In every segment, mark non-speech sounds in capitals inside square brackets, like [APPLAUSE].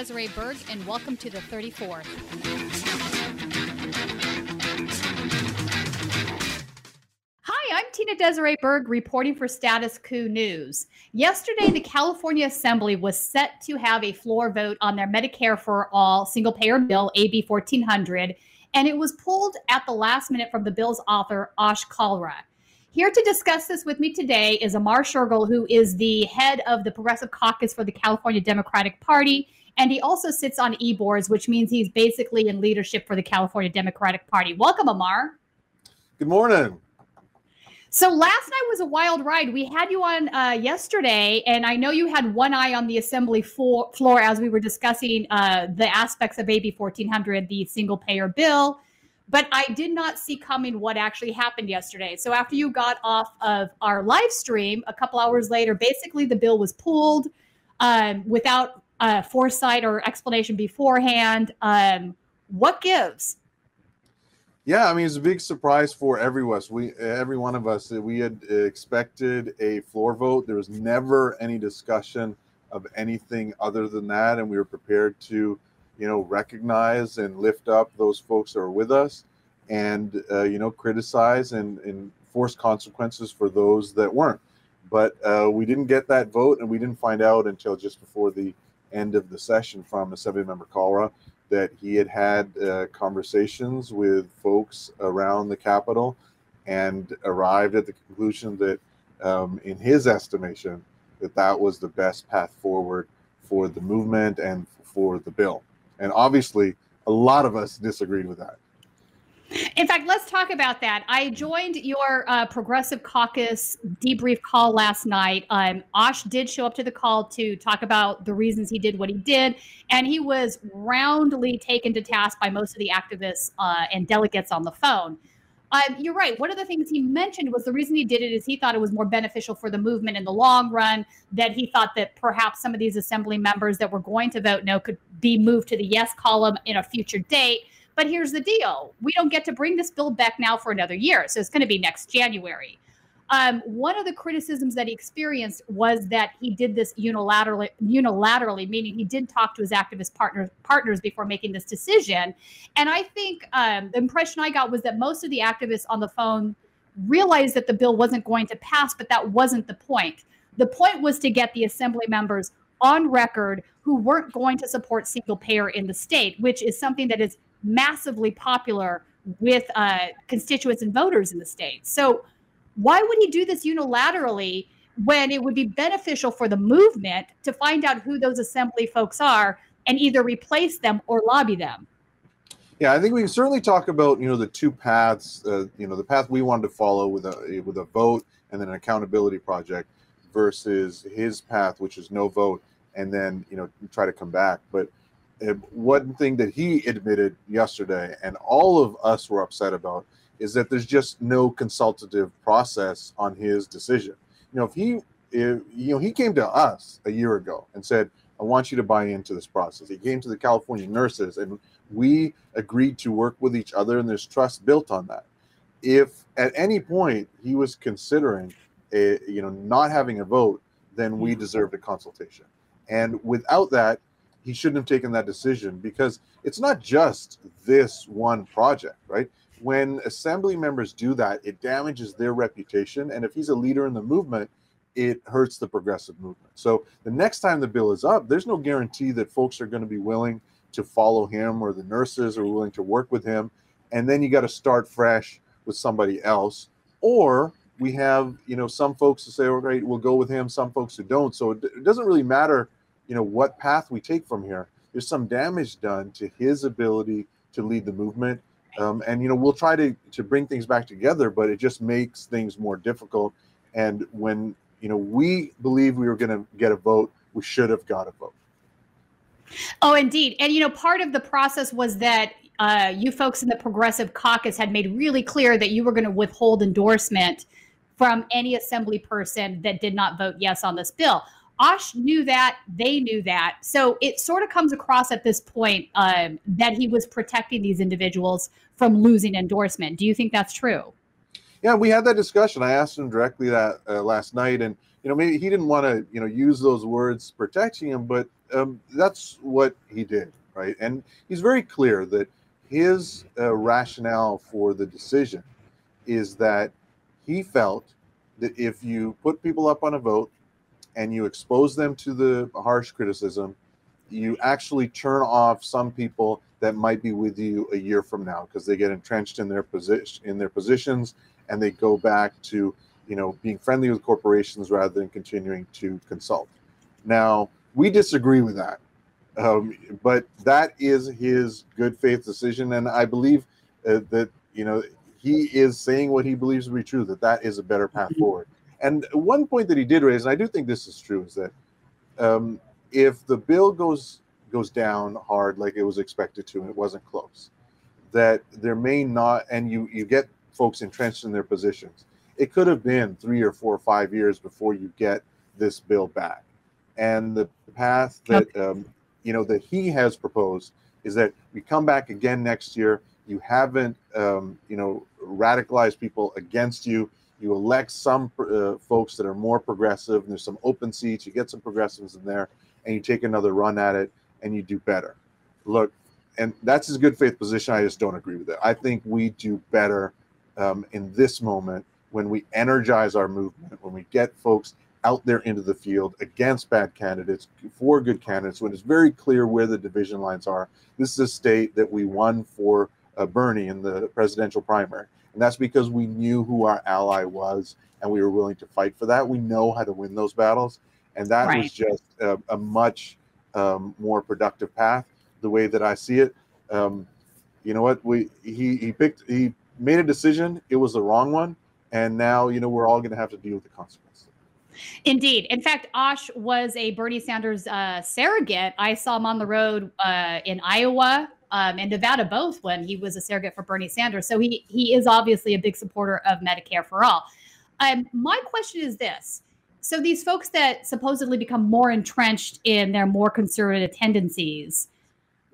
Desiree Berg, and welcome to the 34th. Hi, I'm Tina Desiree Berg reporting for Status Quo News. Yesterday, the California Assembly was set to have a floor vote on their Medicare for All single payer bill, AB 1400, and it was pulled at the last minute from the bill's author, Ash Kalra. Here to discuss this with me today is Amar Shergill, who is the head of the Progressive Caucus for the California Democratic Party. And he also sits on e boards, which means he's basically in leadership for the California Democratic Party. Welcome, Amar. Good morning. So last night was a wild ride. We had you on uh, yesterday, and I know you had one eye on the assembly floor, floor as we were discussing uh, the aspects of AB 1400, the single payer bill but I did not see coming what actually happened yesterday. So after you got off of our live stream, a couple hours later, basically the bill was pulled um, without uh, foresight or explanation beforehand. Um, what gives? Yeah, I mean it's a big surprise for every us. We every one of us. We had expected a floor vote. There was never any discussion of anything other than that, and we were prepared to you know, recognize and lift up those folks that are with us and, uh, you know, criticize and, and force consequences for those that weren't. But uh, we didn't get that vote, and we didn't find out until just before the end of the session from Assembly Member Kalra that he had had uh, conversations with folks around the Capitol and arrived at the conclusion that, um, in his estimation, that that was the best path forward for the movement and for the bill. And obviously, a lot of us disagreed with that. In fact, let's talk about that. I joined your uh, Progressive Caucus debrief call last night. Um, Ash did show up to the call to talk about the reasons he did what he did, and he was roundly taken to task by most of the activists uh, and delegates on the phone. Um, you're right. One of the things he mentioned was the reason he did it is he thought it was more beneficial for the movement in the long run. That he thought that perhaps some of these assembly members that were going to vote no could be moved to the yes column in a future date. But here's the deal: we don't get to bring this bill back now for another year, so it's going to be next January. Um, one of the criticisms that he experienced was that he did this unilaterally, unilaterally, meaning he did talk to his activist partners partners before making this decision. And I think um, the impression I got was that most of the activists on the phone realized that the bill wasn't going to pass, but that wasn't the point. The point was to get the assembly members on record who weren't going to support single payer in the state, which is something that is massively popular with uh, constituents and voters in the state. So why would he do this unilaterally when it would be beneficial for the movement to find out who those assembly folks are and either replace them or lobby them? Yeah, I think we can certainly talk about you know the two paths. Uh, you know, the path we wanted to follow with a with a vote and then an accountability project versus his path, which is no vote and then you know try to come back. But one thing that he admitted yesterday, and all of us were upset about, is that there's just no consultative process on his decision. You know, if he, if, you know, he came to us a year ago and said, "I want you to buy into this process." He came to the California nurses, and we agreed to work with each other, and there's trust built on that. If at any point he was considering, a, you know, not having a vote, then we hmm. deserved a consultation. And without that, he shouldn't have taken that decision because it's not just this one project, right? when assembly members do that, it damages their reputation. And if he's a leader in the movement, it hurts the progressive movement. So the next time the bill is up, there's no guarantee that folks are going to be willing to follow him or the nurses are willing to work with him. And then you got to start fresh with somebody else. Or we have, you know, some folks who say, all right, we'll go with him, some folks who don't. So it, it doesn't really matter, you know, what path we take from here. There's some damage done to his ability to lead the movement. Um, and you know we'll try to to bring things back together but it just makes things more difficult. And when you know we believe we were going to get a vote we should have got a vote. Oh indeed. And you know part of the process was that uh, you folks in the progressive caucus had made really clear that you were going to withhold endorsement from any assembly person that did not vote yes on this bill Ash knew that, they knew that. So it sort of comes across at this point um, that he was protecting these individuals from losing endorsement. Do you think that's true? Yeah, we had that discussion. I asked him directly that uh, last night, and you know, maybe he didn't want to, you know, use those words protecting him, but um, that's what he did, right? And he's very clear that his uh, rationale for the decision is that he felt that if you put people up on a vote and you expose them to the harsh criticism, you actually turn off some people that might be with you a year from now because they get entrenched in their position in their positions and they go back to you know being friendly with corporations rather than continuing to consult. Now we disagree with that, um, but that is his good faith decision, and I believe uh, that you know he is saying what he believes to be true that that is a better path mm-hmm. forward. And one point that he did raise, and I do think this is true, is that um, if the bill goes goes down hard like it was expected to, and it wasn't close, that there may not, and you you get folks entrenched in their positions it could have been three or four or five years before you get this bill back. And the path that um, you know that he has proposed is that we come back again next year. You haven't um, you know radicalized people against you. You elect some uh, folks that are more progressive, and there's some open seats. You get some progressives in there, and you take another run at it, and you do better. Look, and that's his good faith position. I just don't agree with it. I think we do better um, in this moment when we energize our movement, when we get folks out there into the field against bad candidates for good candidates, when it's very clear where the division lines are. This is a state that we won for uh, Bernie in the presidential primary. And that's because we knew who our ally was and we were willing to fight for that. We know how to win those battles. And that right. was just a, a much um, more productive path, the way that I see it. Um, you know what? We he he picked he made a decision. It was the wrong one and now you know we're all going to have to deal with the consequences. Indeed. In fact, Ash was a Bernie Sanders uh, surrogate. I saw him on the road uh, in Iowa um, and Nevada both when he was a surrogate for Bernie Sanders. So he he is obviously a big supporter of Medicare for all. Um, my question is this: so these folks that supposedly become more entrenched in their more conservative tendencies,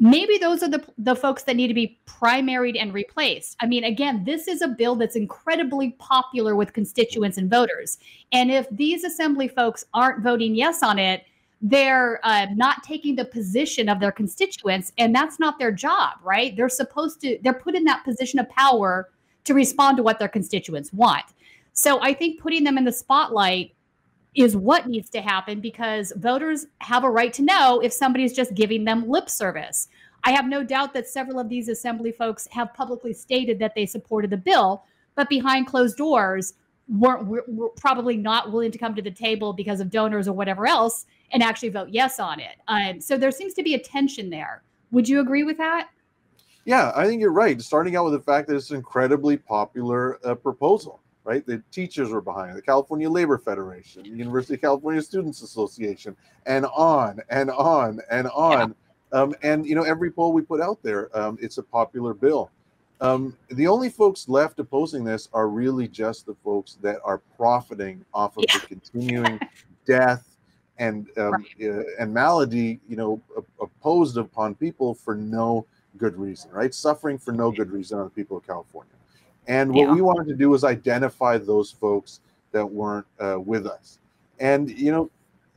maybe those are the the folks that need to be primaried and replaced. I mean, again, this is a bill that's incredibly popular with constituents and voters. And if these assembly folks aren't voting yes on it, they're uh, not taking the position of their constituents, and that's not their job, right? They're supposed to. They're put in that position of power to respond to what their constituents want. So I think putting them in the spotlight is what needs to happen because voters have a right to know if somebody's just giving them lip service. I have no doubt that several of these assembly folks have publicly stated that they supported the bill, but behind closed doors weren't were, were probably not willing to come to the table because of donors or whatever else and actually vote yes on it. Um, so there seems to be a tension there. Would you agree with that? Yeah, I think you're right. Starting out with the fact that it's an incredibly popular uh, proposal right? The teachers were behind it, the California Labor Federation, the University of California Students Association, and on and on and on. Yeah. Um, and you know, every poll we put out there, um, it's a popular bill. Um, the only folks left opposing this are really just the folks that are profiting off of yeah. the continuing death and um, right. uh, and malady, you know, opposed upon people for no good reason, right? Suffering for no good reason on the people of California. And what yeah. we wanted to do was identify those folks that weren't uh, with us. And, you know,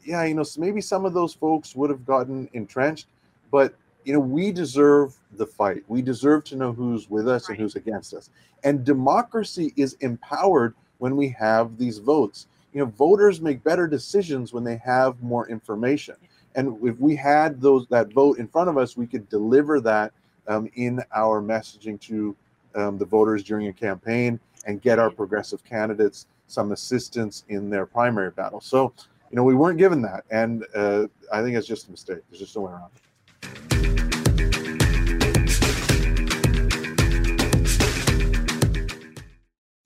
yeah, you know, so maybe some of those folks would have gotten entrenched, but, you know, we deserve the fight. We deserve to know who's with us right. and who's against us. And democracy is empowered when we have these votes. You know, voters make better decisions when they have more information. And if we had those that vote in front of us, we could deliver that um, in our messaging to um, the voters during a campaign and get our progressive candidates some assistance in their primary battle. So, you know, we weren't given that, and uh, I think it's just a mistake. There's just no way around it.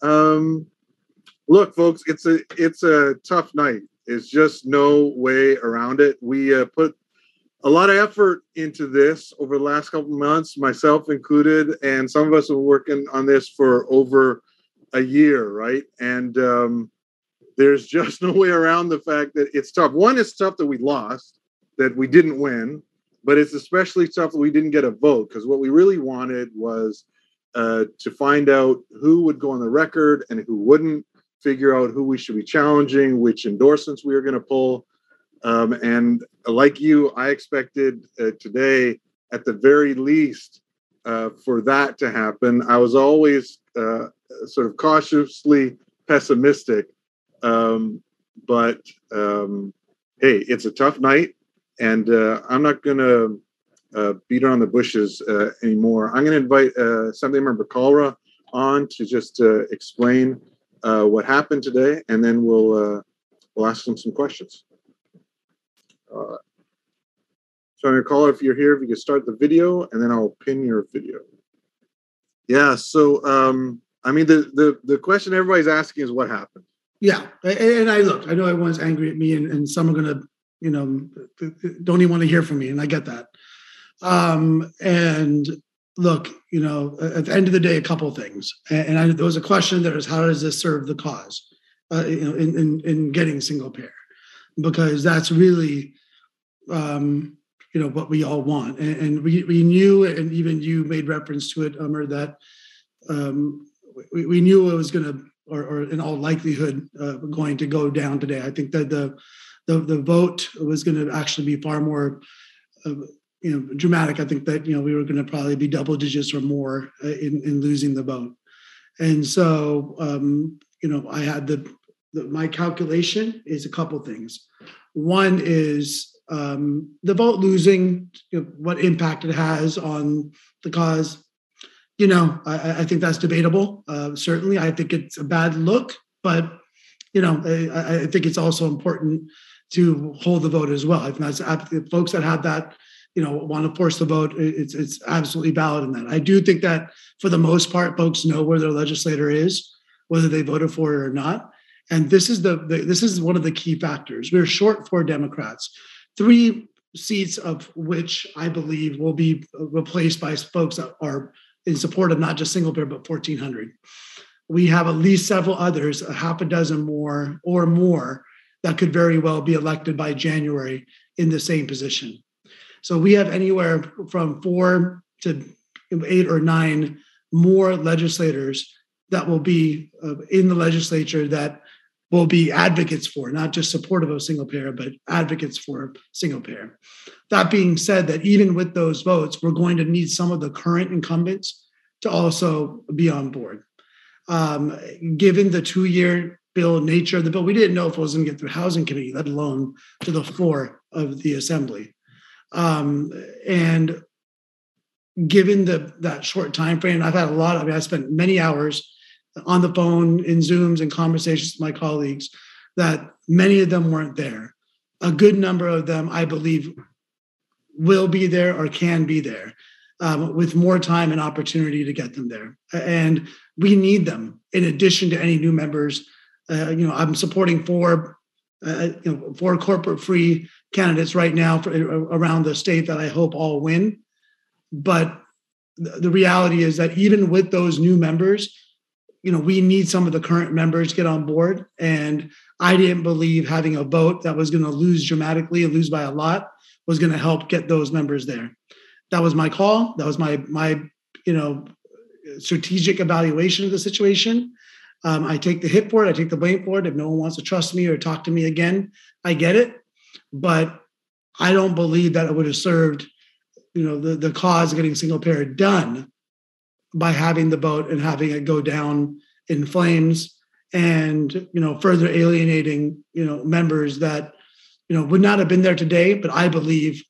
Um, look, folks, it's a it's a tough night. It's just no way around it. We uh, put a lot of effort into this over the last couple months, myself included, and some of us have been working on this for over a year, right? And um, there's [LAUGHS] just no way around the fact that it's tough. One, it's tough that we lost, that we didn't win, but it's especially tough that we didn't get a vote because what we really wanted was uh, to find out who would go on the record and who wouldn't, figure out who we should be challenging, which endorsements we are going to pull. Um, and like you, I expected uh, today, at the very least, uh, for that to happen. I was always uh, sort of cautiously pessimistic, um, but um, hey, it's a tough night, and uh, I'm not going to uh, beat around the bushes uh, anymore. I'm going to invite uh, Assemblymember Kalra on to just explain what happened today, and then we'll we'll ask him some questions. Uh, so I'm gonna call if you're here, if you can start the video, and then I'll pin your video. Yeah. So um, I mean, the the the question everybody's asking is what happened. Yeah, and I look, I know everyone's angry at me, and, and some are gonna, you know, don't even want to hear from me, and I get that. Um, and look, you know, at the end of the day, a couple things, and I, there was a question there is how does this serve the cause, uh, you know, in, in in getting single payer, because that's really um, you know what we all want. And, and, we, we knew and even you made reference to it Amar that um, we, we, knew it was going to or, or, in all likelihood uh, going to go down today. I think that the the, the vote was going to actually be far more uh, you know dramatic i think that you know we were going to probably be double digits or more uh, in, in losing the vote and so um, you know i had the, the my calculation is a couple things one is um, the vote losing, you know, what impact it has on the cause. You know, I, I think that's debatable. Uh, certainly, I think it's a bad look, but you know, I, I, think it's also important to hold the vote as well. I think that's folks that have that, you know, want to force the vote. It's it's absolutely valid in that. I do think that for the most part, folks know where their legislator is, whether they voted for it or not. And this is the, the this is one of the key factors. We're short for Democrats three seats of which I believe will be replaced by folks that are in support of not just single payer, but 1,400. We have at least several others, a half a dozen more or more, that could very well be elected by January in the same position. So we have anywhere from four to eight or nine more legislators that will be uh, in the legislature that will be advocates for, not just supportive of single payer, but advocates for single payer. That being said, that even with those votes, we're going to need some of the current incumbents to also be on board. Um, given the two year bill nature of the bill, we didn't know if it was going to get through housing committee, let alone to the floor of the assembly. Um, and given the that short time frame, I've had a lot. I mean, I spent many hours on the phone in Zooms and conversations with my colleagues that many of them weren't there. A good number of them, I believe, will be there or can be there um, with more time and opportunity to get them there. And we need them in addition to any new members. Uh, you know, I'm supporting four, uh, you know, four corporate free candidates right now for, around the state that I hope all win. But the reality is that even with those new members, you know, we need some of the current members get on board. And I didn't believe having a vote that was going to lose dramatically and lose by a lot was going to help get those members there. That was my call. That was my my you know strategic evaluation of the situation. Um, I take the hit for it. I take the blame for it. If no one wants to trust me or talk to me again, I get it. But I don't believe that it would have served, you know, the, the cause of getting single payer done by having the boat and having it go down in flames and you know further alienating you know members that you know would not have been there today but i believe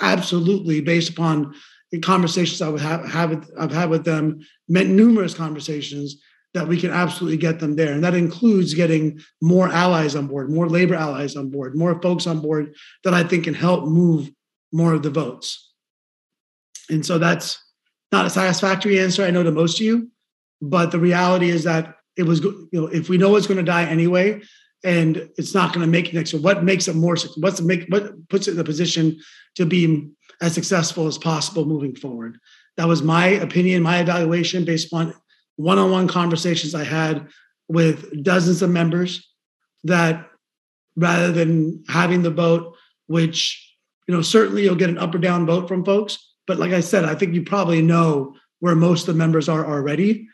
absolutely based upon the conversations i would have, have i've had with them meant numerous conversations that we can absolutely get them there and that includes getting more allies on board more labor allies on board more folks on board that i think can help move more of the votes and so that's not a satisfactory answer, I know to most of you, but the reality is that it was, you know, if we know it's going to die anyway, and it's not going to make it next year, what makes it more, what's make, what puts it in the position to be as successful as possible moving forward? That was my opinion, my evaluation based upon one-on-one conversations I had with dozens of members that rather than having the vote, which you know certainly you'll get an up or down vote from folks, but like I said, I think you probably know where most of the members are already.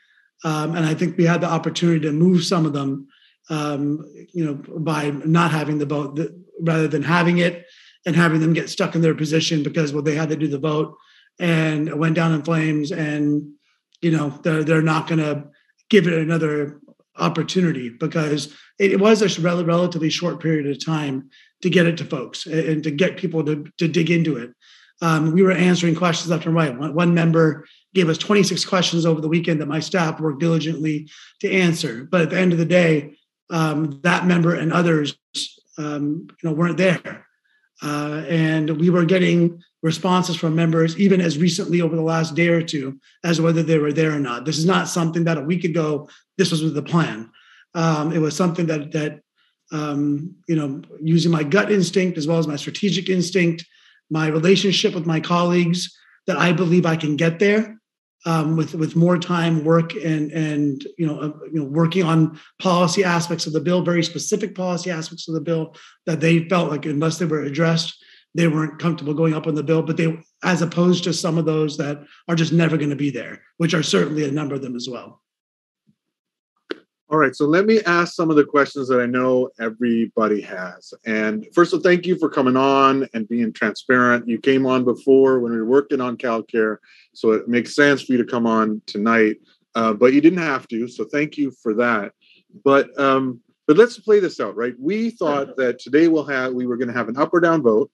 Um, and I think we had the opportunity to move some of them um, you know, by not having the vote, rather than having it and having them get stuck in their position because well they had to do the vote and it went down in flames and you know they're they're not going to give it another opportunity because it, was a rel- relatively short period of time to get it to folks and to get people to, to dig into it. Um, we were answering questions left and right. One, one, member gave us 26 questions over the weekend that my staff worked diligently to answer. But at the end of the day, um, that member and others, um, you know, weren't there, uh, and we were getting responses from members even as recently over the last day or two as whether they were there or not. This is not something that a week ago this was the plan. Um, it was something that that um, you know using my gut instinct as well as my strategic instinct, my relationship with my colleagues that I believe I can get there um, with with more time, work, and and you know uh, you know working on policy aspects of the bill, very specific policy aspects of the bill that they felt like unless they were addressed, they weren't comfortable going up on the bill. But they, as opposed to some of those that are just never going to be there, which are certainly a number of them as well. All right, so let me ask some of the questions that I know everybody has. And first of all, thank you for coming on and being transparent. You came on before when we were working on CalCare, so it makes sense for you to come on tonight. Uh, but you didn't have to, so thank you for that. But um, but let's play this out, right? We thought that today we'll have we were going to have an up or down vote,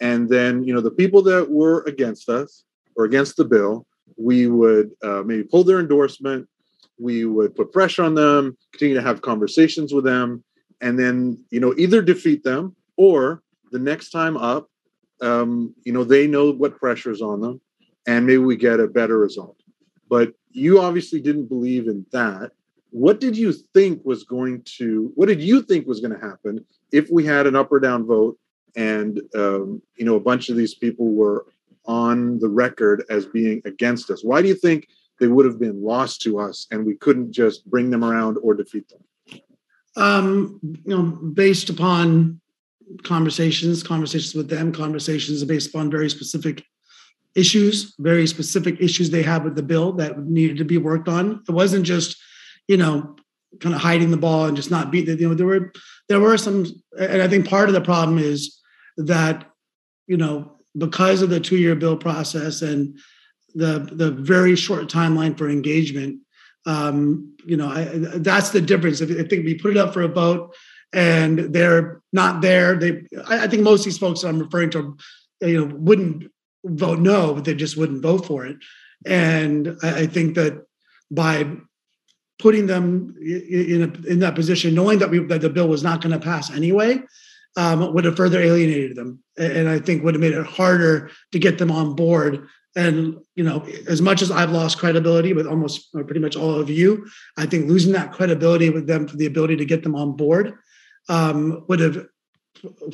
and then you know the people that were against us or against the bill, we would uh, maybe pull their endorsement we would put pressure on them, continue to have conversations with them, and then you know either defeat them or the next time up, um, you know they know what pressure is on them, and maybe we get a better result. But you obviously didn't believe in that. What did you think was going to? What did you think was going to happen if we had an up or down vote, and um, you know a bunch of these people were on the record as being against us? Why do you think they would have been lost to us and we couldn't just bring them around or defeat them? Um, you know, based upon conversations, conversations with them, conversations based upon very specific issues, very specific issues they had with the bill that needed to be worked on. It wasn't just, you know, kind of hiding the ball and just not beat. You know, there were there were some, and I think part of the problem is that, you know, because of the two-year bill process and the the very short timeline for engagement. Um, you know, I, that's the difference. If, I think we put it up for a vote and they're not there, they I, I think most of these folks I'm referring to, you know, wouldn't vote no, but they just wouldn't vote for it. And I, I think that by putting them in a, in that position, knowing that we that the bill was not going to pass anyway, um, would have further alienated them, and I think would have made it harder to get them on board and you know, as much as I've lost credibility with almost pretty much all of you, I think losing that credibility with them for the ability to get them on board um, would have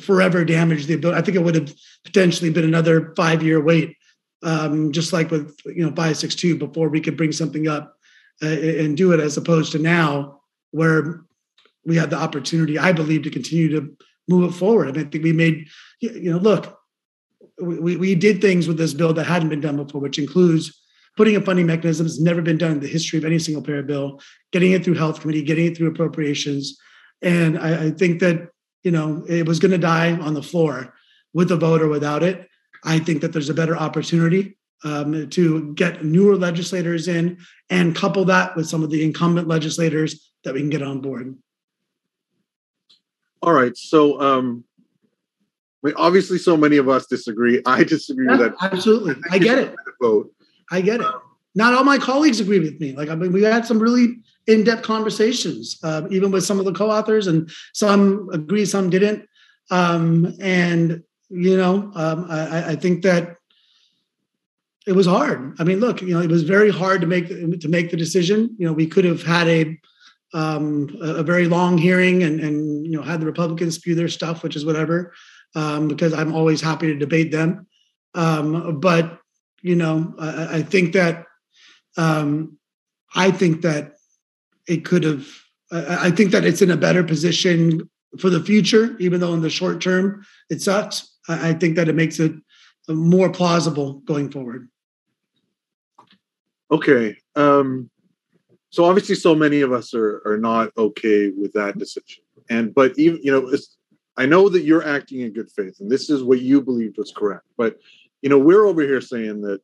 forever damaged the ability. I think it would have potentially been another five year wait, um, just like with you know five six two before we could bring something up uh, and do it, as opposed to now where we had the opportunity, I believe, to continue to move it forward. I, mean, I think we made you know look we, we did things with this bill that hadn't been done before, which includes putting a funding mechanism that's never been done in the history of any single payer bill, getting it through health committee, getting it through appropriations. And I, I think that, you know, it was going to die on the floor with a vote or without it. I think that there's a better opportunity um, to get newer legislators in and couple that with some of the incumbent legislators that we can get on board. All right. So um, I mean, obviously, so many of us disagree. I disagree yeah, with that. Absolutely, I, I get it. Vote. I get it. Not all my colleagues agree with me. Like, I mean, we had some really in-depth conversations, uh, even with some of the co-authors, and some agree, some didn't. Um, and you know, um, I, I think that it was hard. I mean, look, you know, it was very hard to make to make the decision. You know, we could have had a um, a very long hearing and and you know had the Republicans spew their stuff, which is whatever um, because I'm always happy to debate them. Um, but you know, I, I think that um, I think that it could have. I, I think that it's in a better position for the future, even though in the short term it sucks. I, I think that it makes it more plausible going forward. Okay. Um, so obviously, so many of us are are not okay with that decision. And but even you know, I know that you're acting in good faith, and this is what you believed was correct. But you know, we're over here saying that,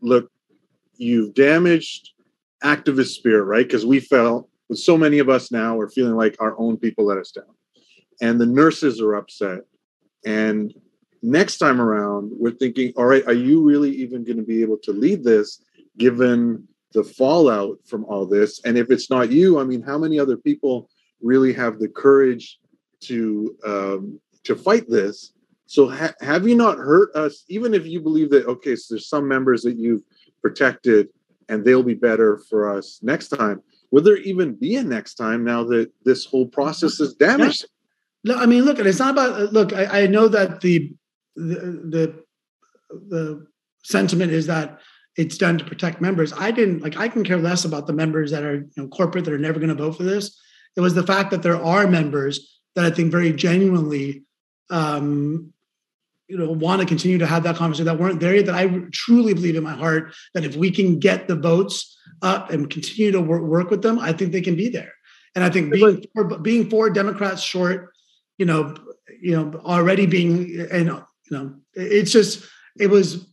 look, you've damaged activist spirit, right? Because we felt with so many of us now are feeling like our own people let us down, and the nurses are upset, and next time around we're thinking all right are you really even going to be able to lead this given the fallout from all this? And if it's not you i mean how many other people really have the courage to um, to fight this? So ha- have you not hurt us? Even if you believe that okay so there's some members that you've protected and they'll be better for us next time will there even be a next time now that this whole process is damaged? No, I mean, look, and it's not about. Look, I, I know that the the, the sentiment is that it's done to protect members. I didn't like I can care less about the members that are you know corporate that are never going to vote for this. It was the fact that there are members that I think very genuinely um, you know want to continue to have that conversation that weren't there yet that I truly believe in my heart that if we can get the votes up and continue to work, work with them, I think they can be there. And I think being for, being four Democrats short, you know, you know, already being and you know, it's just it was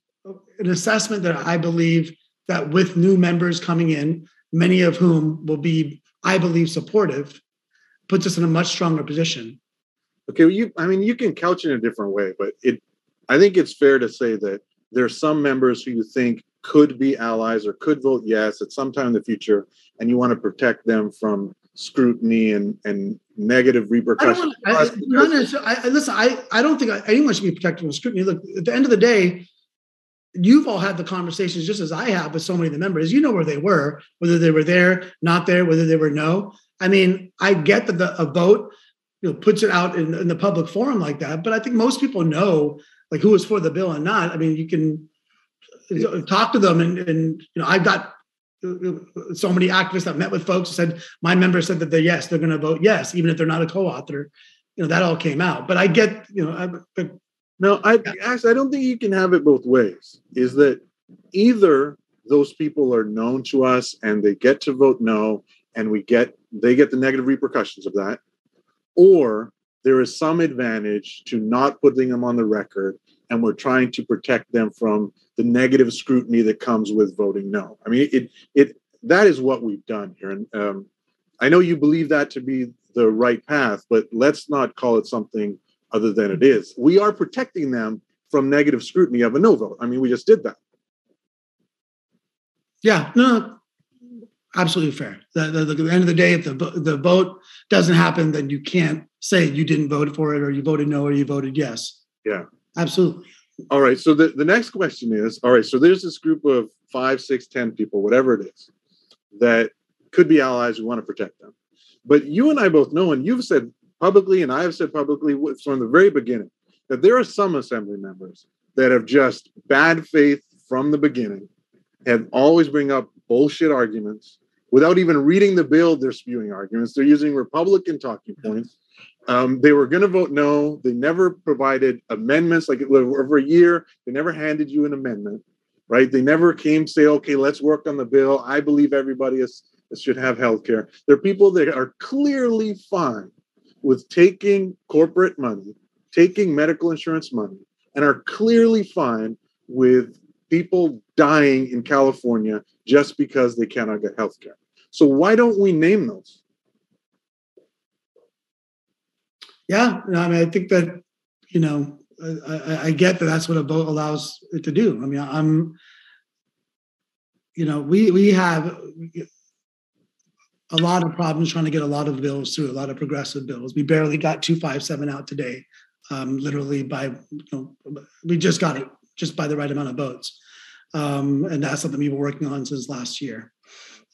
an assessment that I believe that with new members coming in, many of whom will be, I believe, supportive, puts us in a much stronger position. Okay, well, you I mean you can couch it in a different way, but it I think it's fair to say that there are some members who you think could be allies or could vote yes at some time in the future, and you want to protect them from scrutiny and, and negative repercussions. I I, I, listen, I, I don't think anyone should be protected from scrutiny. Look, at the end of the day, you've all had the conversations just as I have with so many of the members. You know where they were, whether they were there, not there, whether they were no. I mean, I get that the, a vote you know puts it out in, in the public forum like that, but I think most people know like who is for the bill and not. I mean, you can talk to them and, and you know, I've got uh, uh, so many activists that met with folks said my members said that they're yes they're going to vote yes even if they're not a co-author you know that all came out but i get you know I, but, no i actually i don't think you can have it both ways is that either those people are known to us and they get to vote no and we get they get the negative repercussions of that or there is some advantage to not putting them on the record and we're trying to protect them from the negative scrutiny that comes with voting no. I mean, it it that is what we've done here, and um, I know you believe that to be the right path, but let's not call it something other than it is. We are protecting them from negative scrutiny of a no vote. I mean, we just did that. Yeah, no, absolutely fair. The, the, the, end of the day, if the the vote doesn't happen, then you can't say you didn't vote for it, or you voted no, or you voted yes. Yeah, absolutely. All right. So the, the next question is all right. So there's this group of five, six, ten people, whatever it is, that could be allies. We want to protect them. But you and I both know, and you've said publicly, and I have said publicly from the very beginning, that there are some assembly members that have just bad faith from the beginning, have always bring up bullshit arguments without even reading the bill. They're spewing arguments. They're using Republican talking points um, they were going to vote no. They never provided amendments. Like over a year, they never handed you an amendment, right? They never came say, okay, let's work on the bill. I believe everybody is, should have health care. There are people that are clearly fine with taking corporate money, taking medical insurance money, and are clearly fine with people dying in California just because they cannot get health care. So why don't we name those? Yeah, I mean, I think that you know, I, I, get that that's what a vote allows it to do. I mean, I'm, you know, we we have a lot of problems trying to get a lot of bills through, a lot of progressive bills. We barely got two five seven out today, um, literally by you know, we just got it just by the right amount of votes, um, and that's something we've been working on since last year.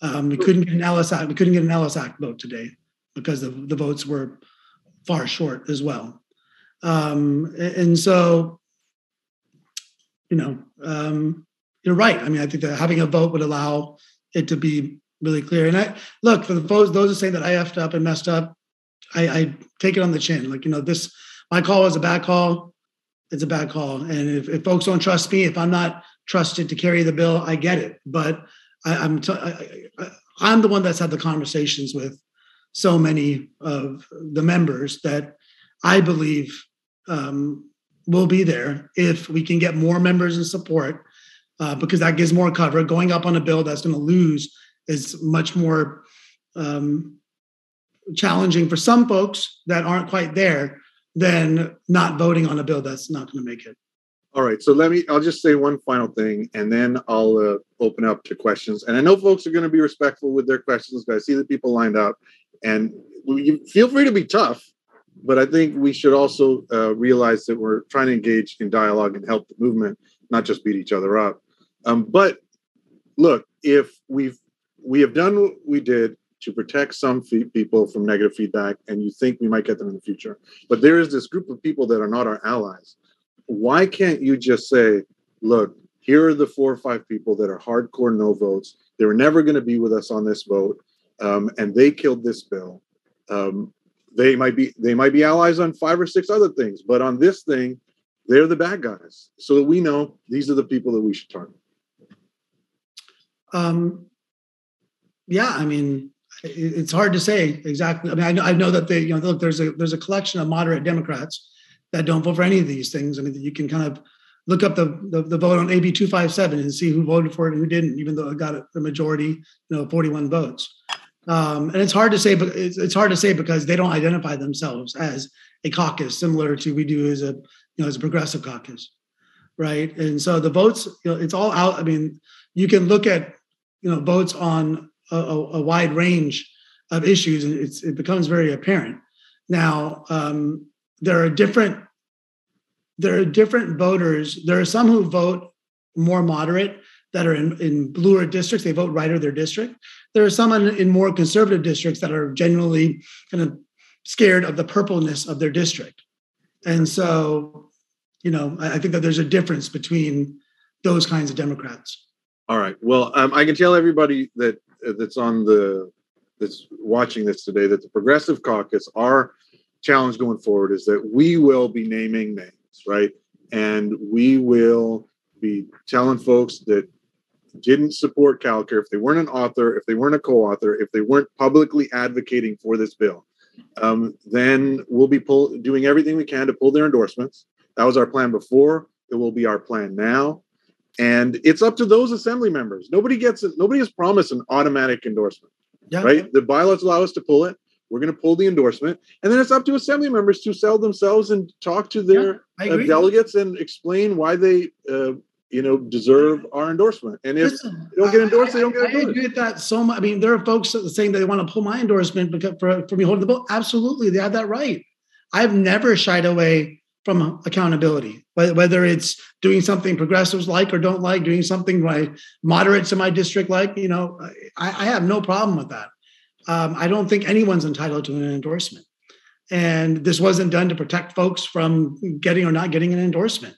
Um, we couldn't get an Ellis Act. We couldn't get an Ellis Act vote today because the, the votes were far short as well. Um, and so, you know, um, you're right. I mean, I think that having a vote would allow it to be really clear. And I look for the those those who say that I effed up and messed up. I, I take it on the chin. Like you know, this my call was a bad call. It's a bad call. And if, if folks don't trust me, if I'm not trusted to carry the bill, I get it. But I, I'm t- I, I, I'm the one that's had the conversations with so many of the members that I believe um, will be there if we can get more members and support uh, because that gives more cover. Going up on a bill that's going to lose is much more um, challenging for some folks that aren't quite there than not voting on a bill that's not going to make it. All right, so let me. I'll just say one final thing, and then I'll uh, open up to questions. And I know folks are going to be respectful with their questions, but I see the people lined up, and feel free to be tough. But I think we should also uh, realize that we're trying to engage in dialogue and help the movement, not just beat each other up. Um, but look, if we've we have done what we did to protect some fee- people from negative feedback, and you think we might get them in the future, but there is this group of people that are not our allies. Why can't you just say, look, here are the four or five people that are hardcore no votes. They were never going to be with us on this vote, um, and they killed this bill. Um, they might be they might be allies on five or six other things, but on this thing, they're the bad guys. So that we know these are the people that we should target. Um, yeah, I mean, it's hard to say exactly. I mean, I know, I know that they, you know, look, there's a there's a collection of moderate Democrats that don't vote for any of these things. I mean, you can kind of look up the, the, the vote on AB 257 and see who voted for it and who didn't, even though it got the majority, you know, 41 votes. Um, and it's hard to say, but it's, it's hard to say because they don't identify themselves as a caucus, similar to we do as a, you know, as a progressive caucus, right? And so the votes, you know, it's all out. I mean, you can look at, you know, votes on a, a wide range of issues, and it becomes very apparent. Now, um, there are different there are different voters. There are some who vote more moderate that are in, in bluer districts. They vote right of their district. There are some in, in more conservative districts that are genuinely kind of scared of the purpleness of their district. And so, you know, I, I think that there's a difference between those kinds of Democrats. All right. Well, um, I can tell everybody that that's on the that's watching this today that the Progressive Caucus, our challenge going forward is that we will be naming names, right? And we will be telling folks that didn't support CalCare, if they weren't an author, if they weren't a co-author, if they weren't publicly advocating for this bill, um, then we'll be pull, doing everything we can to pull their endorsements. That was our plan before. It will be our plan now. And it's up to those assembly members. Nobody gets it. Nobody has promised an automatic endorsement, yeah. right? The bylaws allow us to pull it. We're going to pull the endorsement, and then it's up to assembly members to sell themselves and talk to their yeah, uh, delegates and explain why they, uh, you know, deserve our endorsement. And if Listen, they don't get endorsed, I, they don't get endorsed. I agree with that so much. I mean, there are folks saying that they want to pull my endorsement because for, for me holding the bill. Absolutely, they have that right. I've never shied away from accountability, whether it's doing something progressives like or don't like, doing something my moderates in my district like. You know, I, I have no problem with that um, I don't think anyone's entitled to an endorsement. And this wasn't done to protect folks from getting or not getting an endorsement.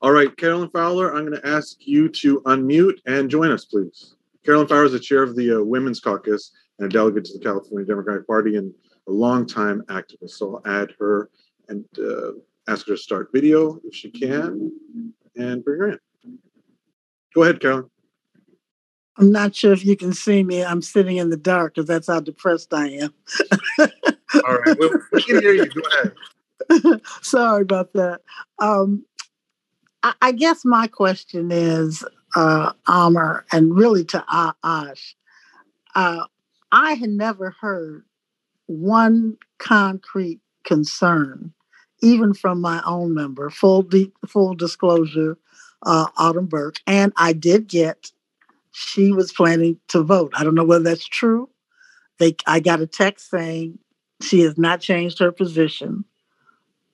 All right, Carolyn Fowler, I'm going to ask you to unmute and join us, please. Carolyn Fowler is the chair of the uh, Women's Caucus and a delegate to the California Democratic Party and a longtime activist. So I'll add her and uh, ask her to start video if she can and bring her in. Go ahead, Carolyn. I'm not sure if you can see me. I'm sitting in the dark because that's how depressed I am. All right, we, we can hear you. Go ahead. [LAUGHS] Sorry about that. Um, I, I, guess my question is, uh, Amar, and really to Ash. Uh, I had never heard one concrete concern, even from my own member. Full de- full disclosure, uh, Autumn Burke, and I did get she was planning to vote. I don't know whether that's true. They, I got a text saying she has not changed her position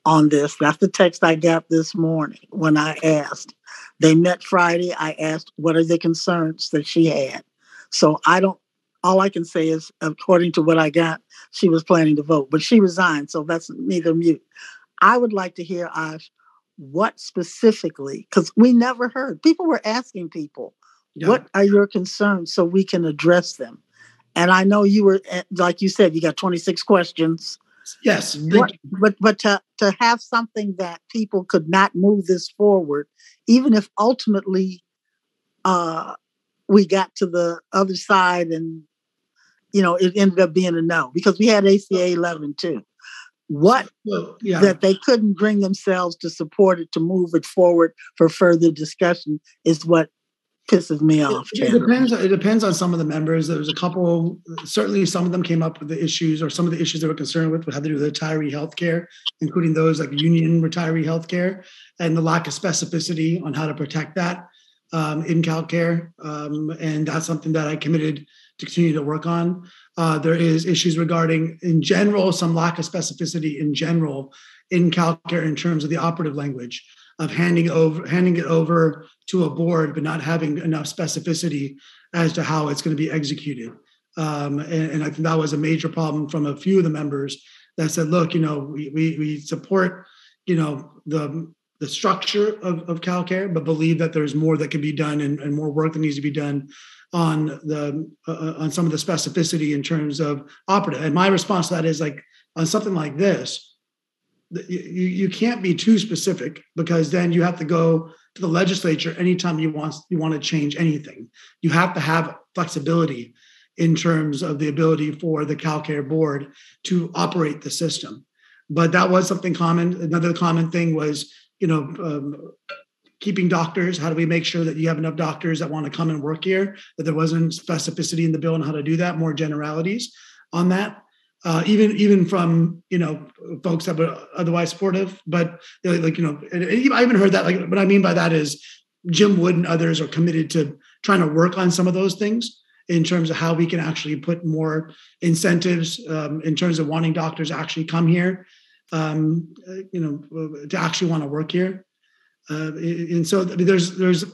on this. That's the text I got this morning when I asked. They met Friday. I asked, what are the concerns that she had? So I don't, all I can say is, according to what I got, she was planning to vote, but she resigned. So that's neither mute. I would like to hear, Ash, what specifically, because we never heard, people were asking people, yeah. What are your concerns so we can address them? And I know you were, eh, like you said, you got 26 questions. Yes. What, but but to, to have something that people could not move this forward, even if ultimately uh, we got to the other side and you know it ended up being a no because we had ACA 11 too. What Well, yeah. that they couldn't bring themselves to support it to move it forward for further discussion is what pisses me off. It, it depends. It depends on some of the members. There was a couple. Certainly, some of them came up with the issues, or some of the issues they were concerned with, What had to do with retiree health care, including those like union retiree health care and the lack of specificity on how to protect that um, in CalCare. Um, and that's something that I committed to continue to work on. Uh, there is issues regarding, in general, some lack of specificity in general in CalCare in terms of the operative language of handing over handing it over to a board, but not having enough specificity as to how it's going to be executed. Um, and, and, I think that was a major problem from a few of the members that said, "Look, you know, we we, we support, you know, the the structure of, of CalCare, but believe that there's more that can be done and, and more work that needs to be done on the uh, on some of the specificity in terms of operative." And my response to that is like on something like this you, you can't be too specific because then you have to go to the legislature anytime you want you want to change anything. You have to have flexibility in terms of the ability for the CalCare board to operate the system. But that was something common. Another common thing was, you know, um, keeping doctors. How do we make sure that you have enough doctors that want to come and work here? That there wasn't specificity in the bill on how to do that. More generalities on that uh, even even from you know folks that were otherwise supportive. But like you know, I even heard that. Like what I mean by that is Jim Wood and others are committed to trying to work on some of those things in terms of how we can actually put more incentives um, in terms of wanting doctors actually come here, um, you know, to actually want to work here. Uh, and so there's there's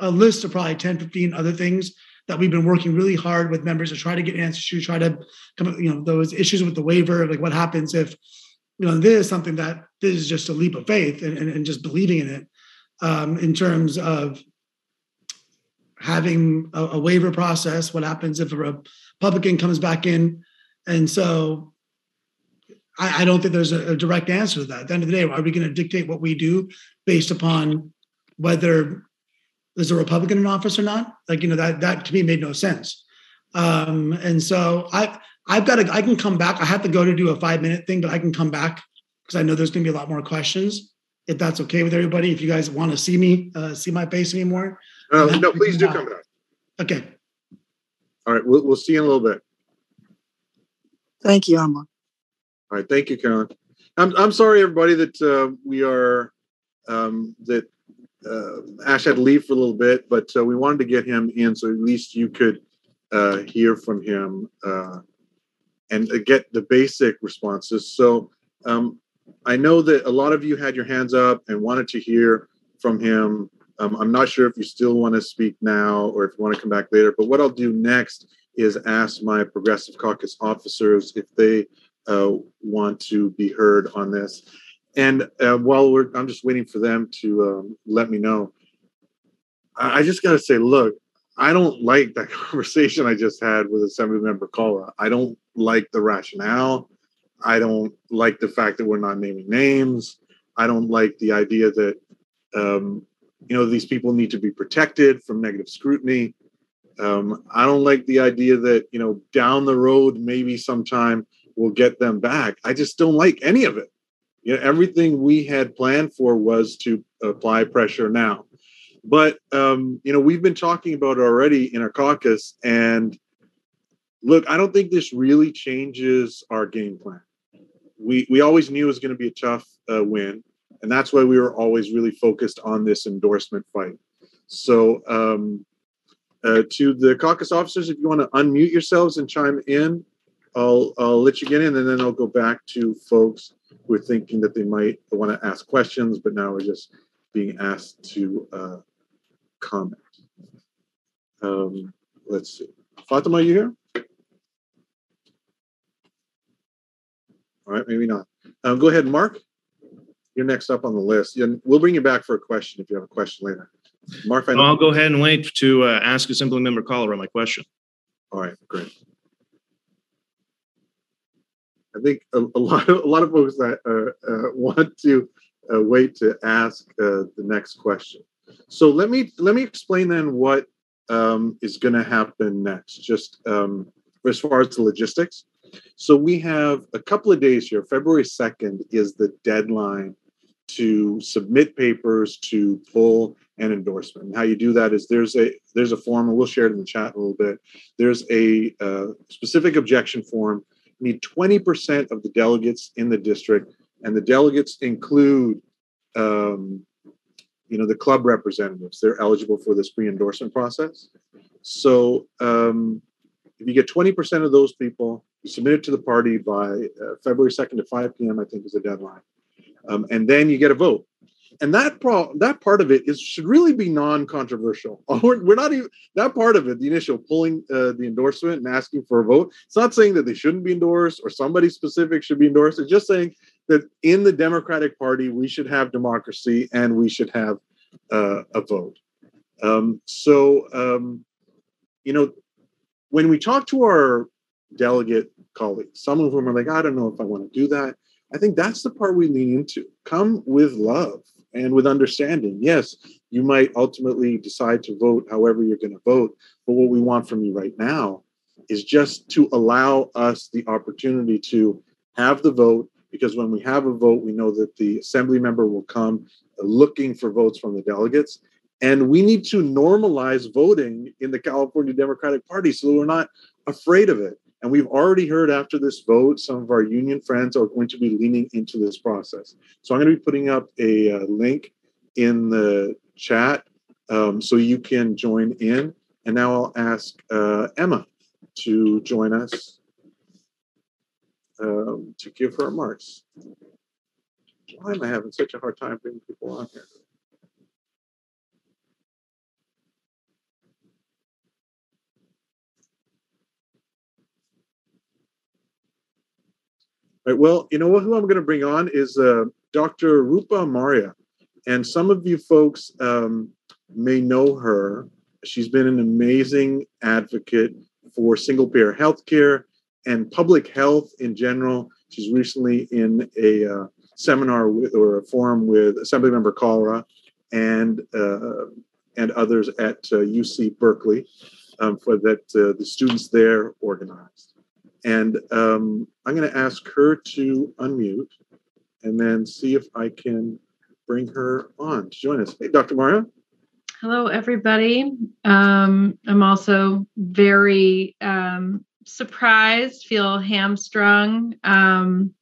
a list of probably 10, 15 other things that we've been working really hard with members to try to get answers to, try to come up, you know, those issues with the waiver, like what happens if, you know, this is something that this is just a leap of faith and, and, and just believing in it um, in terms of having a, a waiver process. What happens if a Republican comes back in? And so I, I don't think there's a, a, direct answer to that. At the end of the day, are we going to dictate what we do based upon whether there's a Republican in office or not. Like, you know, that that to me made no sense. Um, and so I I've got to I can come back. I have to go to do a five minute thing, but I can come back because I know there's gonna be a lot more questions. If that's okay with everybody, if you guys want to see me, uh, see my face anymore. Uh, no, please do come back. Okay. All right, we'll, we'll see you in a little bit. Thank you, Emma. All right, thank you, Carolyn. I'm I'm sorry, everybody, that uh, we are um, that uh, Ash had to leave for a little bit, but uh, we wanted to get him in so at least you could uh, hear from him uh, and uh, get the basic responses. So um, I know that a lot of you had your hands up and wanted to hear from him. Um, I'm not sure if you still want to speak now or if you want to come back later, but what I'll do next is ask my Progressive Caucus officers if they want to be heard on this. And uh, while we're, I'm just waiting for them to um, let me know. I, I just got to say, look, I don't like that [LAUGHS] conversation I just had with Assembly Member Kalra. I don't like the rationale. I don't like the fact that we're not naming names. I don't like the idea that um, you know these people need to be protected from negative scrutiny. Um, I don't like the idea that you know down the road maybe sometime we'll get them back. I just don't like any of it you know, everything we had planned for was to apply pressure now. But um, you know, we've been talking about it already in our caucus, and look, I don't think this really changes our game plan. We we always knew it was going to be a tough uh, win, and that's why we were always really focused on this endorsement fight. So, um, uh, to the caucus officers, if you want to unmute yourselves and chime in, I'll I'll let you get in, and then I'll go back to folks who are thinking that they might want to ask questions, but now we're just being asked to uh, comment. Um, let's see. Fatima, are you here? All right, maybe not. Um, go ahead, Mark. You're next up on the list. We'll bring you back for a question if you have a question later. Mark, I will go ahead and wait to uh, ask Assembly Member Kalra my question. All right, great. I think a, a lot of a lot of folks that uh, uh, want to uh, wait to ask uh, the next question. So let me let me explain then what um, is going to happen next, just um, as far as the logistics. So we have a couple of days here. February 2nd is the deadline to submit papers to pull an endorsement. And how you do that is there's a there's a form, and we'll share it in the chat a little bit. There's a uh, specific objection form. Need 20% of the delegates in the district, and the delegates include um, you know the club representatives. They're eligible for this pre-endorsement process. So um, if you get 20% of those people you submit it to the party by uh, february 2nd to 5 p.m i think is the deadline. Um, and then you get a vote and that pro- that part of it is should really be non-controversial [LAUGHS] we're, we're not even that part of it the initial pulling uh, the endorsement and asking for a vote it's not saying that they shouldn't be endorsed or somebody specific should be endorsed it's just saying that in the Democratic Party, we should have democracy and we should have uh, a vote. Um, so, um, you know, when we talk to our delegate colleagues, some of them are like, I don't know if I want to do that. I think that's the part we lean into. Come with love and with understanding. Yes, you might ultimately decide to vote however you're going to vote, but what we want from you right now is just to allow us the opportunity to have the vote because when we have a vote, we know that the assembly member will come looking for votes from the delegates. And we need to normalize voting in the California Democratic Party so we're not afraid of it. And we've already heard after this vote, some of our union friends are going to be leaning into this process. So I'm going to be putting up a, uh, link in the chat um, so you can join in. And now I'll ask uh, Emma to join us um, to give her remarks. Why am I having such a hard time bringing people on here? Right, well, you know? Who I'm going to bring on is uh, Dr. Rupa Marya, and some of you folks um, may know her. She's been an amazing advocate for single payer healthcare and public health in general. She's recently in a uh, seminar with, or a forum with Assemblymember Kalra and uh, and others at uh, UC Berkeley um, for that uh, the students there organized. And um, I'm going to ask her to unmute and then see if I can bring her on to join us. Hey, Dr. Marya. Hello, everybody. Um, I'm also very um, surprised, feel hamstrung. Um,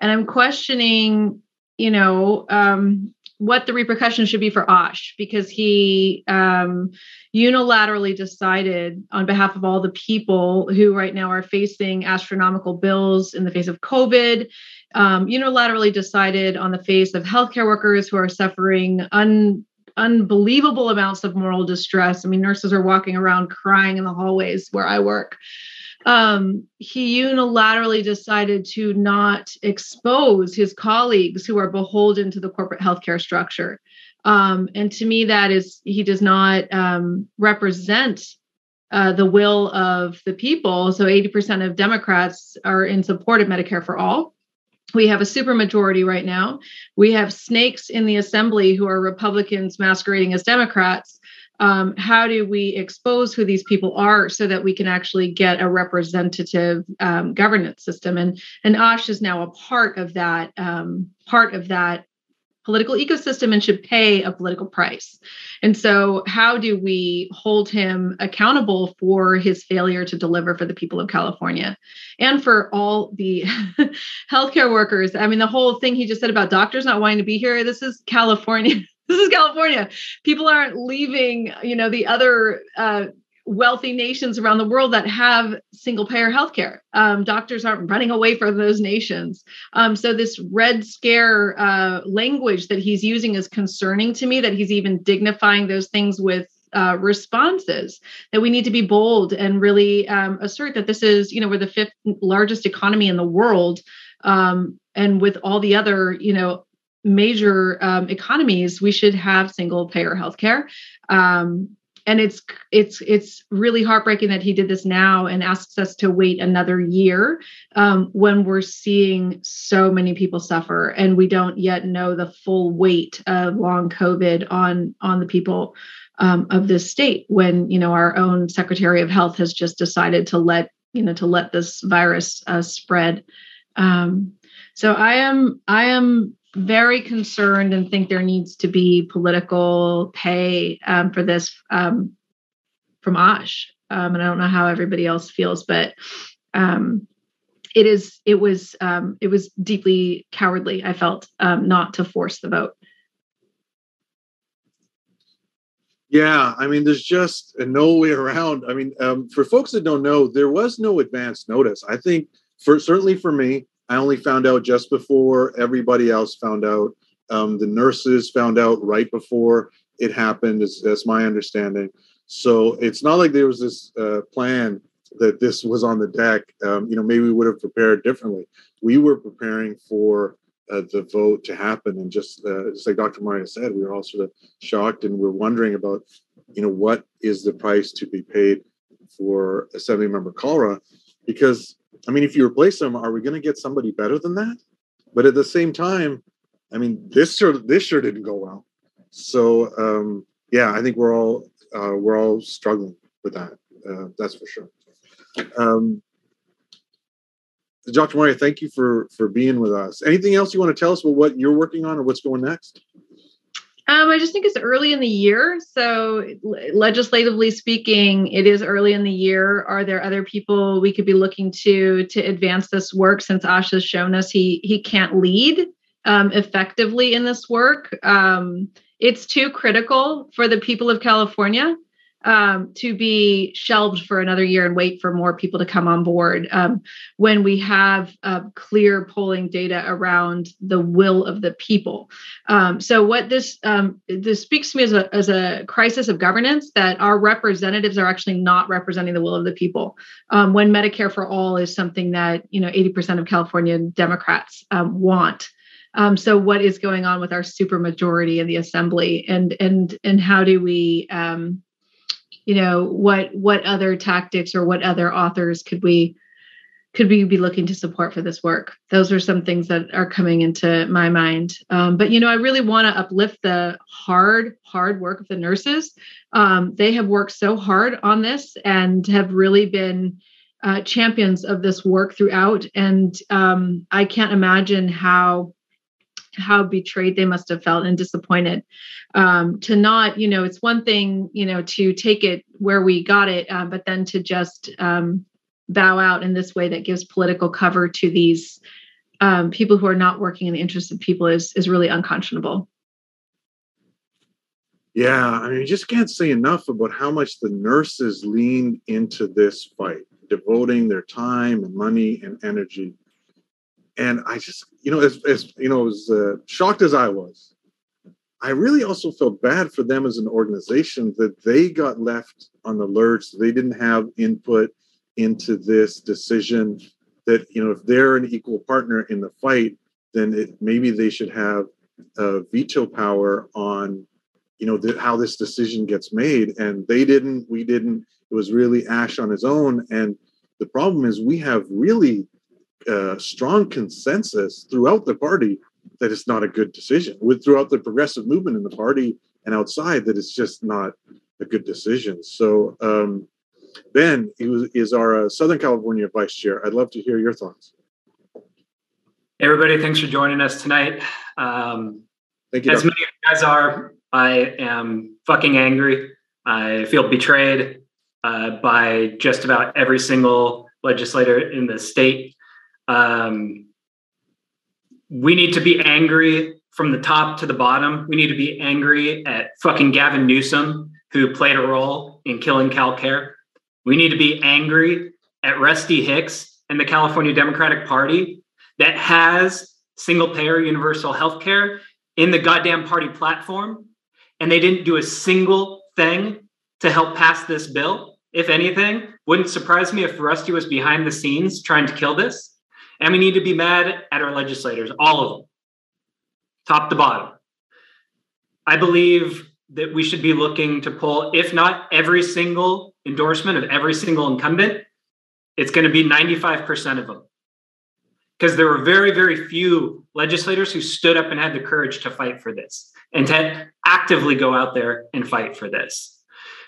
and I'm questioning, you know, um, what the repercussions should be for Ash because he um, unilaterally decided on behalf of all the people who right now are facing astronomical bills in the face of COVID, um, unilaterally decided on the face of healthcare workers who are suffering un, unbelievable amounts of moral distress. I mean, nurses are walking around crying in the hallways where I work um, he unilaterally decided to not expose his colleagues who are beholden to the corporate healthcare structure. Um, and to me, that is, he does not um, represent uh, the will of the people. So 80% of Democrats are in support of Medicare for all. We have a supermajority right now. We have snakes in the assembly who are Republicans masquerading as Democrats um, how do we expose who these people are so that we can actually get a representative um, governance system? And and Ash is now a part of that um, part of that political ecosystem and should pay a political price. And so how do we hold him accountable for his failure to deliver for the people of california and for all the [LAUGHS] healthcare workers? I mean the whole thing he just said about doctors not wanting to be here this is california this is California. People aren't leaving, you know, the other uh, wealthy nations around the world that have single payer healthcare. Um, doctors aren't running away from those nations. Um, so this red scare uh, language that he's using is concerning to me. That he's even dignifying those things with uh, responses that we need to be bold and really um, assert that this is you know we're the fifth largest economy in the world um, and with all the other you know major um, economies, we should have single payer healthcare. Um, and it's it's it's really heartbreaking that he did this now and asks us to wait another year um, when we're seeing so many people suffer and we don't yet know the full weight of long COVID on on the people um, of this state when you know our own Secretary of Health has just decided to let you know to let this virus uh, spread. Um, so I am I am very concerned and think there needs to be political pay um, for this um, from Ash. Um, and I don't know how everybody else feels, but um, it is it was um, it was deeply cowardly. I felt um, not to force the vote. Yeah, I mean, there's just no way around. I mean, for folks that don't know, there was no advance notice. I think, for certainly for me, I only found out just before everybody else found out. Um, the nurses found out right before it happened. Is that's my understanding. So it's not like there was this uh, plan that this was on the deck. Um, you know, maybe we would have prepared differently. We were preparing for uh, the vote to happen. And just, uh, just like Dr. Marya said, we were all sort of shocked and we're wondering about, you know, what is the price to be paid for Assembly Member Kalra? Because, I mean, if you replace him, are we going to get somebody better than that? But at the same time, I mean, this sure this sure didn't go well. So um, yeah, I think we're all uh, we're all struggling with that. Uh, that's for sure. Um, Dr. Marya, thank you for for being with us. Anything else you want to tell us about what you're working on or what's going next? Um, I just think it's early in the year. So, legislatively speaking, it is early in the year. Are there other people we could be looking to to advance this work? Since Ash has shown us he he can't lead um, effectively in this work, um, it's too critical for the people of California um, to be shelved for another year and wait for more people to come on board um, when we have uh, clear polling data around the will of the people. Um, so what this um, this speaks to me as a as a crisis of governance that our representatives are actually not representing the will of the people. Um, when Medicare for all is something that you know 80% of California Democrats um, want. Um, so what is going on with our supermajority in the assembly and and and how do we um, you know what what other tactics or what other authors could we could we be looking to support for this work? Those are some things that are coming into my mind. Um, but you know i really want to uplift the hard hard work of the nurses. Um, they have worked so hard on this and have really been uh, champions of this work throughout. And um, i can't imagine how how betrayed they must have felt and disappointed. Um, to not you know it's one thing you know to take it where we got it um, but then to just um, bow out in this way that gives political cover to these um, people who are not working in the interest of people is is really unconscionable. Yeah i mean you just can't say enough about how much the nurses leaned into this fight devoting their time and money and energy and I just, you know, as, as you know, as uh, shocked as I was, I really also felt bad for them as an organization that they got left on the lurch. They didn't have input into this decision. That you know, if they're an equal partner in the fight, then it, maybe they should have veto power on, you know, the, how this decision gets made. And they didn't. We didn't. It was really Ash on his own. And the problem is, we have really uh, strong consensus throughout the party that it's not a good decision. With throughout the progressive movement in the party and outside, that it's just not a good decision. So, um, Ben is our uh, Southern California vice chair. I'd love to hear your thoughts. Hey everybody, thanks for joining us tonight. Um, Thank you. As many of you guys are, I am fucking angry. I feel betrayed uh, by just about every single legislator in the state. Um, we need to be angry from the top to the bottom. We need to be angry at fucking Gavin Newsom, who played a role in killing CalCare. We need to be angry at Rusty Hicks and the California Democratic Party that has single payer universal health care in the goddamn party platform. And they didn't do a single thing to help pass this bill. If anything, wouldn't surprise me if Rusty was behind the scenes trying to kill this. And we need to be mad at our legislators, all of them, top to bottom. I believe that we should be looking to pull, if not every single endorsement of every single incumbent, it's going to be 95% of them. because there were very, very few legislators who stood up and had the courage to fight for this and to actively go out there and fight for this.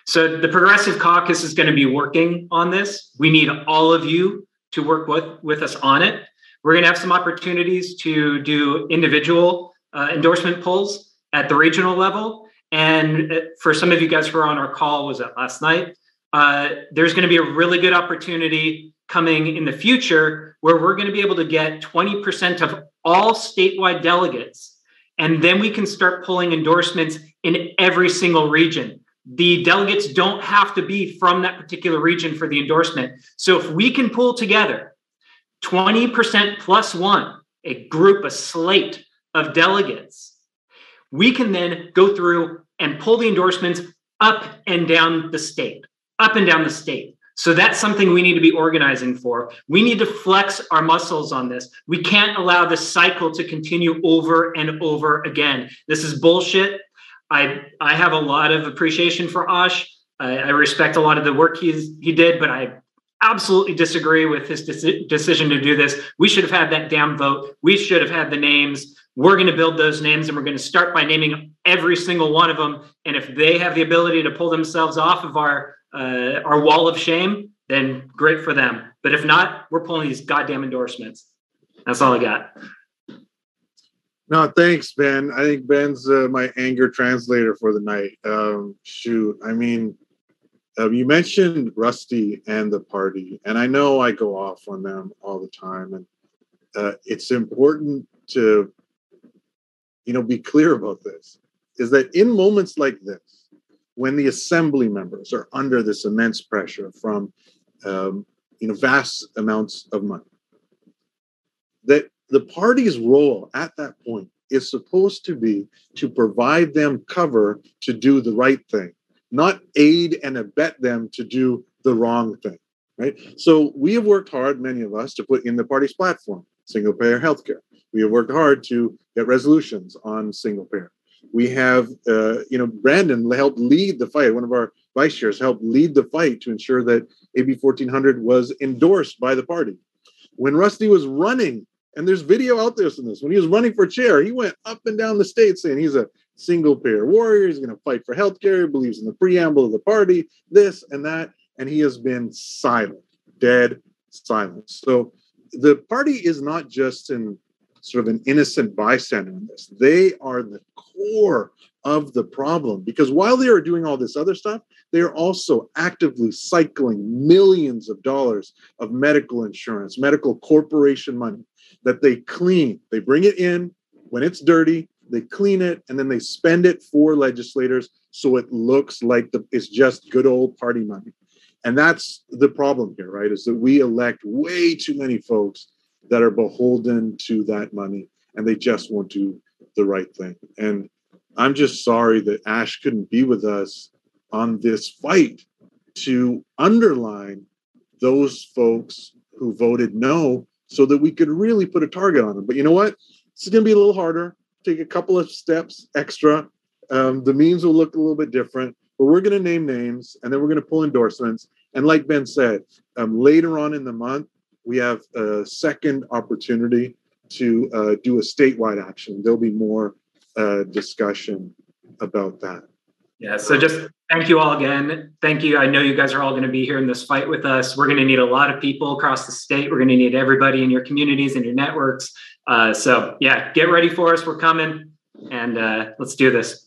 So the Progressive Caucus is going to be working on this. We need all of you to work with, with us on it. We're going to have some opportunities to do individual uh, endorsement polls at the regional level. And uh, for some of you guys who are on our call, was that last night? Uh, there's going to be a really good opportunity coming in the future where we're going to be able to get 20% of all statewide delegates. And then we can start pulling endorsements in every single region. The delegates don't have to be from that particular region for the endorsement. So if we can pull together 20% plus one, a group, a slate of delegates, we can then go through and pull the endorsements up and down the state, up and down the state. So that's something we need to be organizing for. We need to flex our muscles on this. We can't allow this cycle to continue over and over again. This is bullshit. I I have a lot of appreciation for Ash. I, I respect a lot of the work he's he did, but I absolutely disagree with his deci- decision to do this. We should have had that damn vote. We should have had the names. We're going to build those names and we're going to start by naming every single one of them. And if they have the ability to pull themselves off of our uh, our wall of shame, then great for them. But if not, we're pulling these goddamn endorsements. That's all I got. No, thanks, Ben. I think Ben's uh, my anger translator for the night. Um, shoot, I mean, uh, you mentioned Rusty and the party, and I know I go off on them all the time, and uh, it's important to, you know, be clear about this. Is that in moments like this, when the assembly members are under this immense pressure from, um, you know, vast amounts of money, that the party's role at that point is supposed to be to provide them cover to do the right thing, not aid and abet them to do the wrong thing. Right. So we have worked hard, many of us, to put in the party's platform single payer healthcare. We have worked hard to get resolutions on single payer. We have, uh, you know, Brandon helped lead the fight. One of our vice chairs helped lead the fight to ensure that AB 1400 was endorsed by the party. When Rusty was running and there's video out there from this. When he was running for chair, he went up and down the state saying he's a single payer warrior. He's going to fight for healthcare. He believes in the preamble of the party, this and that. And he has been silent, dead silent. So the party is not just in sort of an innocent bystander in this. They are the core of the problem because while they are doing all this other stuff, they are also actively cycling millions of dollars of medical insurance, medical corporation money that they clean. They bring it in when it's dirty, they clean it, and then they spend it for legislators so it looks like the, it's just good old party money. And that's the problem here, right? Is that we elect way too many folks that are beholden to that money and they just won't do the right thing. And I'm just sorry that Ash couldn't be with us on this fight to underline those folks who voted no so that we could really put a target on them. But you know what? It's going to be a little harder. Take a couple of steps extra. Um, the means will look a little bit different, but we're going to name names and then we're going to pull endorsements. And like Ben said, um, later on in the month, we have a second opportunity to uh, do a statewide action. There'll be more uh, discussion about that. Yeah, so just thank you all again. Thank you. I know you guys are all going to be here in this fight with us. We're going to need a lot of people across the state. We're going to need everybody in your communities and your networks. Uh, so, yeah, get ready for us. We're coming and uh, let's do this.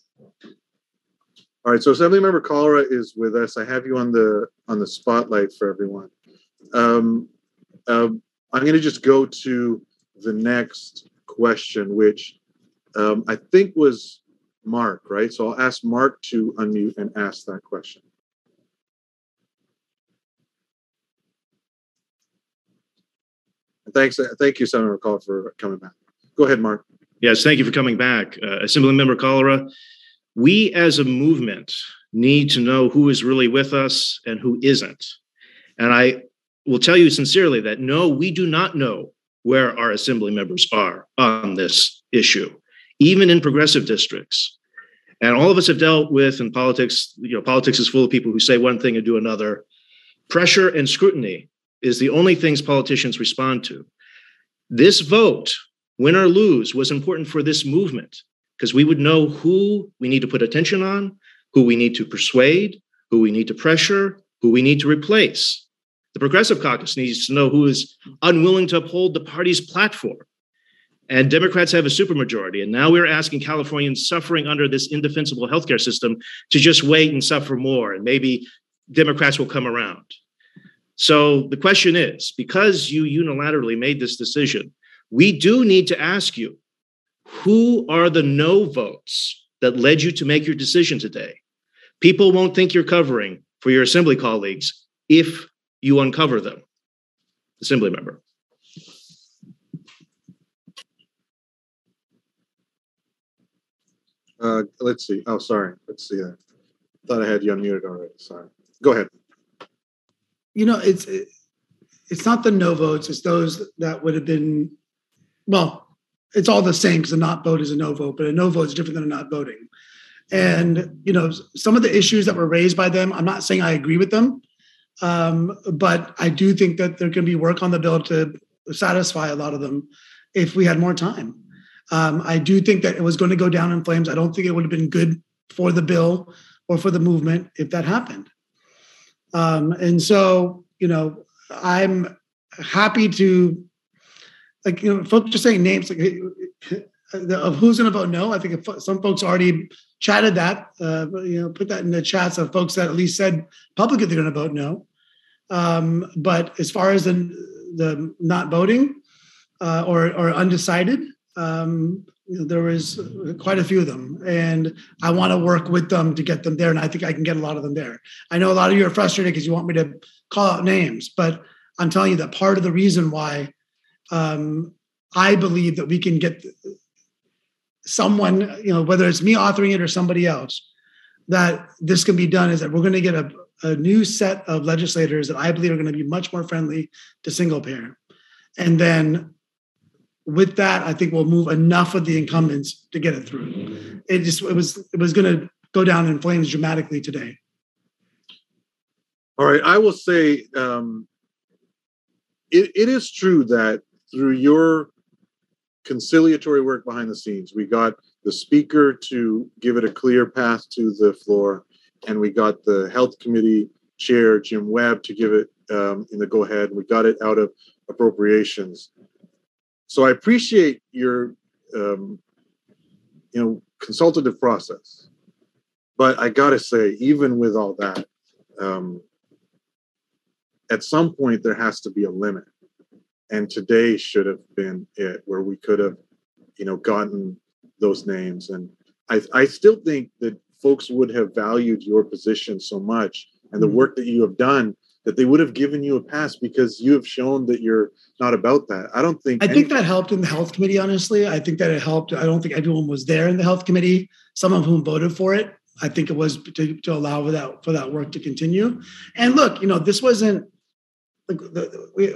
All right, so Assemblymember Kalra is with us. I have you on the on the spotlight for everyone. Um, uh, I'm going to just go to the next question, which um, I think was Mark, right? So I'll ask Mark to unmute and ask that question. Thanks, thank you, Senator Call, for coming back. Go ahead, Mark. Yes, thank you for coming back. Uh, Assemblymember Kalra, we as a movement need to know who is really with us and who isn't. And I will tell you sincerely that no, we do not know where our assembly members are on this issue even in progressive districts. And all of us have dealt with in politics, you know, politics is full of people who say one thing and do another. Pressure and scrutiny is the only things politicians respond to. This vote, win or lose, was important for this movement because we would know who we need to put attention on, who we need to persuade, who we need to pressure, who we need to replace. The Progressive Caucus needs to know who is unwilling to uphold the party's platform. And Democrats have a supermajority. And now we're asking Californians suffering under this indefensible healthcare system to just wait and suffer more. And maybe Democrats will come around. So the question is because you unilaterally made this decision, we do need to ask you who are the no votes that led you to make your decision today? People won't think you're covering for your assembly colleagues if you uncover them. Assembly member. Uh, let's see. Oh, sorry. Let's see. I thought I had you unmuted already. Sorry. Go ahead. You know, it's it, it's not the no votes. It's those that would have been. Well, it's all the same because a not vote is a no vote, but a no vote is different than a not voting. And you know, some of the issues that were raised by them, I'm not saying I agree with them, um, but I do think that there can be work on the bill to satisfy a lot of them if we had more time. Um, I do think that it was going to go down in flames. I don't think it would have been good for the bill or for the movement if that happened. Um, and so, you know, I'm happy to, like, you know, folks are saying names like of who's going to vote no. I think some folks already chatted that, uh, you know, put that in the chats of folks that at least said publicly they're going to vote no. Um, but as far as the, the not voting uh, or, or undecided, um, there was quite a few of them, and I want to work with them to get them there. And I think I can get a lot of them there. I know a lot of you are frustrated because you want me to call out names, but I'm telling you that part of the reason why um, I believe that we can get someone, you know, whether it's me authoring it or somebody else, that this can be done is that we're going to get a, a new set of legislators that I believe are going to be much more friendly to single payer. And then with that, I think we'll move enough of the incumbents to get it through. It just it was it was going to go down in flames dramatically today. All right, I will say um, it, it is true that through your conciliatory work behind the scenes, we got the speaker to give it a clear path to the floor, and we got the health committee chair Jim Wood to give it um, in the go ahead. We got it out of appropriations so I appreciate your, um, you know, consultative process. But I gotta say, even with all that, um, at some point there has to be a limit. And today should have been it, where we could have, you know, gotten those names. And I, I still think that folks would have valued your position so much and the mm-hmm. work that you have done that they would have given you a pass because you have shown that you're not about that. I don't think. I think that helped in the health committee. Honestly, I think that it helped. I don't think everyone was there in the health committee. Some of whom voted for it. I think it was to, to allow for that for that work to continue. And look, you know, this wasn't like the, we.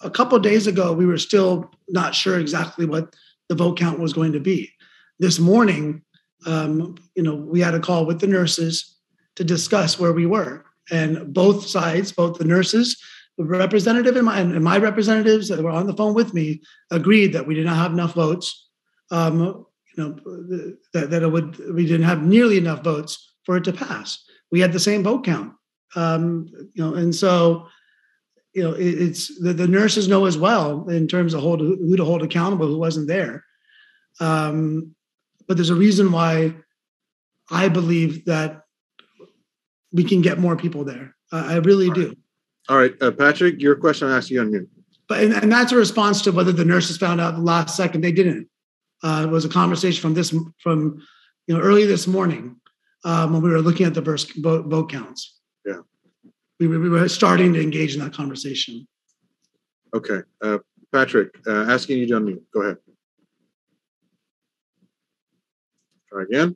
A couple days ago, we were still not sure exactly what the vote count was going to be. This morning, um, you know, we had a call with the nurses to discuss where we were and both sides, both the nurses, the representative and my, and my representatives that were on the phone with me agreed that we did not have enough votes. Um, you know that, that it would we didn't have nearly enough votes for it to pass. We had the same vote count. Um, you know, and so you know it, it's the, the nurses know as well in terms of hold who to hold accountable who wasn't there. Um, but there's a reason why I believe that we can get more people there. Uh, I really All do. Right. All right, uh, Patrick, your question I asked you on mute. But and, and, that's a response to whether the nurses found out the last second. They didn't. Uh, it was a conversation from this from you know early this morning um, when we were looking at the vote, vote counts. Yeah, we, we were starting to engage in that conversation. Okay, uh, Patrick, uh, asking you to unmute. Go ahead. Try again.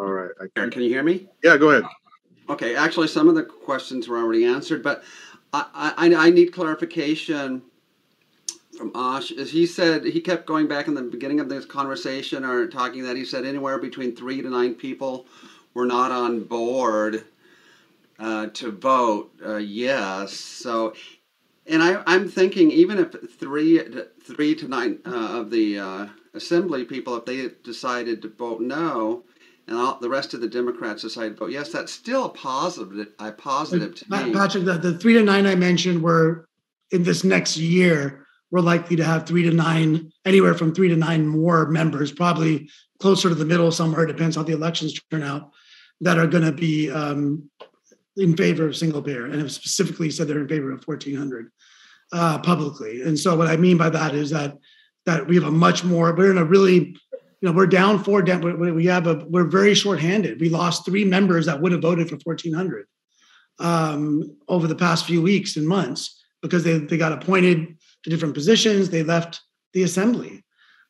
All right. I can, can you hear me? Yeah, go ahead. Okay. Actually, some of the questions were already answered, but I, I, I need clarification from Ash. As he said, he kept going back in the beginning of this conversation or talking that he said anywhere between three to nine people were not on board. uh, to vote uh, yes. So, and I, I'm thinking even if three three to nine uh, of the uh, assembly people, if they decided to vote no, and all, the rest of the Democrats decided to vote yes, that's still a positive. A positive to me. Patrick, the, the three to nine I mentioned were in this next year. We're likely to have three to nine, anywhere from three to nine more members, probably closer to the middle somewhere. Depends how the elections turn out. That are going to be um, in favor of single payer and have specifically said they're in favor of 1400 uh, publicly. And so what I mean by that is that that we have a much more we're in a really you know we're down four down we have a we're very short-handed. We lost three members that would have voted for 1400 um, over the past few weeks and months because they they got appointed to different positions. They left the assembly.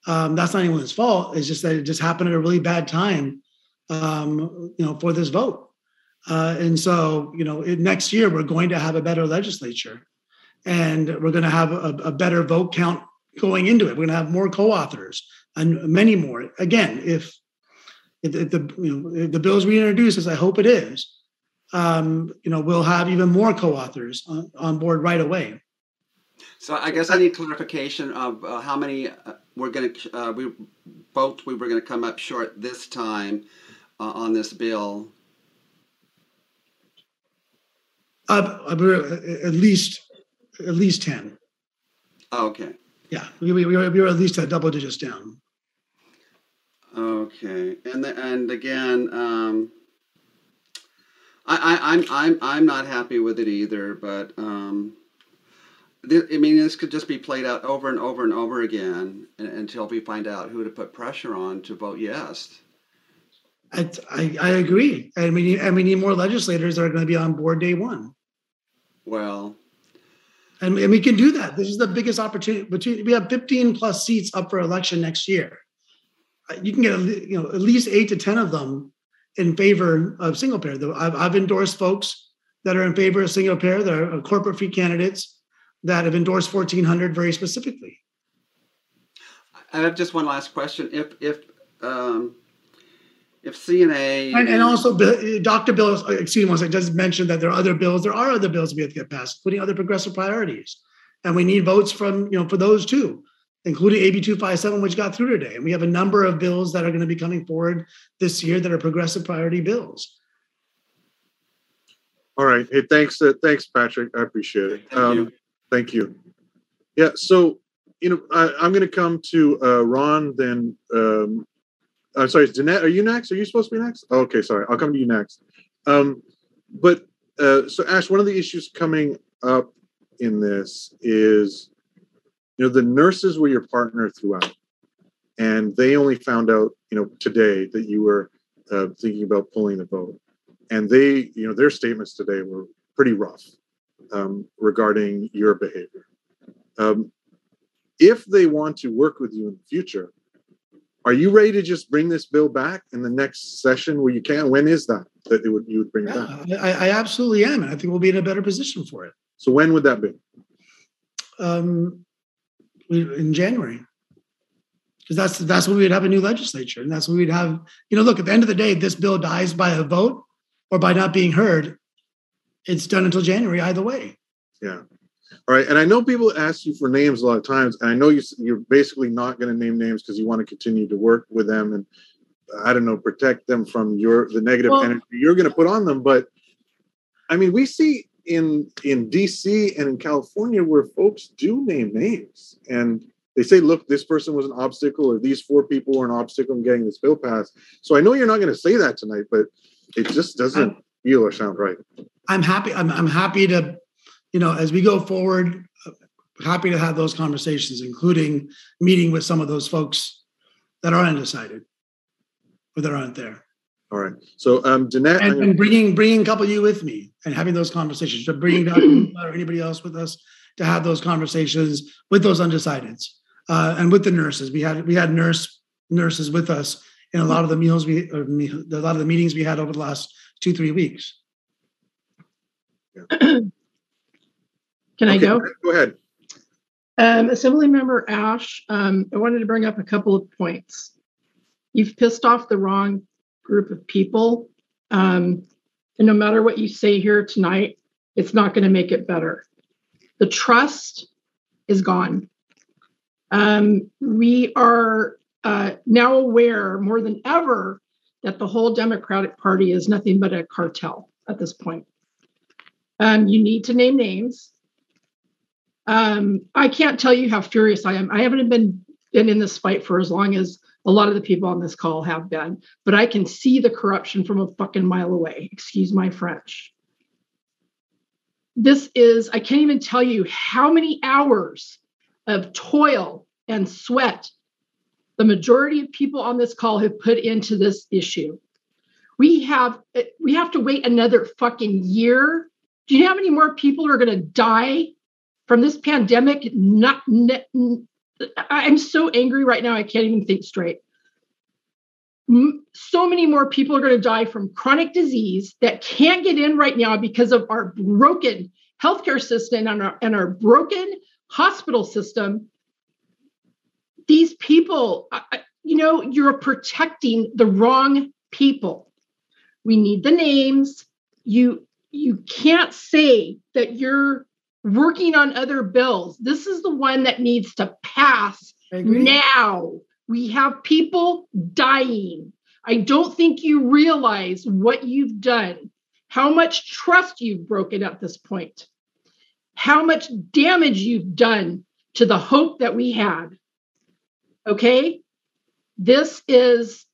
Um, that's not anyone's fault. It's just that it just happened at a really bad time, um, you know, for this vote. Uh, and so, you know, next year we're going to have a better legislature, and we're going to have a, a better vote count going into it. We're going to have more co-authors and many more. Again, if, if, the you know the bills we introduce, as I hope it is, um, you know, we'll have even more co-authors on, on board right away. So I guess I need clarification of uh, how many uh, we're going to uh, we both we were going to come up short this time uh, on this bill. Uh, at least at least ten. Okay. Yeah, we, we, we were at least at double digits down. Okay, and the, and again, um, I, I I'm I'm I'm not happy with it either. But um, th- I mean, this could just be played out over and over and over again until we find out who to put pressure on to vote yes. I, I, I agree. I mean, and we need more legislators that are going to be on board day one. Well, and, and we can do that. This is the biggest opportunity. Between we have 15 plus seats up for election next year. Uh, you can get you know at least eight to 10 of them in favor of single payer. I've, I've endorsed folks that are in favor of single payer. That are corporate free candidates that have endorsed 1400 very specifically. I have just one last question. If if um, if CNA and, and also Dr. Bill, excuse me, I just mentioned that there are other bills. There are other bills we have to get passed, including other progressive priorities, and we need votes from you know for those too, including AB two five seven, which got through today. And we have a number of bills that are going to be coming forward this year that are progressive priority bills. All right. Hey, thanks, uh, thanks, Patrick. I appreciate it. Thank um, you. Thank you. Yeah. So you know, I, am going to come to uh, Ron, then um, I'm sorry, Danette, are you next? Are you supposed to be next? Oh, okay, sorry. I'll come to you next. Um, but uh, so, Ash, one of the issues coming up in this is, you know, the nurses were your partner throughout, and they only found out, you know, today that you were uh, thinking about pulling the vote, and they, you know, their statements today were pretty rough um, regarding your behavior. Um, if they want to work with you in the future, are you ready to just bring this bill back in the next session where you can? When is that that it would you would bring it back? I, I absolutely am, and I think we'll be in a better position for it. So when would that be? Um, in January, because that's that's when we would have a new legislature, and that's when we'd have. You know, look at the end of the day, if this bill dies by a vote or by not being heard, it's done until January either way. Yeah. All right, and I know people ask you for names a lot of times, and I know you, you're basically not going to name names because you want to continue to work with them and I don't know protect them from your the negative well, energy you're going to put on them. But I mean, we see in in DC and in California where folks do name names and they say, look, this person was an obstacle, or these four people were an obstacle in getting this bill passed. So I know you're not going to say that tonight, but it just doesn't I'm, feel or sound right. I'm happy. I'm, I'm happy to you know, as we go forward, happy to have those conversations, including meeting with some of those folks that are undecided or that aren't there. All right. So, um, Danette, and, and bringing bringing a couple of you with me and having those conversations, to bringing Dr. [CLEARS THROAT] or anybody else with us to have those conversations with those undecideds uh, and with the nurses. We had we had nurse nurses with us in a lot of the meals we or a lot of the meetings we had over the last two three weeks. Yeah. [CLEARS THROAT] Can okay, I go? Go ahead. Um, Assemblymember Ash, um, I wanted to bring up a couple of points. You've pissed off the wrong group of people. Um, And no matter what you say here tonight, it's not going to make it better. The trust is gone. Um, we are uh, now aware more than ever that the whole Democratic Party is nothing but a cartel at this point. Um, you need to name names. Um, I can't tell you how furious I am. I haven't been been in this fight for as long as a lot of the people on this call have been, but I can see the corruption from a fucking mile away. Excuse my French. This is, I can't even tell you how many hours of toil and sweat the majority of people on this call have put into this issue. We have we have to wait another fucking year. Do you know how many more people are going to die from this pandemic? Not, I'm so angry right now. I can't even think straight. So many more people are going to die from chronic disease that can't get in right now because of our broken healthcare system and our, and our broken hospital system these people, you know, you're protecting the wrong people. We need the names. You you can't say that you're working on other bills. This is the one that needs to pass now. We have people dying. I don't think you realize what you've done, how much trust you've broken at this point, how much damage you've done to the hope that we had. Okay. This is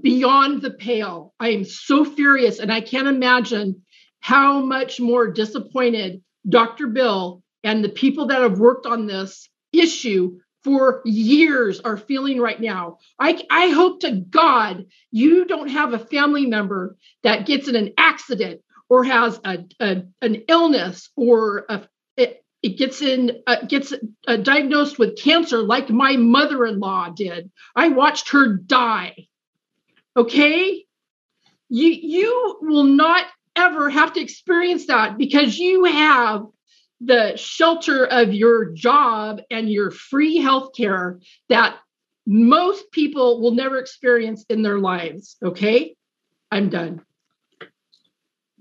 beyond the pale. I am so furious, and I can't imagine how much more disappointed Dr. Bill and the people that have worked on this issue for years are feeling right now. I, I hope to God you don't have a family member that gets in an accident or has a, a an illness or a, it gets in uh, gets uh, diagnosed with cancer like my mother-in-law did i watched her die okay you you will not ever have to experience that because you have the shelter of your job and your free health care that most people will never experience in their lives okay i'm done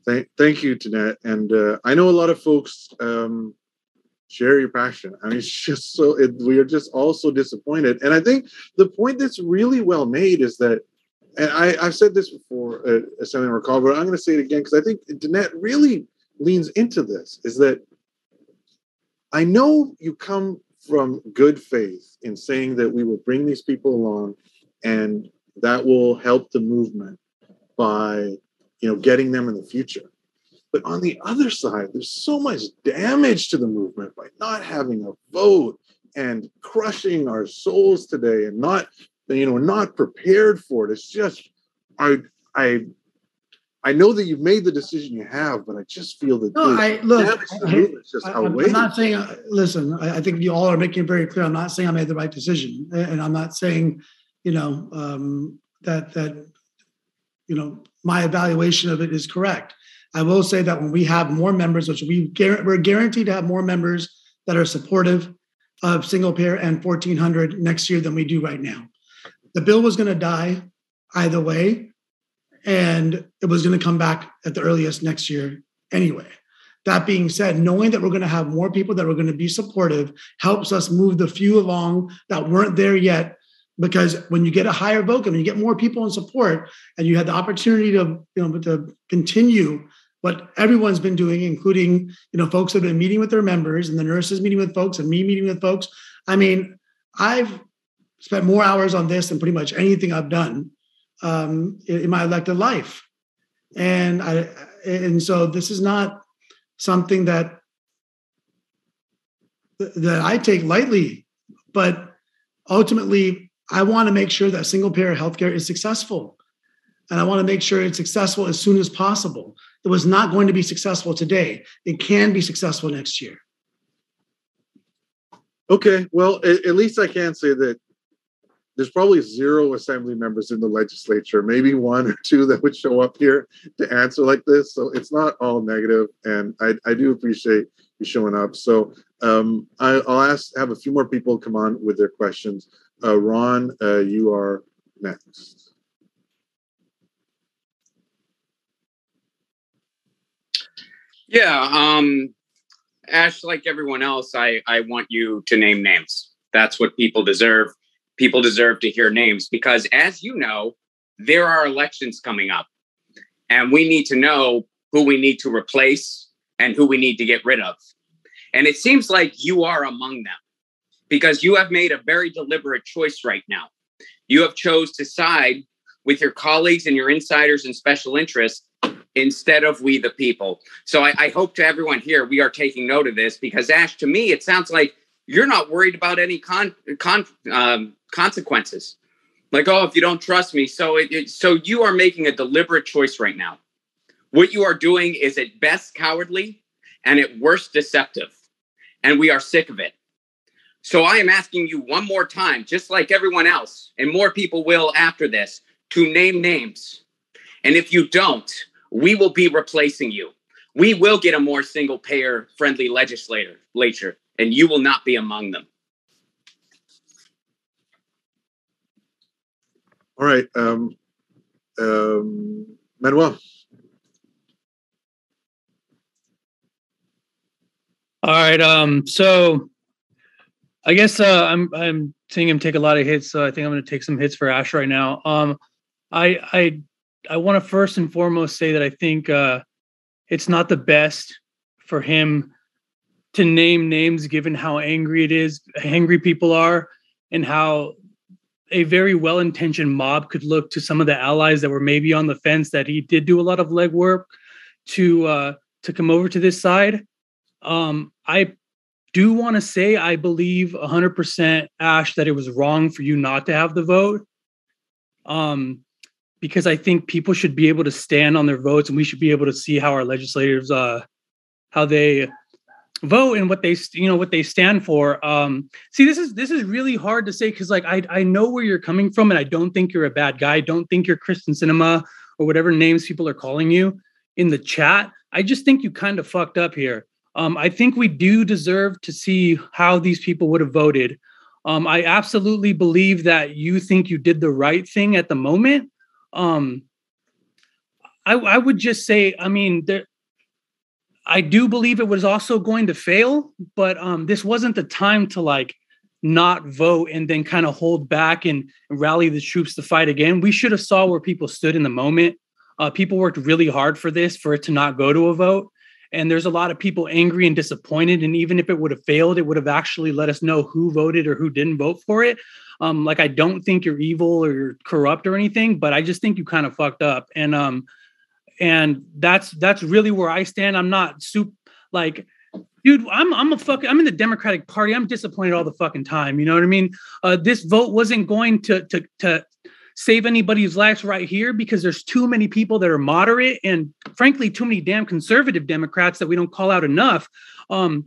Thank, thank you, Danette. And uh, I know a lot of folks um, share your passion. I mean, [LAUGHS] it's just so it, we are just all so disappointed. And I think the point that's really well made is that, and I, I've said this before, uh, Assemblyman Kalra, but I'm going to say it again because I think Danette really leans into this. Is that I know you come from good faith in saying that we will bring these people along, and that will help the movement by you know getting them in the future. But on the other side, there's so much damage to the movement by not having a vote and crushing our souls today and not, you know, not prepared for it. It's just, I, I, I know that you've made the decision you have, but I just feel that no, I look. I, just I, am not saying. Listen, I, I, think you all are making it very clear. I'm not saying I made the right decision, and I'm not saying, you know, um, that that, you know, my evaluation of it is correct. I will say that when we have more members, which we we're guaranteed to have more members that are supportive of single payer and 1400 next year than we do right now. The bill was going to die either way, and it was going to come back at the earliest next year anyway. That being said, knowing that we're going to have more people that are going to be supportive helps us move the few along that weren't there yet. Because when you get a higher vote, and you get more people in support, and you have the opportunity to, you know, to continue what everyone's been doing, including you know folks have been meeting with their members and the nurses meeting with folks and me meeting with folks. I mean, I've spent more hours on this than pretty much anything I've done um, in my elected life, and I and so this is not something that that I take lightly, but ultimately I want to make sure that single payer healthcare is successful. And I want to make sure it's successful as soon as possible. It was not going to be successful today. It can be successful next year. Okay, well, at least I can say that there's probably zero assembly members in the legislature, maybe one or two that would show up here to answer like this. So it's not all negative, and I, I do appreciate you showing up. So um, I, will ask, have a few more people come on with their questions. Uh, Ron, uh, you are next. Yeah. Um, Ash, like everyone else, I, I want you to name names. That's what people deserve. People deserve to hear names because, as you know, there are elections coming up and we need to know who we need to replace and who we need to get rid of. And it seems like you are among them because you have made a very deliberate choice right now. You have chose to side with your colleagues and your insiders and special interests instead of we the people. So I, I, hope to everyone here we are taking note of this because Ash, to me, it sounds like you're not worried about any con, con um, consequences. Like, oh, if you don't trust me, so it, it, so you are making a deliberate choice right now. What you are doing is at best cowardly and at worst deceptive, and we are sick of it. So I am asking you one more time, just like everyone else, and more people will after this, to name names. And if you don't, we will be replacing you. We will get a more single payer friendly legislator, and you will not be among them. All right. Um, um, Manuel. All right. Um, so I guess uh, I'm I'm seeing him take a lot of hits, so I think I'm going to take some hits for Ash right now. Um, I I I want to first and foremost say that I think uh, it's not the best for him to name names, given how angry it is, angry people are, and how a very well-intentioned mob could look to some of the allies that were maybe on the fence that he did do a lot of legwork to uh, to come over to this side. Um, I do want to say I believe 100% Ash that it was wrong for you not to have the vote. Um, because I think people should be able to stand on their votes and we should be able to see how our legislators uh how they vote and what they you know what they stand for um see this is this is really hard to say because like i i know where you're coming from and i don't think you're a bad guy. I don't think you're Kyrsten Sinema or whatever names people are calling you in the chat. I just think you kind of fucked up here. Um i think we do deserve to see how these people would have voted. Um i absolutely believe that you think you did the right thing at the moment. Um, I, I would just say, I mean, there, I do believe it was also going to fail, but um, this wasn't the time to like not vote and then kind of hold back and, rally the troops to fight again. We should have saw where people stood in the moment. Uh, people worked really hard for this, for it to not go to a vote. And there's a lot of people angry and disappointed. And even if it would have failed, it would have actually let us know who voted or who didn't vote for it. Um, like I don't think you're evil or you're corrupt or anything, but I just think you kind of fucked up. And um, and that's that's really where I stand. I'm not soup like dude i'm i'm a fuck i'm in the democratic party. I'm disappointed all the fucking time. You know what i mean? Uh, this vote wasn't going to to to save anybody's lives right here because there's too many people that are moderate and frankly too many damn conservative democrats that we don't call out enough. Um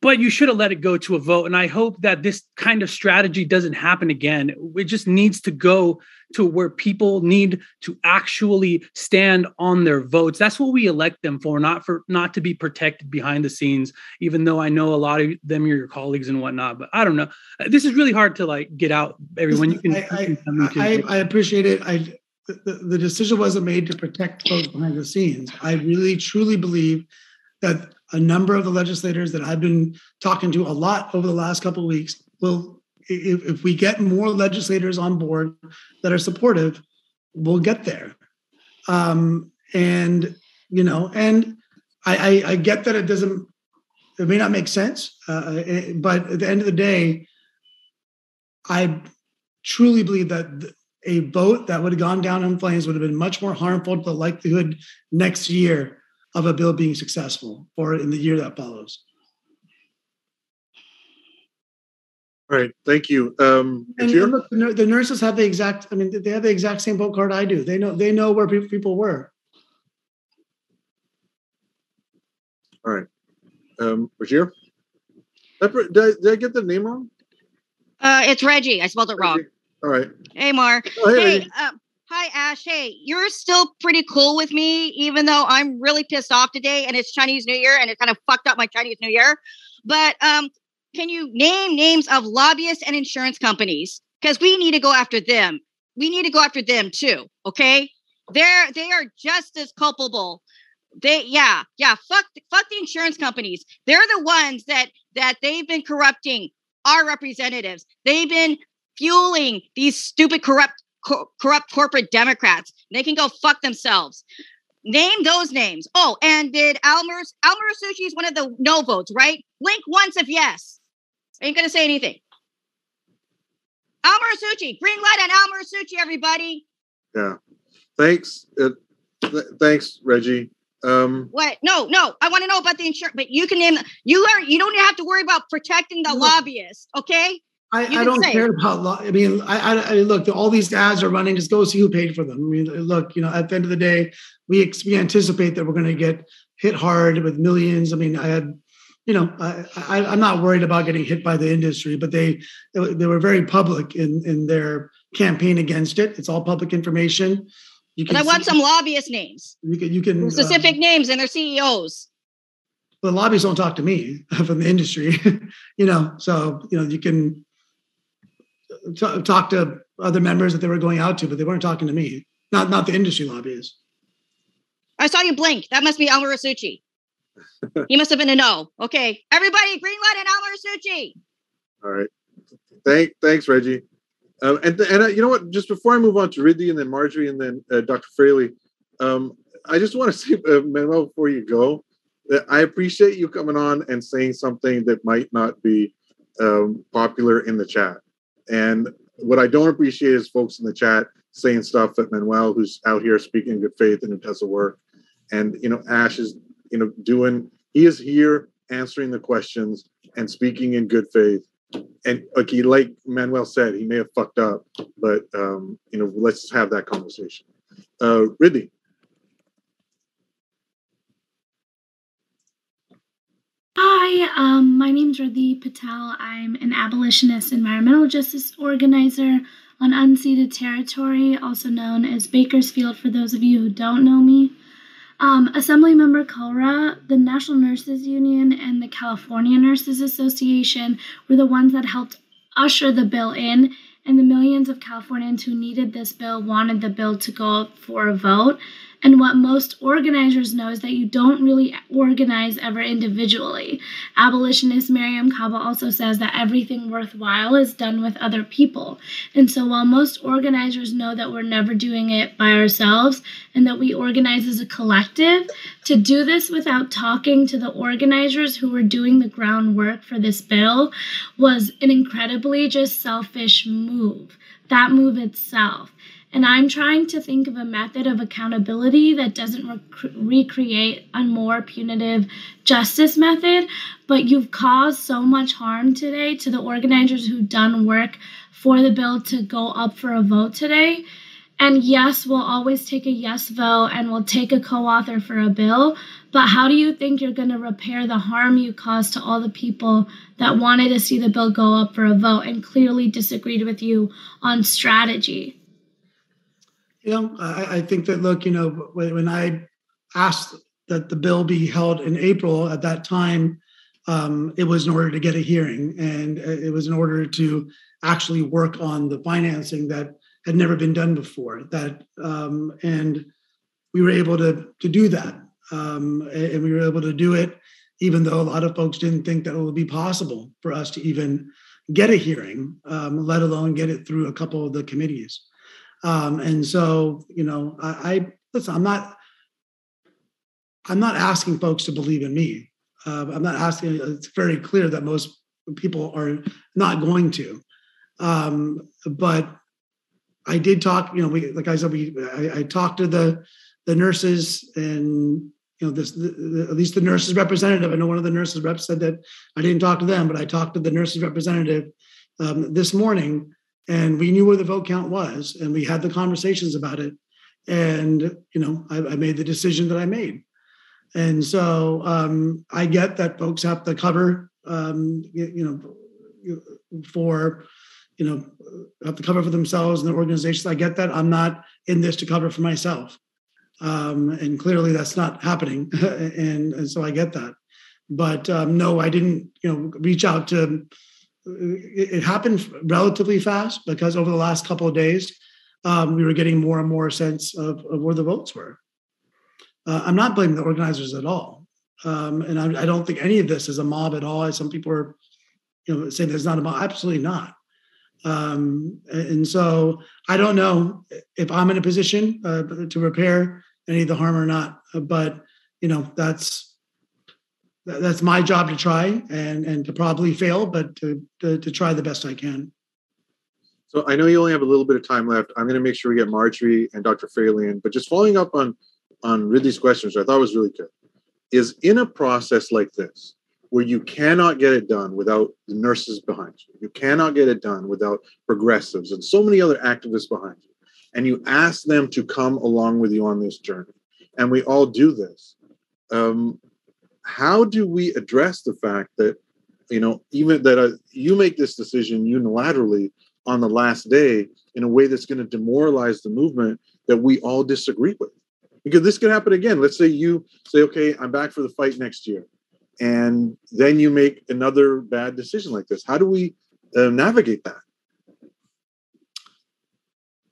but you should have let it go to a vote. And I hope that this kind of strategy doesn't happen again. It just needs to go to where people need to actually stand on their votes. That's what we elect them for, not for not to be protected behind the scenes, even though I know a lot of them are your colleagues and whatnot. But I don't know. This is really hard to like get out everyone. You can, I, you can I, I, I, appreciate it. I the, the decision wasn't made to protect folks behind the scenes. I really truly believe that a number of the legislators that I've been talking to a lot over the last couple of weeks will, if, if we get more legislators on board that are supportive, we'll get there. Um, and you know, and I, I, I, get that it doesn't, it may not make sense, uh, but at the end of the day, I truly believe that a vote that would have gone down in flames would have been much more harmful to the likelihood next year of a bill being successful or in the year that follows. All right, thank you. Um, and, and look, the nurses have the exact. I mean, they have the exact same vote card I do. They know. They know where people were. All right, um, Rajir. Did I, did I get the name wrong? Uh, it's Reggie. I spelled it wrong. All right. Hey, Mark. Oh, hey, hey um, Hi, Ash. Hey, you're still pretty cool with me, even though I'm really pissed off today and it's Chinese New Year and it kind of fucked up my Chinese New Year. But um, can you name names of lobbyists and insurance companies? Because we need to go after them. We need to go after them too. Okay. They're they are just as culpable they yeah yeah fuck fuck the insurance companies they're the ones that that they've been corrupting our representatives they've been fueling these stupid corrupt co- corrupt corporate democrats they can go fuck themselves name those names oh and did almer Al Muratsuchi is one of the no votes right blink once if yes ain't gonna say anything Al Muratsuchi green light on Al Muratsuchi everybody Yeah. Thanks. Uh, th- thanks, Reggie. Um, What? No, no. I want to know about the insurance, but you can name. You are. You don't have to worry about protecting the lobbyists. Okay. I, I don't say. care about. Law. I mean, I, I, I look. All these ads are running. Just go see who paid for them. I mean, look. You know, at the end of the day, we ex- we anticipate that we're going to get hit hard with millions. I mean, I had, you know, I, I I'm not worried about getting hit by the industry, but they they were very public in in their campaign against it. It's all public information. You But I want see- some lobbyist names, You can you can uh, specific names, and their CEOs. the lobbyists don't talk to me [LAUGHS] from the industry, [LAUGHS] you know. So you know you can t- talk to other members that they were going out to, but they weren't talking to me. Not not the industry lobbyists. I saw you blink. That must be Al Muratsuchi. he must have been a no. Okay, everybody, green light on Al Muratsuchi. all right. Thank, thanks, Reggie. Um, and and uh, you know what? Just before I move on to Ridley and then Marjorie and then uh, Dr. Fraley, um, I just want to [LAUGHS] say, uh, Manuel, before you go, that I appreciate you coming on and saying something that might not be um, popular in the chat. And what I don't appreciate is folks in the chat saying stuff that Manuel, who's out here speaking in good faith and who does the work, and you know, Ash is you know doing. He is here answering the questions and speaking in good faith and okay, like Manuel said, he may have fucked up, but um, you know, let's have that conversation. Uh, Ridley, Hi, um, my is Radhi Patel. I'm an abolitionist environmental justice organizer on unceded territory, also known as Bakersfield for those of you who don't know me. Um, Assemblymember Kalra, the National Nurses Union, and the California Nurses Association were the ones that helped usher the bill in, and the millions of Californians who needed this bill wanted the bill to go for a vote. And what most organizers know is that you don't really organize ever individually. Abolitionist Mariame Kaba also says that everything worthwhile is done with other people. And so while most organizers know that we're never doing it by ourselves and that we organize as a collective, to do this without talking to the organizers who were doing the groundwork for this bill was an incredibly just selfish move. That move itself. And I'm trying to think of a method of accountability that doesn't rec- recreate a more punitive justice method. But you've caused so much harm today to the organizers who've done work for the bill to go up for a vote today. And yes, we'll always take a yes vote and we'll take a co author for a bill. But how do you think you're going to repair the harm you caused to all the people that wanted to see the bill go up for a vote and clearly disagreed with you on strategy? You know, I, I think that look, you know, when, when I asked that the bill be held in April, at that time, um, it was in order to get a hearing, and it was in order to actually work on the financing that had never been done before. That um, and we were able to to do that, um, and and we were able to do it, even though a lot of folks didn't think that it would be possible for us to even get a hearing, um, let alone get it through a couple of the committees. Um, and so, you know, I, I listen. I'm not. I'm not asking folks to believe in me. Uh, I'm not asking. It's very clear that most people are not going to. Um, but I did talk. You know, we like I said, we I, I talked to the the nurses and you know this the, the, at least the nurses representative. I know one of the nurses reps said that I didn't talk to them, but I talked to the nurses representative um, this morning and we knew where the vote count was and we had the conversations about it and you know i, I made the decision that i made. And so um, i get that folks have to cover um, you, you know for you know have to cover for themselves and their organizations. I get that. I'm not in this to cover for myself. Um, and clearly that's not happening [LAUGHS] and, and so i get that. But um, no i didn't you know reach out to it, it happened relatively fast because over the last couple of days, um, we were getting more and more sense of, of where the votes were. Uh, I'm not blaming the organizers at all, um, and I, I, don't think any of this is a mob at all. Some people are, you know, saying there's not a mob. Absolutely not. Um, and so I don't know if I'm in a position uh, to repair any of the harm or not. But you know, that's that's my job to try and and to probably fail, but to to, to try the best I can. So I know you only have a little bit of time left. I'm going to make sure we get Marjorie and Dr. Fraley in, but just following up on on Ridley's questions, I thought was really good. Is in a process like this, where you cannot get it done without the nurses behind you, you cannot get it done without progressives and so many other activists behind you, and you ask them to come along with you on this journey, and we all do this. Um, how do we address the fact that you know even that uh, you make this decision unilaterally on the last day in a way that's going to demoralize the movement that we all disagree with? Because this could happen again. Let's say you say okay i'm back for the fight next year. And then you make another bad decision like this. How do we uh, navigate that?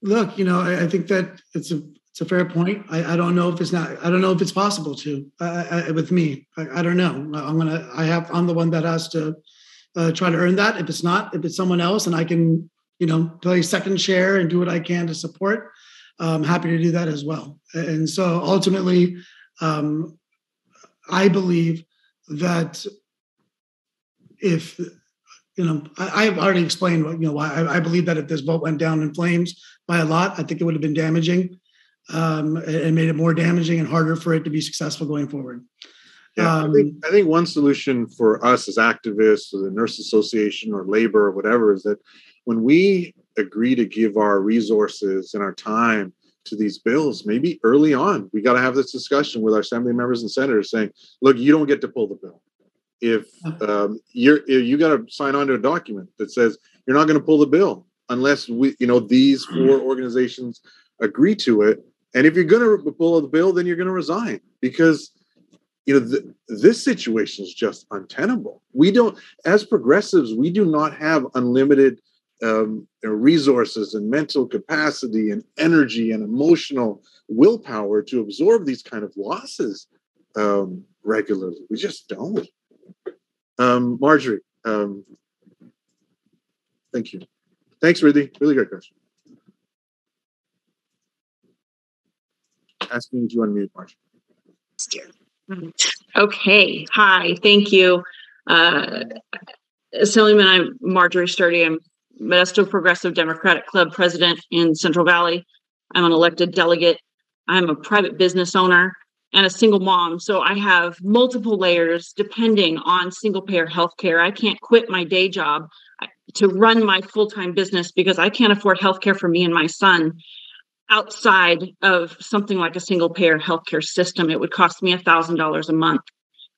Look you know I, I, think that it's a it's a fair point. I, I don't know if it's not i don't know if it's possible to uh, with me. I, I, don't know. I'm gonna i have i'm the one that has to uh, try to earn that. If it's not if it's someone else and i can you know play second chair and do what i can to support i'm happy to do that as well. And so ultimately um, i believe that if you know I, have already explained what you know why I, I, believe that if this vote went down in flames by a lot i think it would have been damaging um, and made it more damaging and harder for it to be successful going forward yeah, um, I, think, I think one solution for us as activists or the nurse association or labor or whatever is that when we agree to give our resources and our time to these bills, maybe early on, we got to have this discussion with our assembly members and senators saying, look, you don't get to pull the bill. If um, you're, you got to sign on to a document that says you're not going to pull the bill unless we, you know, these four organizations agree to it. And if you're going to pull the bill, then you're going to resign because, you know, th- this situation is just untenable. We don't, as progressives, we do not have unlimited um, resources and mental capacity and energy and emotional willpower to absorb these kind of losses um, regularly. We just don't. Um, Marjorie, um, thank you. Thanks, Ridley. Really great question. Asking you to unmute, Marjorie. Okay. Hi. Thank you. Uh, Assemblyman, I'm Marjorie Sturdy. I'm Modesto Progressive Democratic Club president in Central Valley. I'm an elected delegate. I'm a private business owner and a single mom. So I have multiple layers depending on single payer healthcare. I can't quit my day job to run my full time business because I can't afford healthcare for me and my son outside of something like a single payer healthcare system. It would cost me $1,000 a month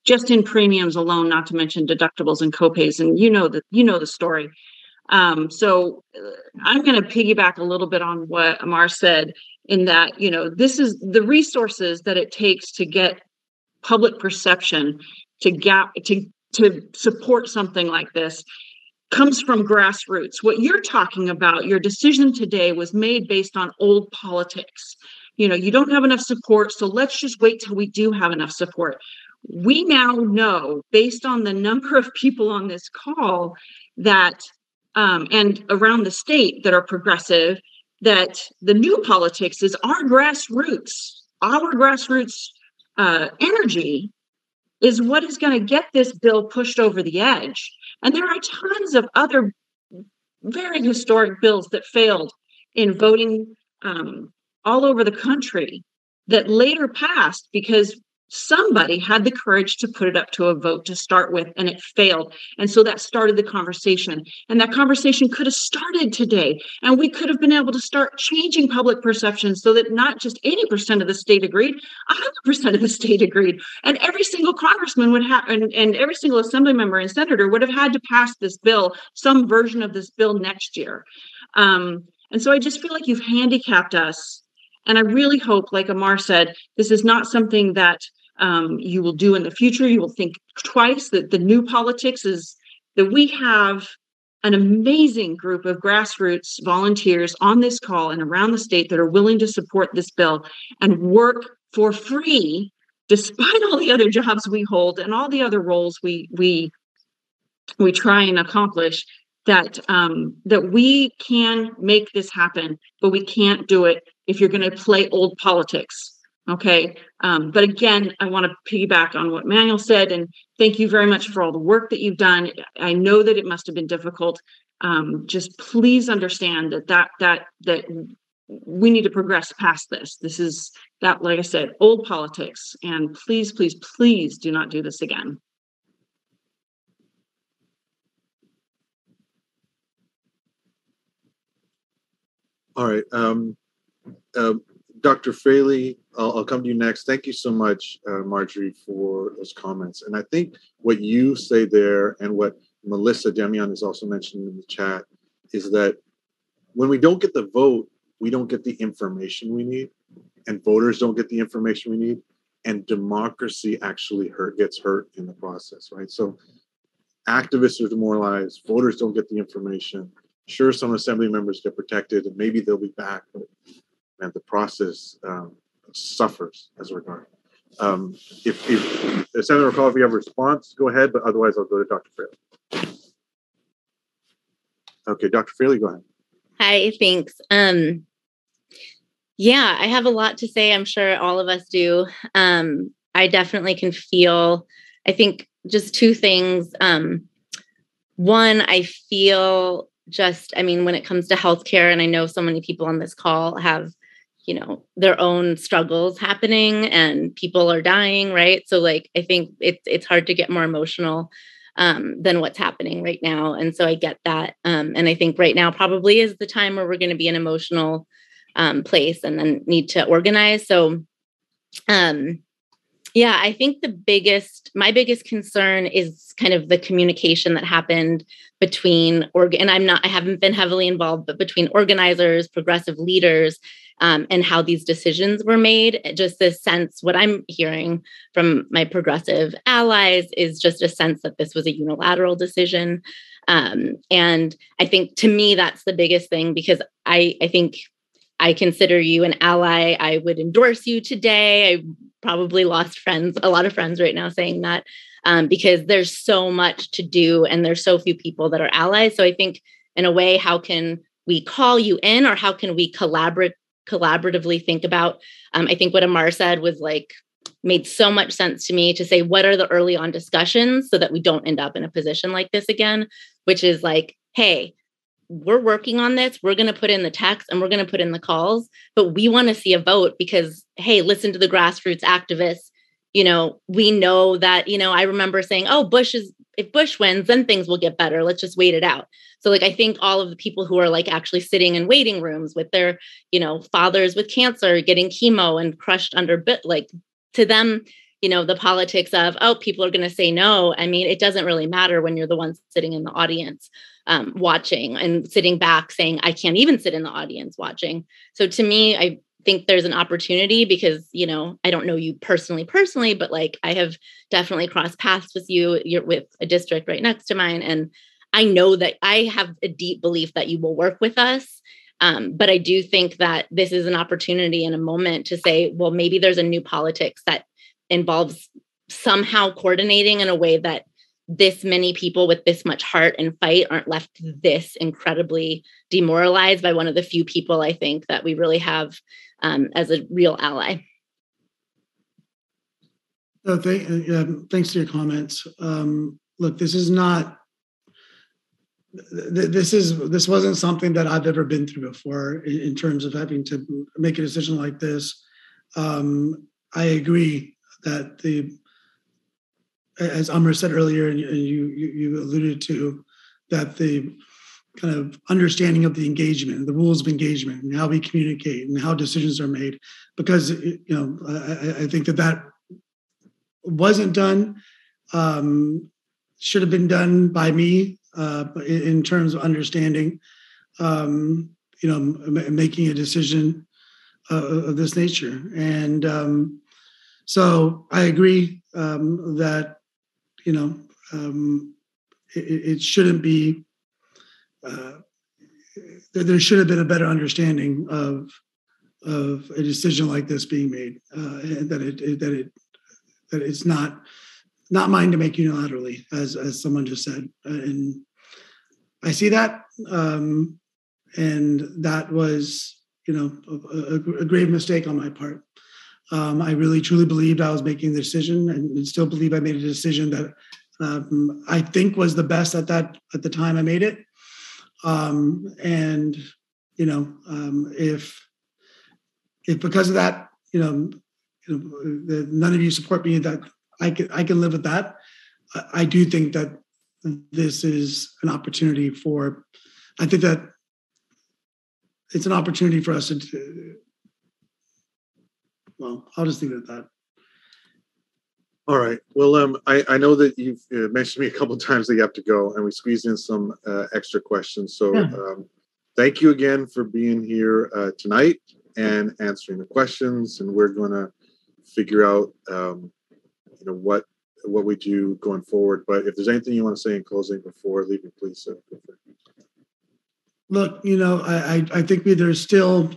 just in premiums alone, not to mention deductibles and copays. And you know the you know the story. Um, so uh, I'm going to piggyback a little bit on what Amar said in that, you know, this is the resources that it takes to get public perception to gap to to support something like this comes from grassroots. What you're talking about, your decision today was made based on old politics. You know, you don't have enough support, so let's just wait till we do have enough support. We now know, based on the number of people on this call, that um, and around the state that are progressive that the new politics is our grassroots our grassroots uh, energy is what is going to get this bill pushed over the edge and there are tons of other very historic bills that failed in voting um, all over the country that later passed because somebody had the courage to put it up to a vote to start with and it failed. And so that started the conversation. And that conversation could have started today. And we could have been able to start changing public perception so that not just 80% of the state agreed 100% of the state agreed. And every single congressman would have and, and every single assembly member and senator would have had to pass this bill some version of this bill next year. Um, and so i just feel like you've handicapped us. And I really hope, like Amar said, this is not something that um, you will do in the future. You will think twice that the new politics is that we have an amazing group of grassroots volunteers on this call and around the state that are willing to support this bill and work for free, despite all the other jobs we hold and all the other roles we we we try and accomplish. That um, that we can make this happen, but we can't do it if you're going to play old politics. Okay. Um, but again, I want to piggyback on what Manuel said and thank you very much for all the work that you've done. I know that it must have been difficult. Um, just please understand that that that that we need to progress past this. This is that, like I said, old politics. And please, please, please do not do this again. All right. Um, uh, Dr. Fraley, I'll, I'll, come to you next. Thank you so much, uh, Marjorie, for those comments. And I think what you say there and what Melissa Demian has also mentioned in the chat is that when we don't get the vote, we don't get the information we need, and voters don't get the information we need, and democracy actually hurt gets hurt in the process, right? So activists are demoralized, voters don't get the information. Sure, some assembly members get protected, and maybe they'll be back, but man, the process um, suffers as a regard. Um, if, if Senator McCall, if you have a response, go ahead, but otherwise I'll go to Dr. Fraley. Okay, Dr. Fraley, go ahead. Hi, thanks. Um, yeah, I have a lot to say. I'm sure all of us do. Um, I definitely can feel, I think just two things. Um, one, I feel just, I mean, when it comes to healthcare, and I know so many people on this call have, you know, their own struggles happening and people are dying, right? So like I think it's it's hard to get more emotional um, than what's happening right now. And so I get that. Um, and I think right now probably is the time where we're going to be an emotional um, place and then need to organize. So, um, yeah, I think the biggest, my biggest concern is kind of the communication that happened between org, and I'm not, I haven't been heavily involved, but between organizers, progressive leaders, um, and how these decisions were made. Just this sense, what I'm hearing from my progressive allies is just a sense that this was a unilateral decision. Um, and I think to me, that's the biggest thing because I, I think I consider you an ally. I would endorse you today. I probably lost friends, a lot of friends right now saying that um, because there's so much to do and there's so few people that are allies. So I think, in a way, how can we call you in or how can we collaborate collaboratively think about. Um, I think what Amar said was like made so much sense to me to say what are the early on discussions so that we don't end up in a position like this again, which is like, hey, we're working on this. We're going to put in the text and we're going to put in the calls, but we want to see a vote because, hey, listen to the grassroots activists. You know, we know that, you know, I remember saying, oh, Bush is, if Bush wins, then things will get better. Let's just wait it out. So like I think all of the people who are like actually sitting in waiting rooms with their, you know, fathers with cancer getting chemo and crushed under bit like to them, you know, the politics of oh, people are going to say no. I mean, it doesn't really matter when you're the one sitting in the audience um, watching and sitting back saying I can't even sit in the audience watching. So to me, I think there's an opportunity because you know i don't know you personally personally but like i have definitely crossed paths with you you're with a district right next to mine and I know that I have a deep belief that you will work with us. Um, but I do think that this is an opportunity and a moment to say, well, maybe there's a new politics that involves somehow coordinating in a way that this many people with this much heart and fight aren't left this incredibly demoralized by one of the few people I think that we really have um, as a real ally. Uh, uh, thanks for your comments. Um, look, this is not this is this wasn't something that I've ever been through before in, in terms of having to make a decision like this. Um, I agree that the, as Amar said earlier, and you, you you alluded to, that the kind of understanding of the engagement, the rules of engagement, and how we communicate and how decisions are made, because you know I, I think that that wasn't done. Um, should have been done by me uh, in, terms of understanding, um, you know, m- making a decision uh, of this nature. And um, so I agree um, that, you know, um, it, it, shouldn't be, uh, there should have been a better understanding of of a decision like this being made, uh, and that it, that it that it's not not mine to make unilaterally, as as someone just said, and I see that, um, and that was you know a, a, a grave mistake on my part. Um, I really truly believed I was making the decision, and still believe I made a decision that um, I think was the best at that at the time I made it. Um, and you know, um, if if because of that, you know, you know, none of you support me, that I can I can live with that. I do think that this is an opportunity for. I think that it's an opportunity for us to. Well, I'll just leave it at that. All right. Well, um, I, I know that you've uh, mentioned me a couple times that you have to go, and we squeezed in some uh, extra questions. So, yeah. um, thank you again for being here uh, tonight and answering the questions. And we're going to figure out, um, you know, what what we do going forward. But if there's anything you want to say in closing before leaving, please. Uh, Look, you know, I I, I think we, there's still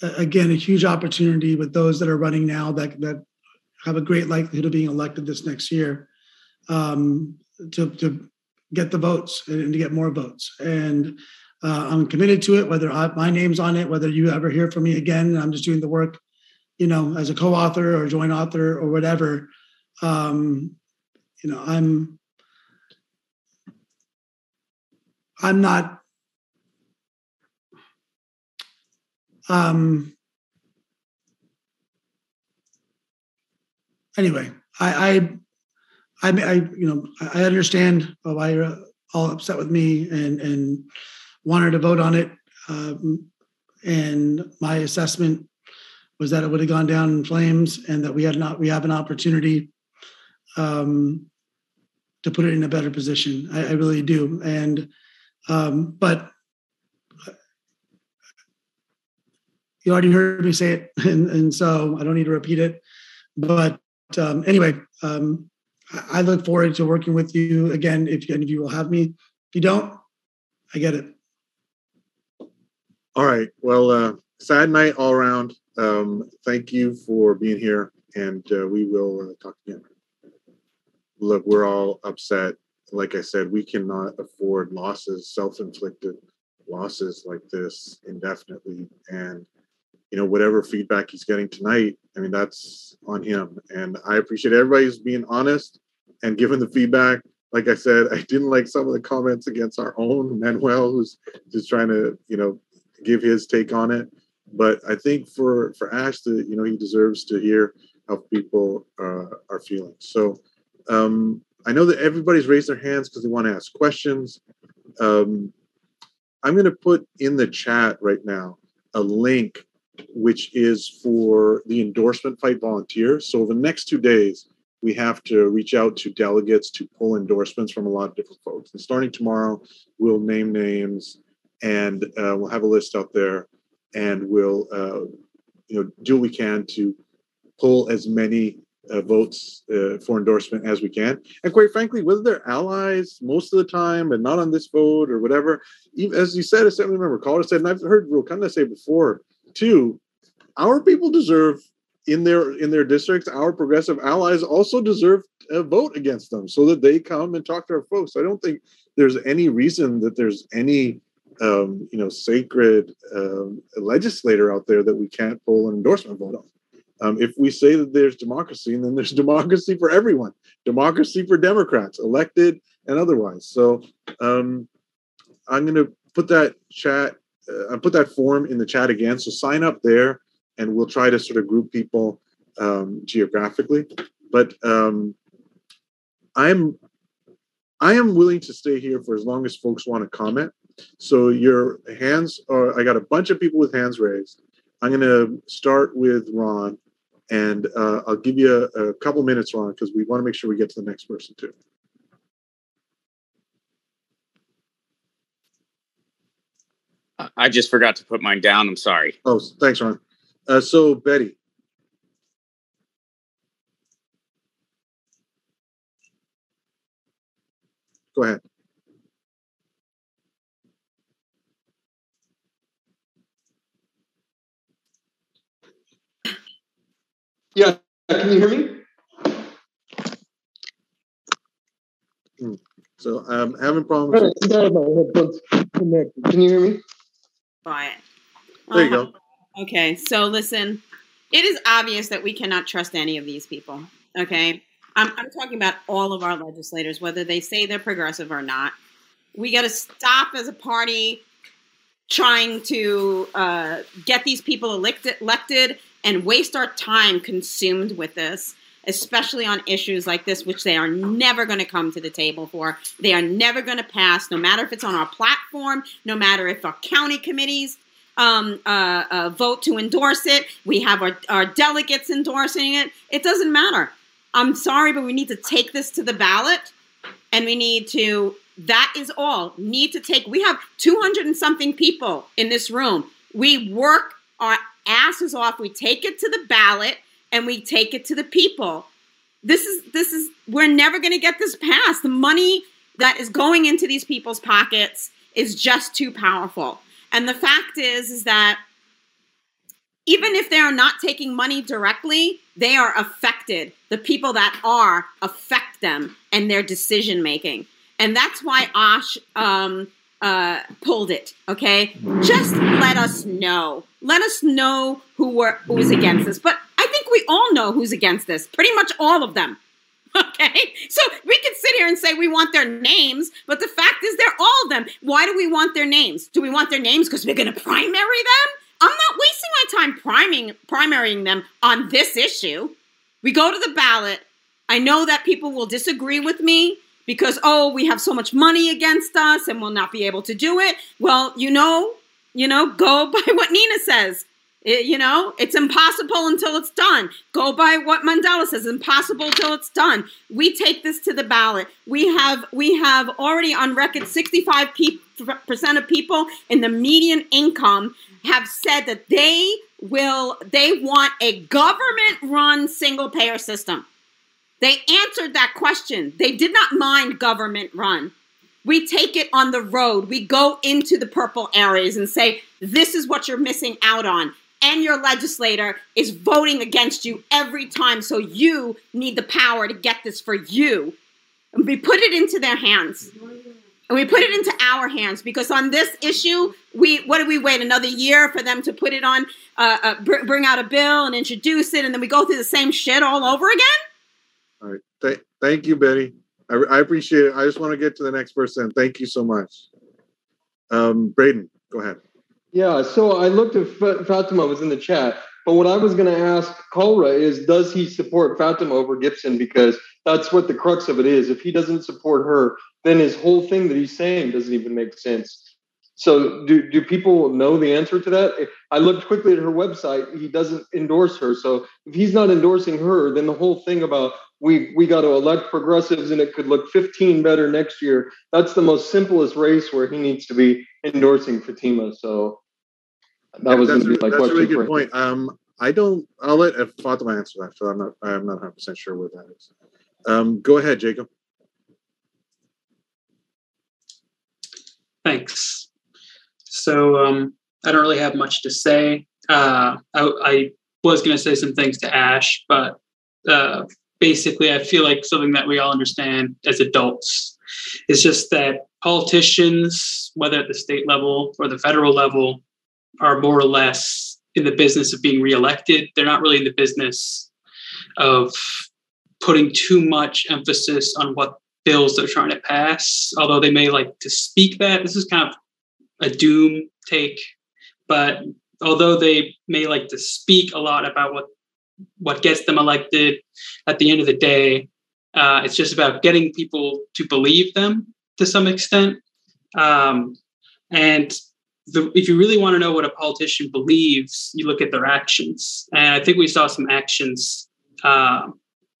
again a huge opportunity with those that are running now that that have a great likelihood of being elected this next year um, to, to get the votes and to get more votes. And uh, I'm committed to it, whether I, my name's on it, whether you ever hear from me again. I'm just doing the work, you know, as a co-author or joint author or whatever. Um, you know, I'm I'm not um, anyway, I, I, I, I you know, I understand why you're all upset with me and and wanted to vote on it. Um, and my assessment was that it would have gone down in flames, and that we had not we have an opportunity um, to put it in a better position. I, I really do, and um, but you already heard me say it, [LAUGHS] and, and so I don't need to repeat it. But um, anyway, um, I look forward to working with you again if any of you will have me. If you don't, I get it. All right. Well, uh, sad night all around. Um, thank you for being here, and uh, we will uh, talk again. Look, we're all upset. Like I said, we cannot afford losses, self inflicted losses like this indefinitely. And you know, whatever feedback he's getting tonight, I mean, that's on him. And I appreciate everybody's being honest and giving the feedback. Like I said, I didn't like some of the comments against our own Manuel, who's just trying to, you know, give his take on it. But I think for for Ash, that you know, he deserves to hear how people uh, are feeling. So um, I know that everybody's raised their hands because they want to ask questions. Um, I'm going to put in the chat right now a link which is for the endorsement fight volunteers. So the next two days, we have to reach out to delegates to pull endorsements from a lot of different folks. And starting tomorrow, we'll name names and uh, we'll have a list out there, and we'll uh, you know do what we can to pull as many uh, votes uh, for endorsement as we can. And quite frankly, whether they're allies most of the time and not on this vote or whatever, even as you said, Assembly Member Kalra said, and I've heard Ro Khanna say before, Two, our people deserve in their in their districts, our progressive allies also deserve a vote against them so that they come and talk to our folks. I don't think there's any reason that there's any um, you know sacred um, legislator out there that we can't pull an endorsement vote on. Um, if we say that there's democracy, and then there's [LAUGHS] democracy for everyone, democracy for Democrats, elected and otherwise. So um, I'm going to put that chat uh, I put that form in the chat again. So sign up there, and we'll try to sort of group people um, geographically. But um, I'm I am willing to stay here for as long as folks want to comment. So your hands are. I got a bunch of people with hands raised. I'm going to start with Ron, and uh, I'll give you a, a couple minutes, Ron, because we want to make sure we get to the next person too. I just forgot to put mine down. I'm sorry. Oh, thanks, Ron. Uh, so, Betty. Go ahead. Yeah, can you hear me? Hmm. So I'm having problems. Can you hear me? Quiet. There you go. Okay, so listen, it is obvious that we cannot trust any of these people. Okay, I'm, I'm talking about all of our legislators, whether they say they're progressive or not. We got to stop as a party trying to uh, get these people elected, elected and waste our time consumed with this, especially on issues like this, which they are never going to come to the table for. They are never going to pass, no matter if it's on our platform, no matter if our county committees um, uh, uh, vote to endorse it. We have our, our delegates endorsing it. It doesn't matter. I'm sorry, but we need to take this to the ballot and we need to, that is all. Need to take, we have 200 and something people in this room. We work our asses off. We take it to the ballot and we take it to the people. This is, this is, we're never going to get this passed. The money that is going into these people's pockets is just too powerful. And the fact is, is that even if they are not taking money directly, they are affected. The people that are affect them and their decision making. And that's why Ash um, uh, pulled it. Okay, just let us know. Let us know who were who was against this. But we all know who's against this. Pretty much all of them. [LAUGHS] Okay, so we can sit here and say we want their names, but the fact is they're all of them. Why do we want their names? Do we want their names because we're going to primary them? I'm not wasting my time priming primarying them on this issue. We go to the ballot. I know that people will disagree with me because oh, we have so much money against us and we'll not be able to do it. Well, you know, you know, go [LAUGHS] by what Nina says. It, you know, it's impossible until it's done. Go by what Mandela says, impossible until it's done. We take this to the ballot. We have we have already on record 65 percent of people in the median income have said that they will they want a government run single payer system. They answered that question. They did not mind government run. We take it on the road. We go into the purple areas and say, this is what you're missing out on and your legislator is voting against you every time. So you need the power to get this for you. And we put it into their hands. And we put it into our hands because on this issue, we what do we wait another year for them to put it on, uh, uh, br- bring out a bill and introduce it, and then we go through the same shit all over again? All right. Th- thank you, Betty. I, I, appreciate it. I just want to get to the next person. Thank you so much. Um, Braden, go ahead. Yeah, so I looked at Fatima was in the chat, but what I was going to ask Kalra is, does he support Fatima over Gipson? Because that's what the crux of it is. If he doesn't support her, then his whole thing that he's saying doesn't even make sense. So, do do people know the answer to that? I looked quickly at her website. He doesn't endorse her. So, if he's not endorsing her, then the whole thing about we we got to elect progressives and it could look 15 better next year. That's the most simplest race where he needs to be endorsing Fatima. So, that was that's, my that's question. a really good point. Um, I don't. I'll let uh, Fatima answer that. So I'm not. I'm not 100 percent sure where that is. Um, go ahead, Jacob. Thanks. So um, I don't really have much to say. Uh, I, I, was going to say some things to Ash, but uh, basically, I feel like something that we all understand as adults is just that politicians, whether at the state level or the federal level, are more or less in the business of being reelected. They're not really in the business of putting too much emphasis on what bills they're trying to pass, although they may like to speak that. This is kind of a doom take, but although they may like to speak a lot about what what gets them elected, at the end of the day, uh, it's just about getting people to believe them to some extent. Um, and the, if you really want to know what a politician believes, you look at their actions. And I think we saw some actions uh,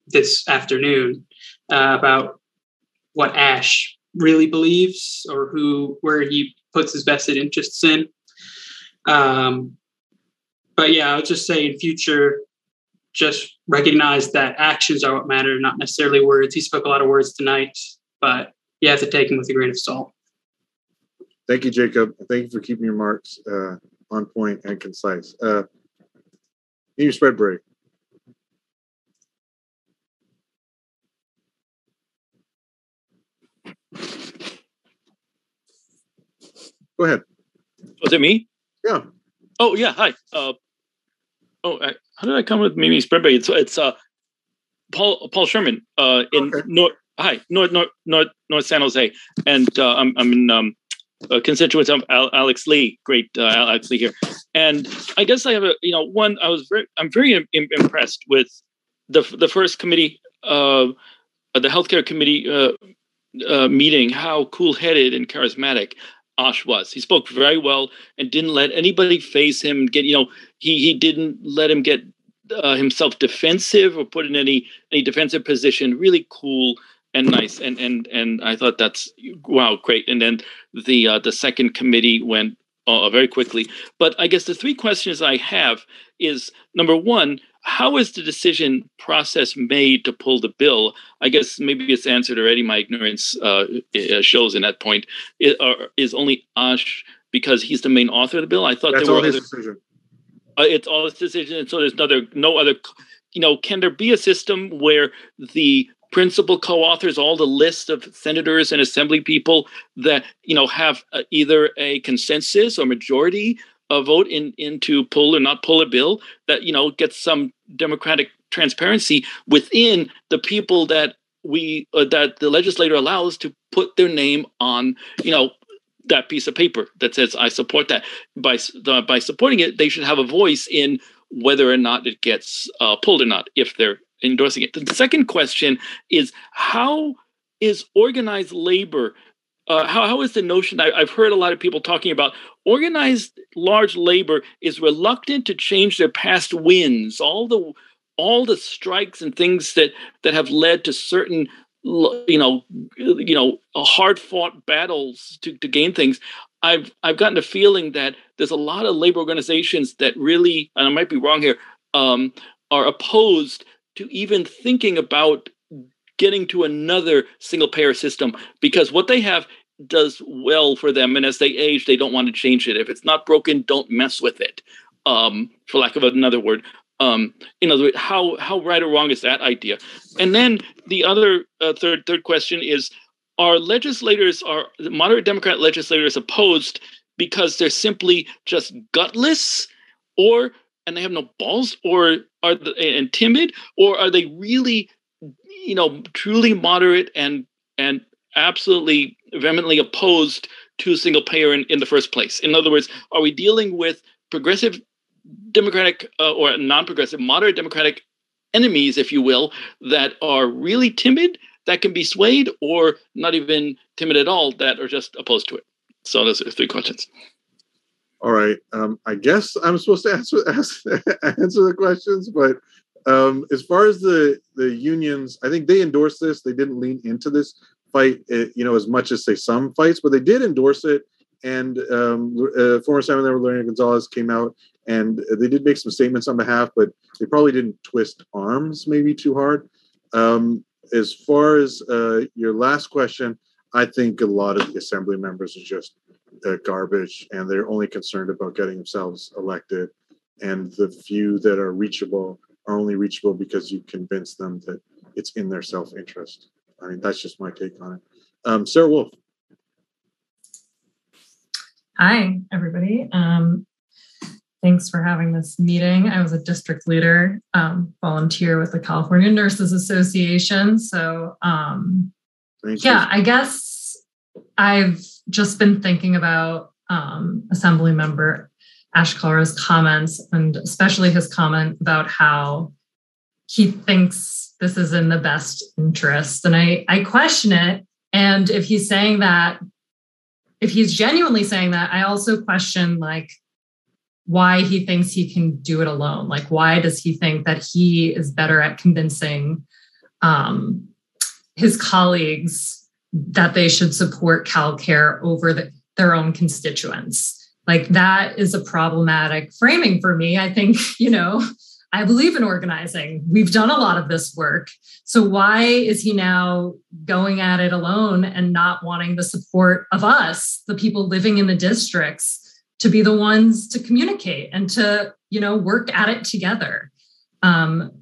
this afternoon uh, about what Ash really believes or who where he puts his vested interests in. Um, but yeah, I would just say in future, just recognize that actions are what matter, not necessarily words. He spoke a lot of words tonight, but you have to take them with a grain of salt. Thank you, Jacob. Thank you for keeping your marks uh, on point and concise. Uh, need your spread break. Go ahead. Was it me? Yeah. Oh yeah. Hi. Uh, oh, I, how did I come with Mimi spread break? It's it's uh, Paul Paul Sherman uh, in okay. North. Hi, North North North North San Jose, and uh, I'm I'm in um, a constituent of Al- Alex Lee. Great uh, Alex Lee here, and I guess I have a you know one. I was very I'm very Im- impressed with the the first committee, uh, the healthcare committee uh, uh, meeting. How cool headed and charismatic Ash was. He spoke very well and didn't let anybody face him. Get you know he he didn't let him get uh, himself defensive or put in any any defensive position. Really cool and nice. And and and I thought that's wow, great. And then the uh, the second committee went uh, very quickly. But I guess the three questions I have is number one, how is the decision process made to pull the bill? I guess maybe it's answered already. My ignorance uh, shows in that point. It, uh, is only Ash because he's the main author of the bill? I thought that's there all were his other, decision. uh, it's all his decision, and so there's another no other. You know, can there be a system where the principal co-authors all the list of senators and assembly people that you know have uh, either a consensus or majority uh, vote in into pull or not pull a bill that you know gets some democratic transparency within the people that we uh, that the legislator allows to put their name on you know that piece of paper that says I support that. By by supporting it, they should have a voice in whether or not it gets uh, pulled or not if they're endorsing it. The second question is how is organized labor? Uh, how, how is the notion? I, I've heard a lot of people talking about organized large labor is reluctant to change their past wins. All the all the strikes and things that that have led to certain you know you know hard fought battles to, to gain things i've i've gotten a feeling that there's a lot of labor organizations that really and i might be wrong here um, are opposed to even thinking about getting to another single payer system because what they have does well for them and as they age they don't want to change it. If it's not broken don't mess with it um, for lack of another word. Um, in other words how how right or wrong is that idea? And then the other uh, third third question is are legislators are moderate democrat legislators opposed because they're simply just gutless or and they have no balls or are they and timid or are they really you know truly moderate and and absolutely vehemently opposed to single payer in, in the first place? In other words are we dealing with progressive democratic uh, or non-progressive moderate democratic enemies if you will that are really timid that can be swayed or not even timid at all that are just opposed to it? So those are three questions all right. Um, I guess I'm supposed to answer [LAUGHS] ask, answer the questions, but um, as far as the the unions, I think they endorsed this. They didn't lean into this fight, eh, you know, as much as say some fights, but they did endorse it. And um, uh, former Assembly Member Lorena Gonzalez came out and they did make some statements on behalf, but they probably didn't twist arms maybe too hard. Um, as far as uh, your last question, I think a lot of the assembly members are just uh, garbage and they're only concerned about getting themselves elected. And the few that are reachable are only reachable because you convince them that it's in their self interest. I mean, that's just my take on it. Um, Sarah Wolf. Hi, everybody. Um, thanks for having this meeting. I was a district leader, um, volunteer with the California Nurses Association. So, um, yeah, I guess I've just been thinking about um, Assembly Member Ash comments, and especially his comment about how he thinks this is in the best interest. And I, I question it. And if he's saying that, if he's genuinely saying that, I also question like why he thinks he can do it alone. Like, why does he think that he is better at convincing um, his colleagues that they should support CalCare over the, their own constituents. Like that is a problematic framing for me. I think, [LAUGHS] you know, I believe in organizing. We've done a lot of this work. So why is he now going at it alone and not wanting the support of us, the people living in the districts, to be the ones to communicate and to, you know, work at it together? Um,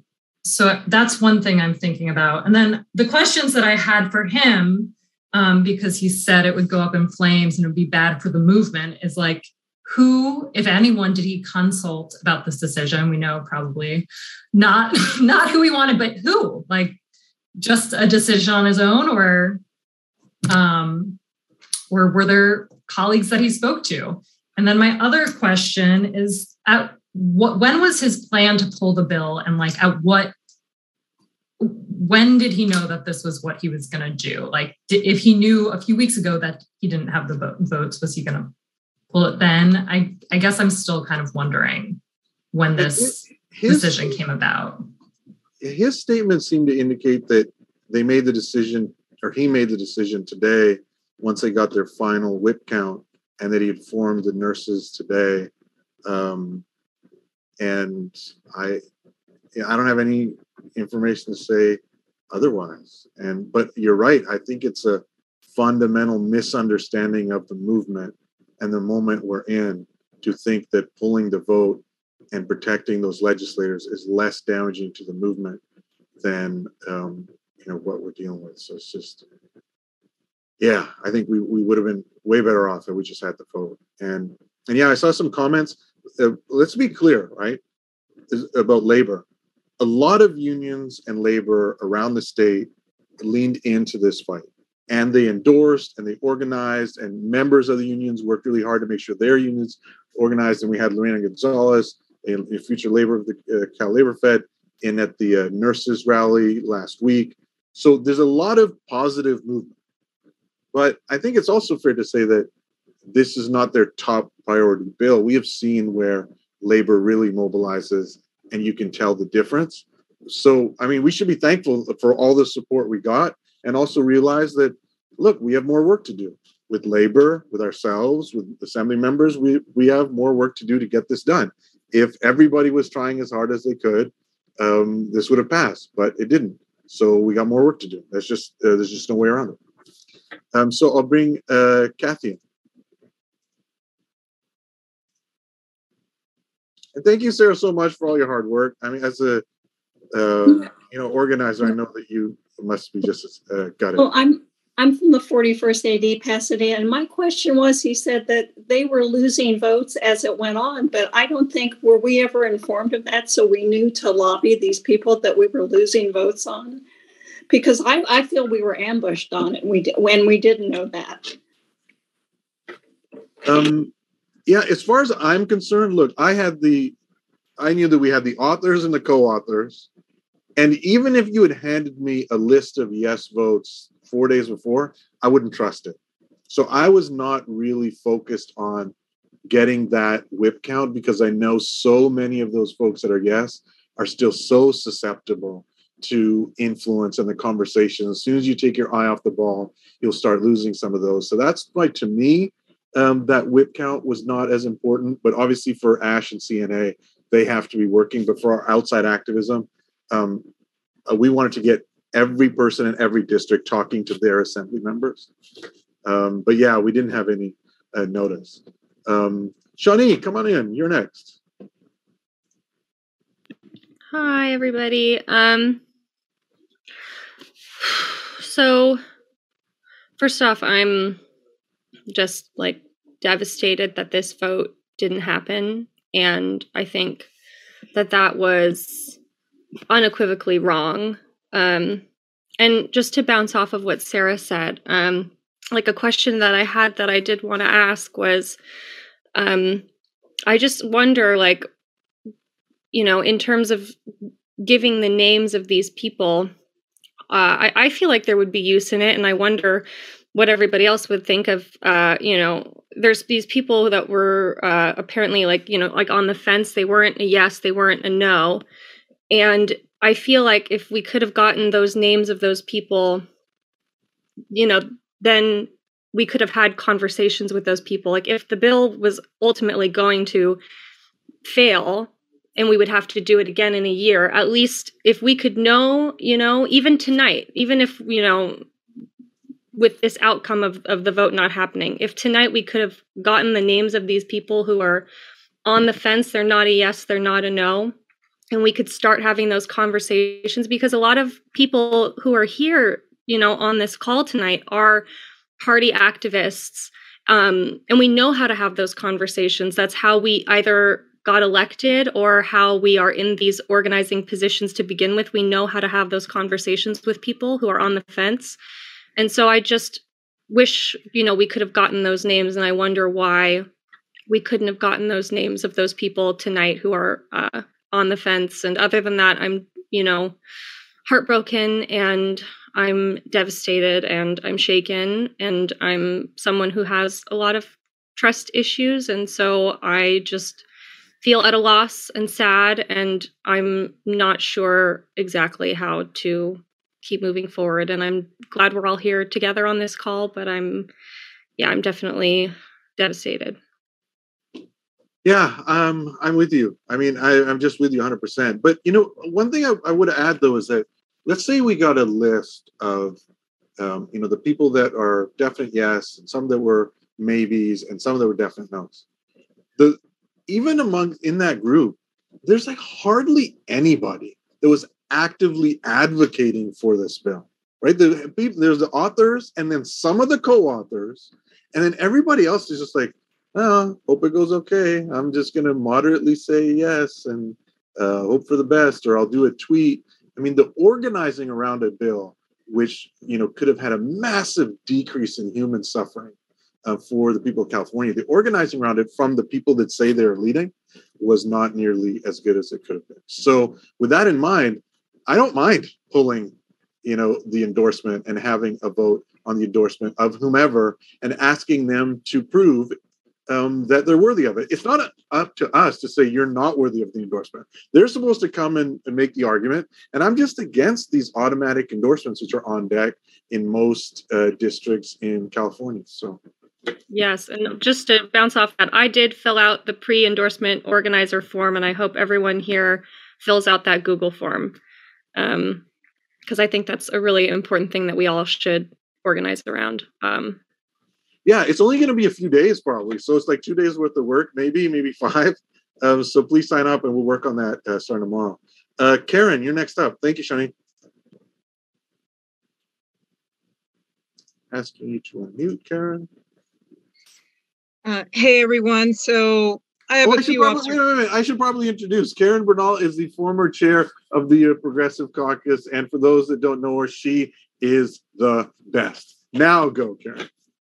so that's one thing I'm thinking about. And then the questions that I had for him um, because he said it would go up in flames and it would be bad for the movement is like who if anyone did he consult about this decision? We know probably not [LAUGHS] not who he wanted but who? Like just a decision on his own or um or were there colleagues that he spoke to? And then my other question is at what when was his plan to pull the bill and like at what when did he know that this was what he was going to do? Like did, if he knew a few weeks ago that he didn't have the vote, votes was he going to pull it then? I i guess i'm still kind of wondering when this his, decision came about. His statement seemed to indicate that they made the decision or he made the decision today once they got their final whip count and that he informed the nurses today. Um, and i i don't have any information to say otherwise. And but you're right. I think it's a fundamental misunderstanding of the movement and the moment we're in to think that pulling the vote and protecting those legislators is less damaging to the movement than um, you know what we're dealing with. So it's just yeah, I think we, we would have been way better off if we just had the vote. And and yeah, I saw some comments. Uh, let's be clear, right? About labor a lot of unions and labor around the state leaned into this fight and they endorsed and they organized and members of the unions worked really hard to make sure their unions organized and we had lorena gonzalez a, future labor of the uh, cal labor fed in at the uh, nurses rally last week. So there's a lot of positive movement. But i think it's also fair to say that this is not their top priority bill. We have seen where labor really mobilizes and you can tell the difference. So, I mean, we should be thankful for all the support we got and also realize that, look, we have more work to do with labor, with ourselves, with assembly members. We, we have more work to do to get this done. If everybody was trying as hard as they could, um, this would have passed, but it didn't. So we got more work to do. There's just uh, there's just no way around it. Um, so I'll bring uh, Kathy in. And thank you, Sarah, so much for all your hard work. I mean, as a uh, you know organizer, I know that you must be just uh, got it. Well, I'm I'm from the 41st AD Pasadena, and my question was: He said that they were losing votes as it went on, but I don't think were we ever informed of that, so we knew to lobby these people that we were losing votes on, because I, I feel we were ambushed on it, we when we didn't know that. Um, yeah, as far as I'm concerned, look, I had the, I knew that we had the authors and the co-authors, and even if you had handed me a list of yes votes four days before, I wouldn't trust it. So I was not really focused on getting that whip count because I know so many of those folks that are yes are still so susceptible to influence in the conversation. As soon as you take your eye off the ball, you'll start losing some of those. So that's like to me, um, that whip count was not as important. But obviously, for Ash and CNA, they have to be working. But for our outside activism, um, uh, we wanted to get every person in every district talking to their assembly members. Um, but yeah, we didn't have any uh, notice. Um, Shawnee, come on in. You're next. Hi, everybody. Um, [SIGHS] so, first off, I'm just like devastated that this vote didn't happen. And I think that that was unequivocally wrong. Um, and just to bounce off of what Sarah said, um, like a question that I had that I did want to ask was um, I just wonder, like, you know, in terms of giving the names of these people, uh, I, I feel like there would be use in it. And I wonder what everybody else would think of uh, you know there's these people that were uh, apparently like you know like on the fence. They weren't a yes they weren't a no. And i feel like if we could have gotten those names of those people you know then we could have had conversations with those people. Like if the bill was ultimately going to fail and we would have to do it again in a year at least if we could know you know even tonight even if you know with this outcome of, of the vote not happening. If tonight we could have gotten the names of these people who are on the fence, they're not a yes, they're not a no, and we could start having those conversations because a lot of people who are here you know, on this call tonight are party activists. Um, and we know how to have those conversations. That's how we either got elected or how we are in these organizing positions to begin with. We know how to have those conversations with people who are on the fence. And so I just wish, you know, we could have gotten those names. And I wonder why we couldn't have gotten those names of those people tonight who are uh, on the fence. And other than that, I'm, you know, heartbroken and I'm devastated and I'm shaken and I'm someone who has a lot of trust issues. And so I just feel at a loss and sad. And I'm not sure exactly how to keep moving forward. And I'm glad we're all here together on this call, but I'm, yeah, I'm definitely devastated. Yeah, um, I'm with you. I mean, I, I'm just with you 100%. But, you know, one thing I, I would add, though, is that let's say we got a list of, um, you know, the people that are definite yes, and some that were maybes, and some that were definite no's. The even among in that group, there's like hardly anybody that was actively advocating for this bill, right? The, there's the authors, and then some of the co-authors, and then everybody else is just like, oh, hope it goes okay. I'm just going to moderately say yes and uh, hope for the best, or I'll do a tweet. I mean, the organizing around a bill, which you know could have had a massive decrease in human suffering uh, for the people of California, the organizing around it from the people that say they're leading was not nearly as good as it could have been. So, with that in mind, I don't mind pulling, you know, the endorsement and having a vote on the endorsement of whomever and asking them to prove um, that they're worthy of it. It's not up to us to say you're not worthy of the endorsement. They're supposed to come and, and make the argument. And I'm just against these automatic endorsements, which are on deck in most uh, districts in California. So. Yes, and just to bounce off that, I did fill out the pre endorsement organizer form, and I hope everyone here fills out that Google form. Because um, I think that's a really important thing that we all should organize around. Um, yeah, it's only going to be a few days probably. So it's like two days worth of work, maybe, maybe [LAUGHS] five. Um, so please sign up and we'll work on that uh, starting tomorrow. Uh, Karen, you're next up. Thank you, Shani. Asking you to unmute, Karen. Uh, hey, everyone. So I have oh, a I few probably, wait, wait, wait. I should probably introduce Karen Bernal is the former chair of the uh, Progressive Caucus, and for those that don't know her, she is the best. Now go, Karen.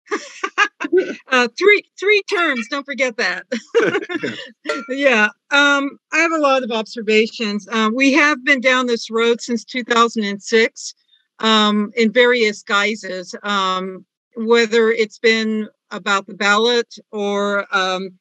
[LAUGHS] uh, three three terms. Don't forget that. [LAUGHS] yeah, um, I have a lot of observations. Uh, we have been down this road since 2006 um, in various guises. Um, whether it's been about the ballot or um,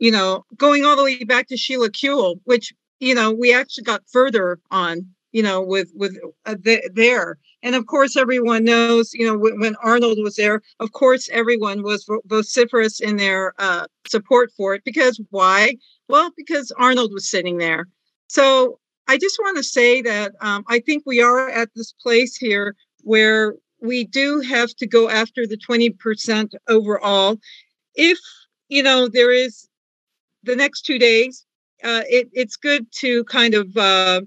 you know going all the way back to Sheila Kuehl, which you know we actually got further on you know with with uh, the, there. And of course everyone knows you know when, when, arnold was there of course everyone was vociferous in their uh, support for it because why? Well because arnold was sitting there. So i just want to say that um, i think we are at this place here where we do have to go after the 20% overall. If you know there is the next two days uh, it, it's good to kind of uh,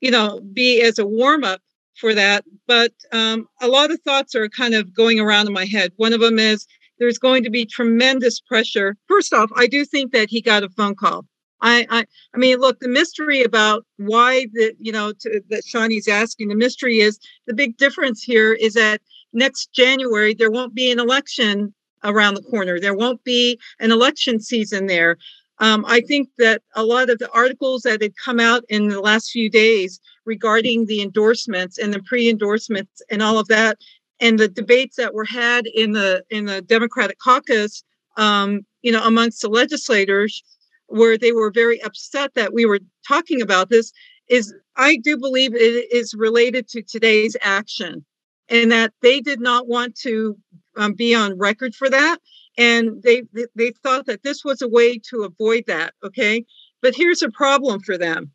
you know, be as a warm up for that. But um, a lot of thoughts are kind of going around in my head. One of them is there's going to be tremendous pressure. First off, I do think that he got a phone call. I, I, I mean, look, the mystery about why the, you know, to, that Shawnee's asking, the mystery is the big difference here is that next January there won't be an election around the corner. There won't be an election season there. Um, I think that a lot of the articles that had come out in the last few days regarding the endorsements and the pre-endorsements and all of that, and the debates that were had in the in the Democratic caucus, um, you know, amongst the legislators, where they were very upset that we were talking about this, is I do believe it is related to today's action, and that they did not want to um, be on record for that. And they they thought that this was a way to avoid that okay? But here's a problem for them.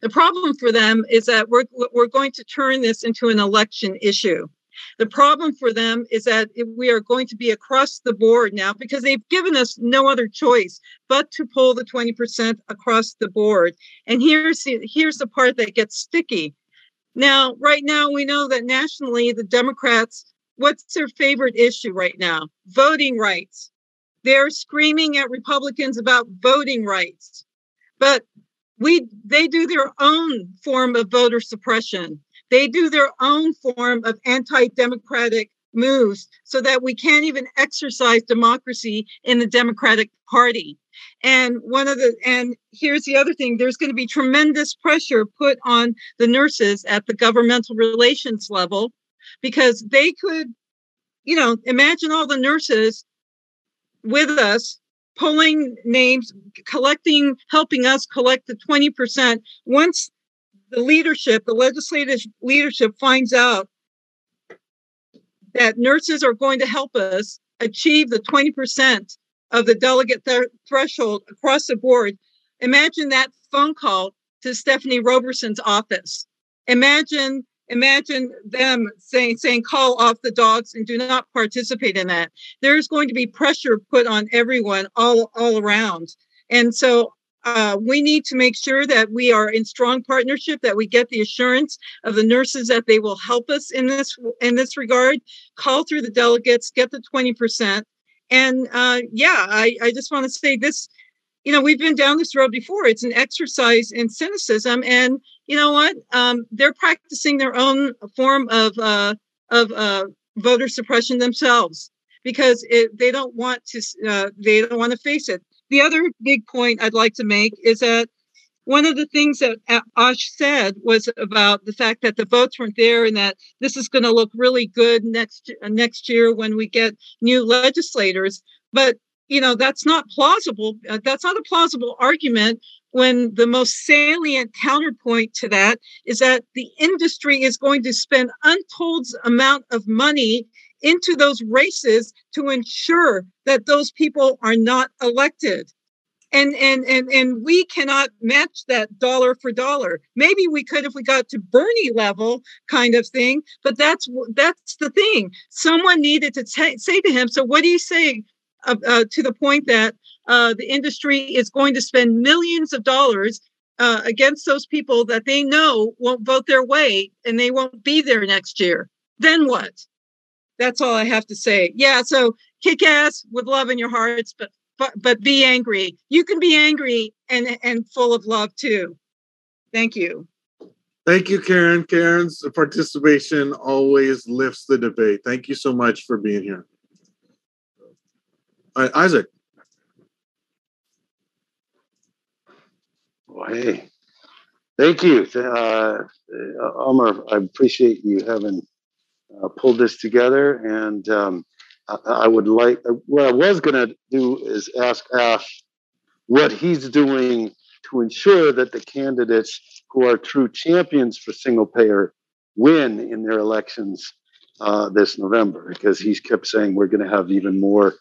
The problem for them is that we're we're going to turn this into an election issue. The problem for them is that we are going to be across the board now because they've given us no other choice but to pull the 20% across the board. And here's the, here's the part that gets sticky. Now, right now, we know that nationally, the Democrats, what's their favorite issue right now? Voting rights. They're screaming at Republicans about voting rights. But we they do their own form of voter suppression. They do their own form of anti-democratic moves so that we can't even exercise democracy in the Democratic Party. And one of the and here's the other thing there's going to be tremendous pressure put on the nurses at the governmental relations level because they could you know imagine all the nurses with us pulling names collecting helping us collect the 20% once the leadership the legislative leadership finds out that nurses are going to help us achieve the 20% of the delegate th- threshold across the board. Imagine that phone call to Stephanie Roberson's office. Imagine imagine them saying saying call off the dogs and do not participate in that. There's going to be pressure put on everyone all all around. And so uh, we need to make sure that we are in strong partnership that we get the assurance of the nurses that they will help us in this in this regard call through the delegates get the 20% and uh, yeah I, I just want to say this you know we've been down this road before it's an exercise in cynicism and you know what um, they're practicing their own form of uh, of uh, voter suppression themselves because it, they don't want to uh, they don't want to face it the other big point I'd like to make is that one of the things that Ash said was about the fact that the votes weren't there and that this is going to look really good next uh, next year when we get new legislators. But you know that's not plausible. Uh, that's not a plausible argument when the most salient counterpoint to that is that the industry is going to spend untold amount of money into those races to ensure that those people are not elected. And and and and we cannot match that dollar for dollar. Maybe we could if we got to bernie level kind of thing but that's that's the thing. Someone needed to t- say to him so what do you say uh, uh, to the point that uh, the industry is going to spend millions of dollars uh, against those people that they know won't vote their way and they won't be there next year then what that's all I have to say. Yeah, so kick ass with love in your hearts, but but but be angry. You can be angry and and full of love too. Thank you. Thank you, Karen. Karen's participation always lifts the debate. Thank you so much for being here. All right, Isaac. Well, hey, thank you, uh, Amar. I appreciate you having uh, pulled this together. And um, I, I, would like, what I was going to do is ask Ash what he's doing to ensure that the candidates who are true champions for single payer win in their elections uh, this November, because he's kept saying we're going to have even more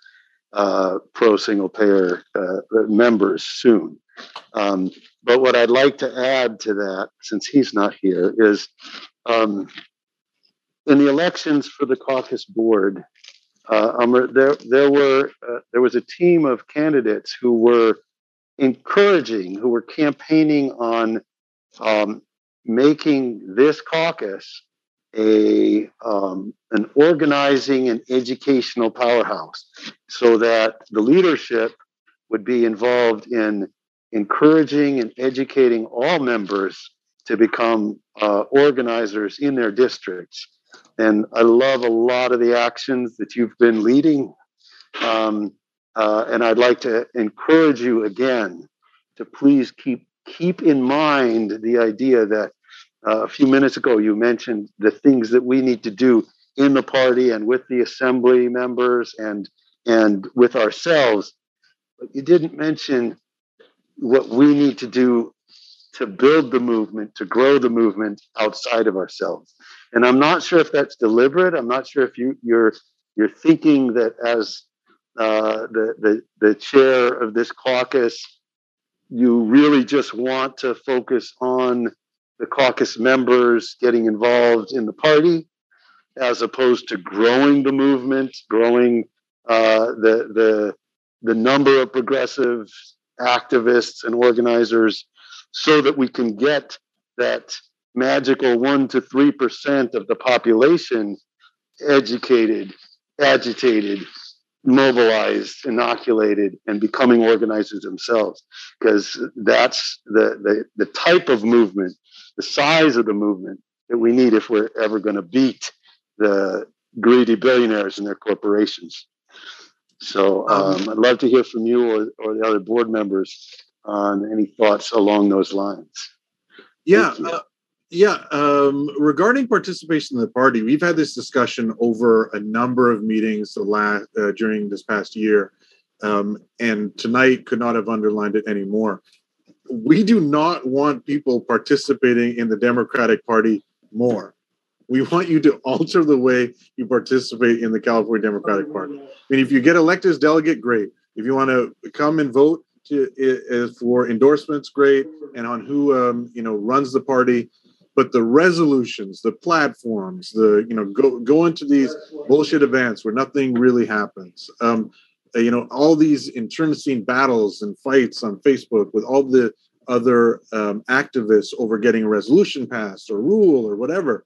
uh, pro single payer uh, members soon. Um, but what I'd like to add to that, since he's not here, is um, in the elections for the caucus board, uh, um, there there were uh, there was a team of candidates who were encouraging, who were campaigning on um, making this caucus a um, an organizing and educational powerhouse, so that the leadership would be involved in encouraging and educating all members to become uh, organizers in their districts and I love a lot of the actions that you've been leading. Um, uh, and I'd like to encourage you again to please keep keep in mind the idea that uh, a few minutes ago you mentioned the things that we need to do in the party and with the assembly members and and with ourselves. But you didn't mention what we need to do to build the movement, to grow the movement outside of ourselves. And I'm not sure if that's deliberate. I'm not sure if you, you're you're thinking that as uh, the, the the chair of this caucus, you really just want to focus on the caucus members getting involved in the party, as opposed to growing the movement, growing uh, the the the number of progressive activists and organizers, so that we can get that magical one to three percent of the population educated, agitated, mobilized, inoculated, and becoming organizers themselves. Because that's the, the, the type of movement, the size of the movement that we need if we're ever going to beat the greedy billionaires and their corporations. So um, I'd love to hear from you or, or the other board members on any thoughts along those lines. Yeah, uh, yeah. Um, regarding participation in the party, we've had this discussion over a number of meetings the last uh, during this past year, um, and tonight could not have underlined it anymore. We do not want people participating in the Democratic Party more. We want you to [LAUGHS] alter the way you participate in the California Democratic Party. I mean, if you get elected as delegate, great. If you want to come and vote to, for endorsements, great. And on who um, you know runs the party, but the resolutions, the platforms, the you know go go into these bullshit events where nothing really happens. Um, uh, you know all these internecine battles and fights on Facebook with all the other um, activists over getting a resolution passed or rule or whatever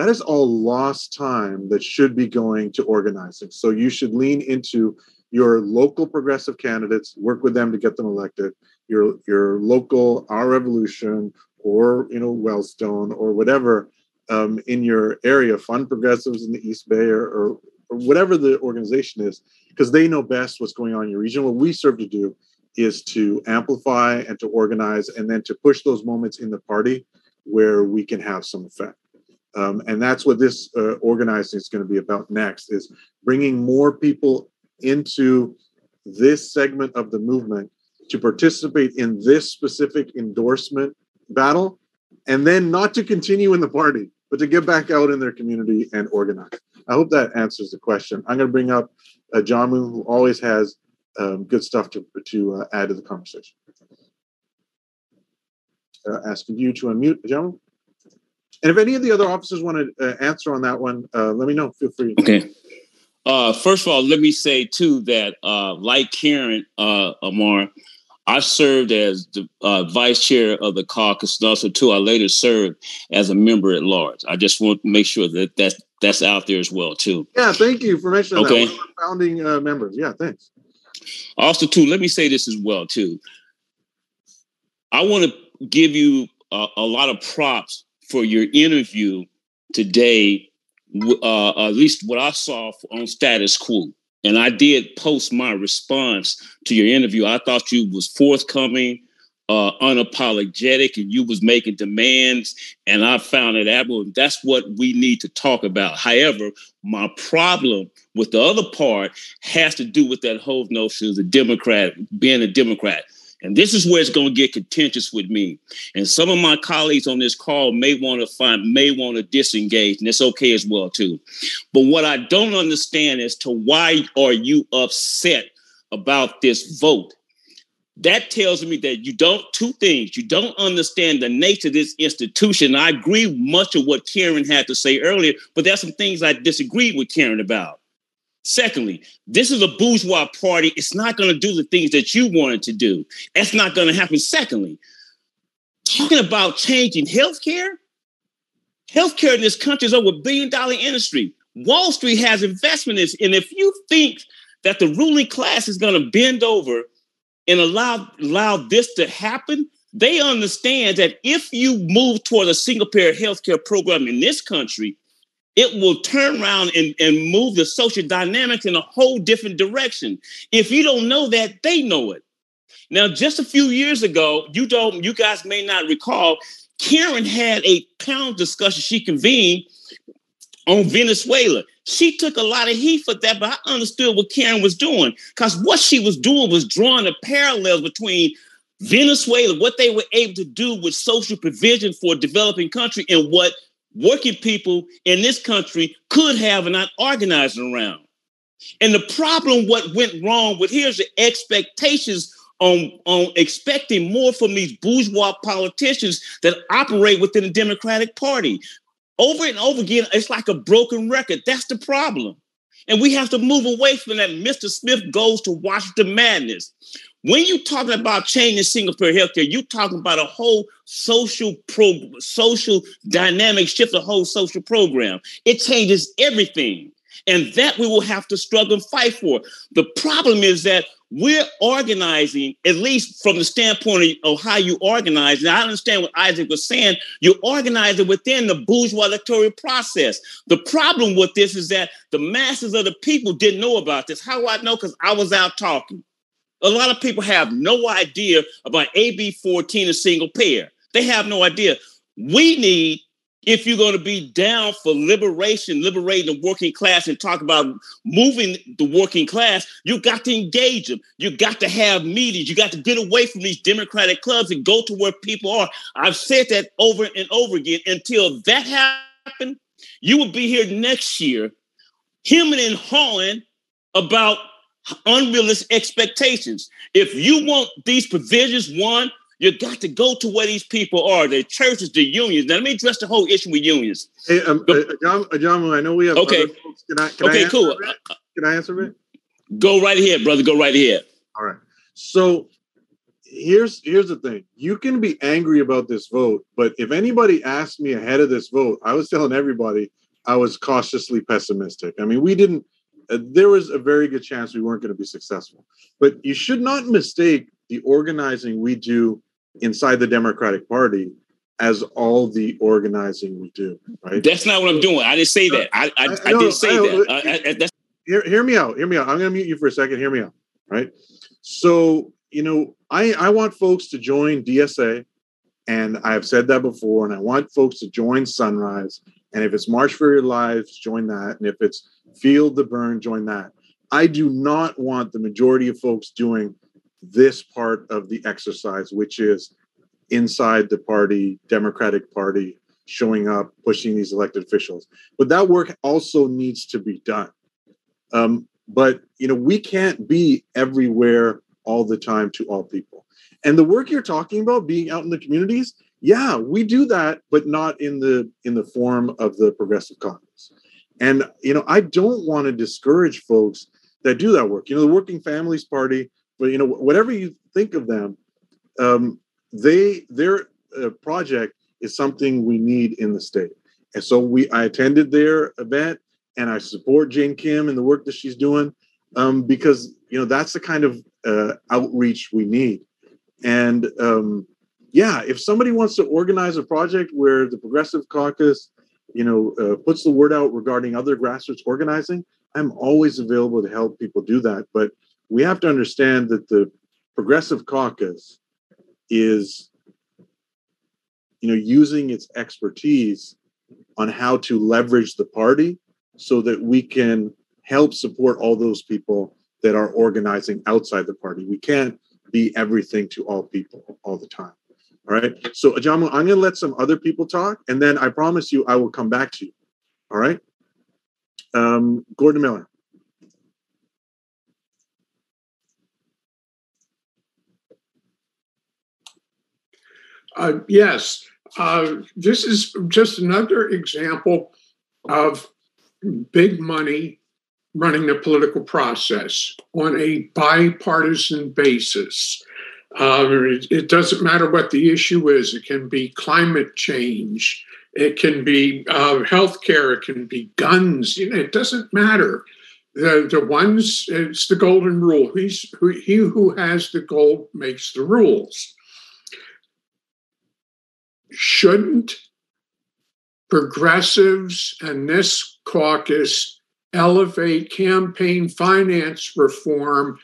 that is all lost time that should be going to organizing. So you should lean into your local progressive candidates, work with them to get them elected. Your your local Our Revolution or you know Wellstone or whatever um, in your area, fund progressives in the East Bay or, or, or whatever the organization is, because they know best what's going on in your region. What we serve to do is to amplify and to organize and then to push those moments in the party where we can have some effect. Um, and that's what this uh, organizing is going to be about next is bringing more people into this segment of the movement to participate in this specific endorsement battle and then not to continue in the party but to get back out in their community and organize. I hope that answers the question. I'm going to bring up uh, jamu who always has um, good stuff to, to uh, add to the conversation. Uh, asking you to unmute jamu and if any of the other officers want to uh, answer on that one, uh, let me know. Feel free. Okay. Uh, first of all, let me say too that, uh, like Karen uh, Amar, I served as the uh, vice chair of the caucus, and also too, I later served as a member at large. I just want to make sure that that's that's out there as well too. Yeah, thank you for mentioning okay. that. founding uh, members. Yeah, thanks. Also, too, let me say this as well too. I want to give you a, a lot of props for your interview today, uh, at least what I saw on status quo. And I did post my response to your interview. I thought you was forthcoming, uh, unapologetic, and you was making demands. And I found it admirable. That's what we need to talk about. However, my problem with the other part has to do with that whole notion of the Democrat, being a Democrat. And this is where it's going to get contentious with me. And some of my colleagues on this call may want to find, may want to disengage, and it's okay as well too. But what I don't understand as to why are you upset about this vote? That tells me that you don't two things. You don't understand the nature of this institution. I agree much of what Karen had to say earlier, but there's some things I disagreed with Karen about. Secondly, this is a bourgeois party. It's not going to do the things that you wanted to do. That's not going to happen. Secondly, talking about changing healthcare, healthcare in this country is over a billion dollar industry. Wall Street has investment in. And if you think that the ruling class is going to bend over and allow, allow this to happen, they understand that if you move toward a single payer healthcare program in this country, it will turn around and, and move the social dynamics in a whole different direction. If you don't know that, they know it. Now, just a few years ago, you don't, you guys may not recall, Karen had a panel discussion she convened on Venezuela. She took a lot of heat for that, but I understood what Karen was doing because what she was doing was drawing the parallels between Venezuela, what they were able to do with social provision for a developing country, and what working people in this country could have and not organizing around. And the problem, what went wrong with here's the expectations on, on expecting more from these bourgeois politicians that operate within the Democratic Party. Over and over again, it's like a broken record. That's the problem. And we have to move away from that Mr. Smith goes to Washington madness. When you're talking about changing single payer healthcare, you're talking about a whole social social dynamic shift, a whole social program. It changes everything. And that we will have to struggle and fight for. The problem is that we're organizing, at least from the standpoint of how you organize. And I understand what Isaac was saying. You're organizing within the bourgeois electoral process. The problem with this is that the masses of the people didn't know about this. How do I know? Because I was out talking. A lot of people have no idea about AB 14 a single payer. They have no idea. We need if you're going to be down for liberation, liberating the working class, and talk about moving the working class, you got to engage them. You got to have meetings. You got to get away from these democratic clubs and go to where people are. I've said that over and over again. Until that happened, you will be here next year, hemming and hawing about unrealistic expectations. If you want these provisions, one, you got to go to where these people are, the churches, the unions. Now, let me address the whole issue with unions. Hey, um, uh, uh, John, I know we have okay. Folks. Can I, can okay, cool. Can I answer it? Go right ahead, brother. Go right ahead. All right. So here's here's the thing. You can be angry about this vote, but if anybody asked me ahead of this vote, I was telling everybody I was cautiously pessimistic. I mean, we didn't. Uh, there was a very good chance we weren't going to be successful. But you should not mistake the organizing we do inside the Democratic Party as all the organizing we do. Right? That's not what I'm doing. I didn't say that. I I, I, I didn't say I that. Hear, hear me out. Hear me out. I'm going to mute you for a second. Hear me out. Right. So you know, I I want folks to join DSA, and I've said that before, and I want folks to join Sunrise. And if it's March for Your Lives, join that. And if it's Feel the Bern, join that. I do not want the majority of folks doing this part of the exercise, which is inside the party, Democratic Party, showing up, pushing these elected officials. But that work also needs to be done. Um, but you know, we can't be everywhere all the time to all people. And the work you're talking about, being out in the communities, yeah, we do that, but not in the in the form of the Progressive Caucus. And you know, I don't want to discourage folks that do that work. You know, the Working Families Party, but you know, whatever you think of them, um, they their uh, project is something we need in the state. And so we I attended their event and I support Jane Kim and the work that she's doing um, because you know that's the kind of uh, outreach we need. And um, yeah, if somebody wants to organize a project where the Progressive Caucus, you know, uh, puts the word out regarding other grassroots organizing, I'm always available to help people do that. But we have to understand that the Progressive Caucus is, you know, using its expertise on how to leverage the party so that we can help support all those people that are organizing outside the party. We can't be everything to all people all the time. All right. So, Ajamu, I'm going to let some other people talk, and then I promise you I will come back to you. All right. Um, Gordon Miller. Uh, yes, uh, this is just another example of big money running the political process on a bipartisan basis. It, it, doesn't matter what the issue is. It can be climate change. It can be uh, healthcare. It can be guns. You know, it doesn't matter. The the ones it's the golden rule. He's who, he who has the gold makes the rules. Shouldn't progressives and this caucus elevate campaign finance reform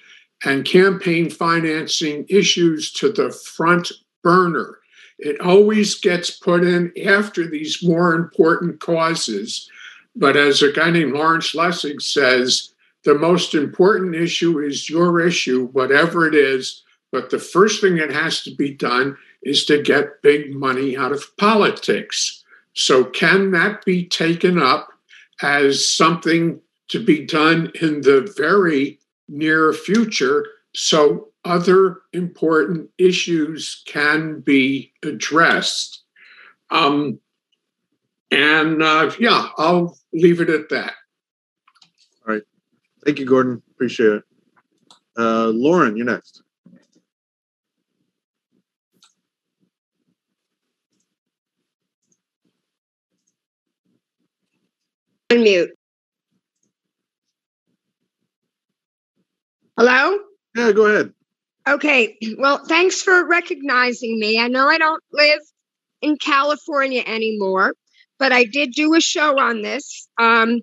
and campaign financing issues to the front burner. It always gets put in after these more important causes. But as a guy named Lawrence Lessig says, the most important issue is your issue, whatever it is. But the first thing that has to be done is to get big money out of politics. So, can that be taken up as something to be done in the very near future so other important issues can be addressed? Um, and uh, yeah, I'll leave it at that. All right. Thank you, Gordon. Appreciate it. Uh, Lauren, you're next. Unmute. Hello? Yeah, go ahead. Okay. Well, thanks for recognizing me. I know I don't live in California anymore, but I did do a show on this um,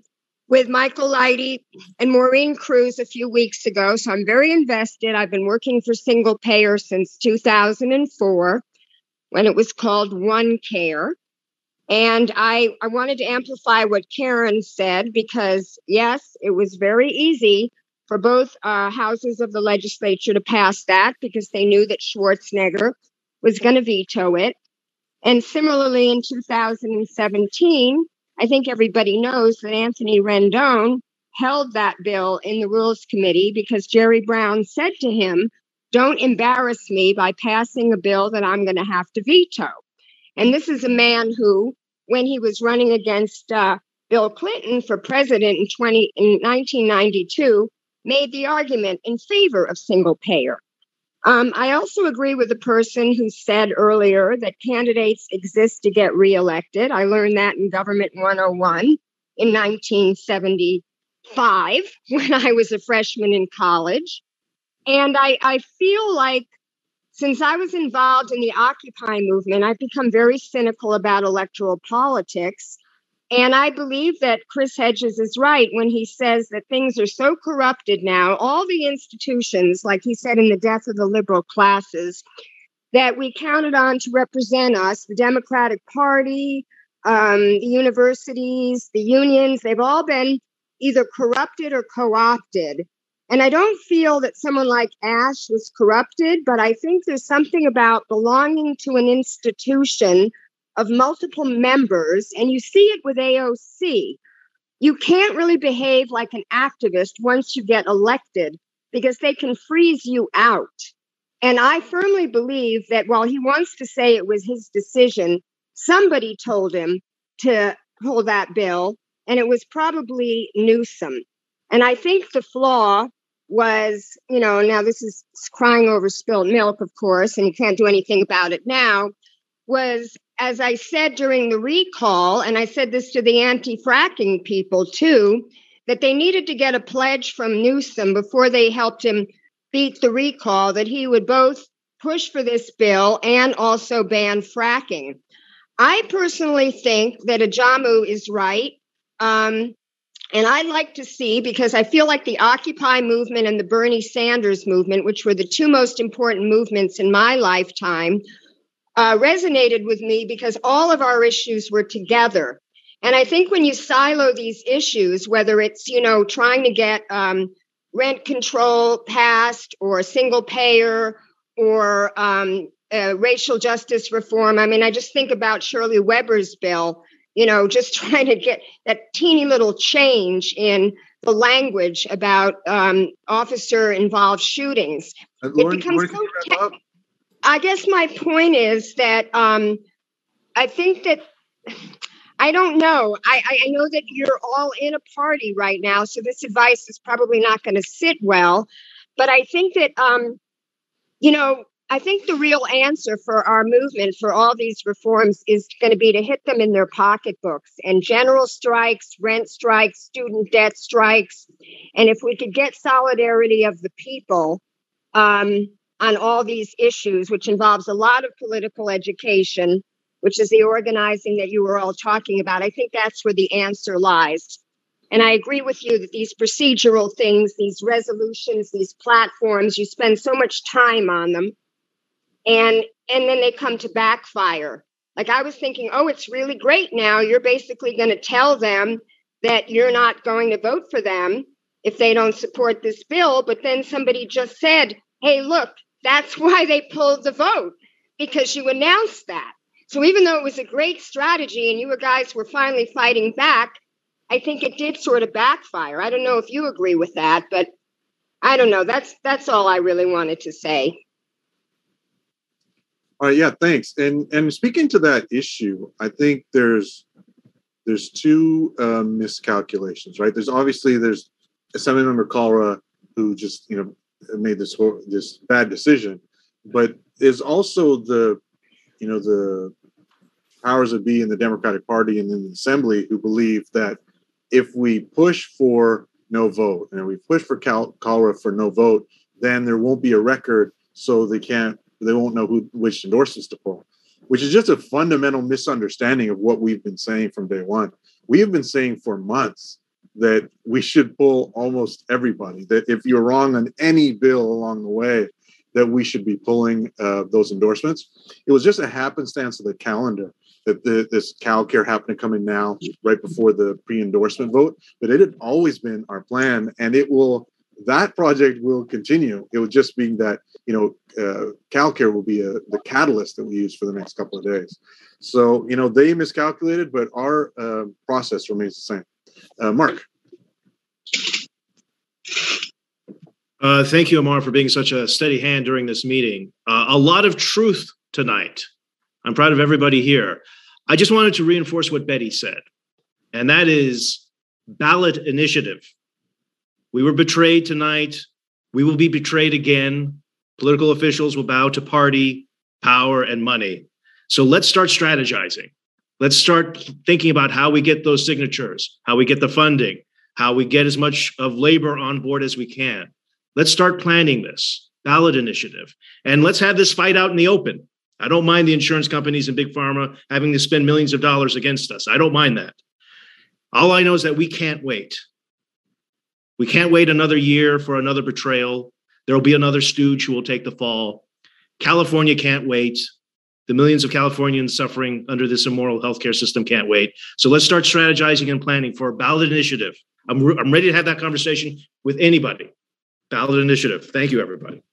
with Michael Lighty and Maureen Cruz a few weeks ago. So I'm very invested. I've been working for single payer since 2004 when it was called One Care. And I, I wanted to amplify what Karen said because, yes, it was very easy for both uh, houses of the legislature to pass that because they knew that Schwarzenegger was going to veto it. And similarly, in 2017, I think everybody knows that Anthony Rendon held that bill in the Rules Committee because Jerry Brown said to him, Don't embarrass me by passing a bill that I'm going to have to veto. And this is a man who, when he was running against uh, Bill Clinton for president in, 20, in 1992, made the argument in favor of single payer. Um, I also agree with the person who said earlier that candidates exist to get reelected. I learned that in Government 101 in 1975 [LAUGHS] when I was a freshman in college. And I, I feel like since I was involved in the Occupy movement, I've become very cynical about electoral politics. And I believe that Chris Hedges is right when he says that things are so corrupted now, all the institutions, like he said in The Death of the Liberal Classes, that we counted on to represent us the Democratic Party, um, the universities, the unions, they've all been either corrupted or co opted. And I don't feel that someone like Ash was corrupted, but I think there's something about belonging to an institution of multiple members, and you see it with AOC. You can't really behave like an activist once you get elected because they can freeze you out. And I firmly believe that while he wants to say it was his decision, somebody told him to pull that bill, and it was probably Newsom. And I think the flaw was, you know, now this is crying over spilled milk, of course, and you can't do anything about it now, was as I said during the recall, and I said this to the anti fracking people too, that they needed to get a pledge from Newsom before they helped him beat the recall that he would both push for this bill and also ban fracking. I personally think that Ajamu is right. Um, and I'd like to see, because I feel like the Occupy movement and the Bernie Sanders movement, which were the two most important movements in my lifetime, uh, resonated with me because all of our issues were together. And I think when you silo these issues, whether it's, you know, trying to get um, rent control passed or single payer or um, uh, racial justice reform, I mean, I just think about Shirley Weber's bill, you know, just [LAUGHS] trying to get that teeny little change in the language about um, officer involved shootings. Uh, Lauren, it becomes Lauren, so can you wrap up? I guess my point is that um, I think that I don't know. I, I know that you're all in a party right now, so this advice is probably not going to sit well. But I think that, um, you know, I think the real answer for our movement for all these reforms is going to be to hit them in their pocketbooks and general strikes, rent strikes, student debt strikes. And if we could get solidarity of the people, um, on all these issues, which involves a lot of political education, which is the organizing that you were all talking about. I think that's where the answer lies. And I agree with you that these procedural things, these resolutions, these platforms, you spend so much time on them and and then they come to backfire. Like I was thinking, oh, it's really great now. You're basically going to tell them that you're not going to vote for them if they don't support this bill. But then somebody just said, hey, look, that's why they pulled the vote because you announced that. So even though it was a great strategy and you guys were finally fighting back, I think it did sort of backfire. I don't know if you agree with that, but I don't know. That's that's all I really wanted to say. All right, yeah, thanks. And and speaking to that issue, I think there's there's two um, miscalculations, right? There's obviously there's Assemblymember Kalra, who just you know made this this bad decision, but there's also the you know the powers that be in the Democratic Party and in the Assembly who believe that if we push for no vote and we push for Cal- Kalra for no vote, then there won't be a record, so they can't they won't know who which endorsements to pull, which is just a fundamental misunderstanding of what we've been saying from day one. We have been saying for months that we should pull almost everybody. That if you're wrong on any bill along the way, that we should be pulling uh, those endorsements. It was just a happenstance of the calendar that the, this CalCare happened to come in now, right before the pre-endorsement vote. But it had always been our plan, and it will. That project will continue. It will just be that you know uh, CalCare will be a, the catalyst that we use for the next couple of days. So you know they miscalculated, but our uh, process remains the same. Uh, Mark. Uh, thank you, Amar, for being such a steady hand during this meeting. Uh, a lot of truth tonight. I'm proud of everybody here. I just wanted to reinforce what Betty said, and that is ballot initiative. We were betrayed tonight. We will be betrayed again. Political officials will bow to party, power, and money. So let's start strategizing. Let's start thinking about how we get those signatures, how we get the funding, how we get as much of labor on board as we can. Let's start planning this ballot initiative and let's have this fight out in the open. I don't mind the insurance companies and big pharma having to spend millions of dollars against us. I don't mind that. All I know is that we can't wait. We can't wait another year for another betrayal. There will be another stooge who will take the fall. California can't wait. The millions of Californians suffering under this immoral healthcare system can't wait. So let's start strategizing and planning for a ballot initiative. I'm, re- I'm ready to have that conversation with anybody. Ballot initiative. Thank you, everybody.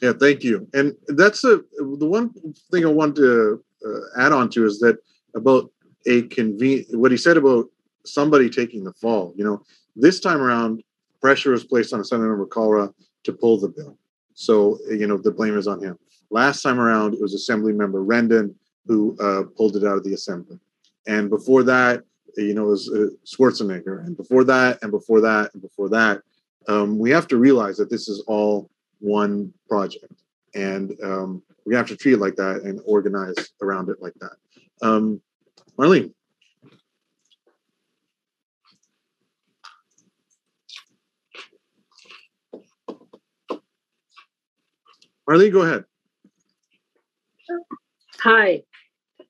Yeah, thank you. And that's a, the one thing I want to uh, add on to is that about a convenient, what he said about somebody taking the fall. You know, this time around, pressure was placed on Assemblymember Kalra to pull the bill. So, you know, the blame is on him. Last time around, it was Assembly Member Rendon who uh, pulled it out of the Assembly. And before that, you know, it was uh, Schwarzenegger. And before that, and before that, and before that. Um, we have to realize that this is all one project. And um, we have to treat it like that and organize around it like that. Um, Marlene. Marlene, go ahead. Hi.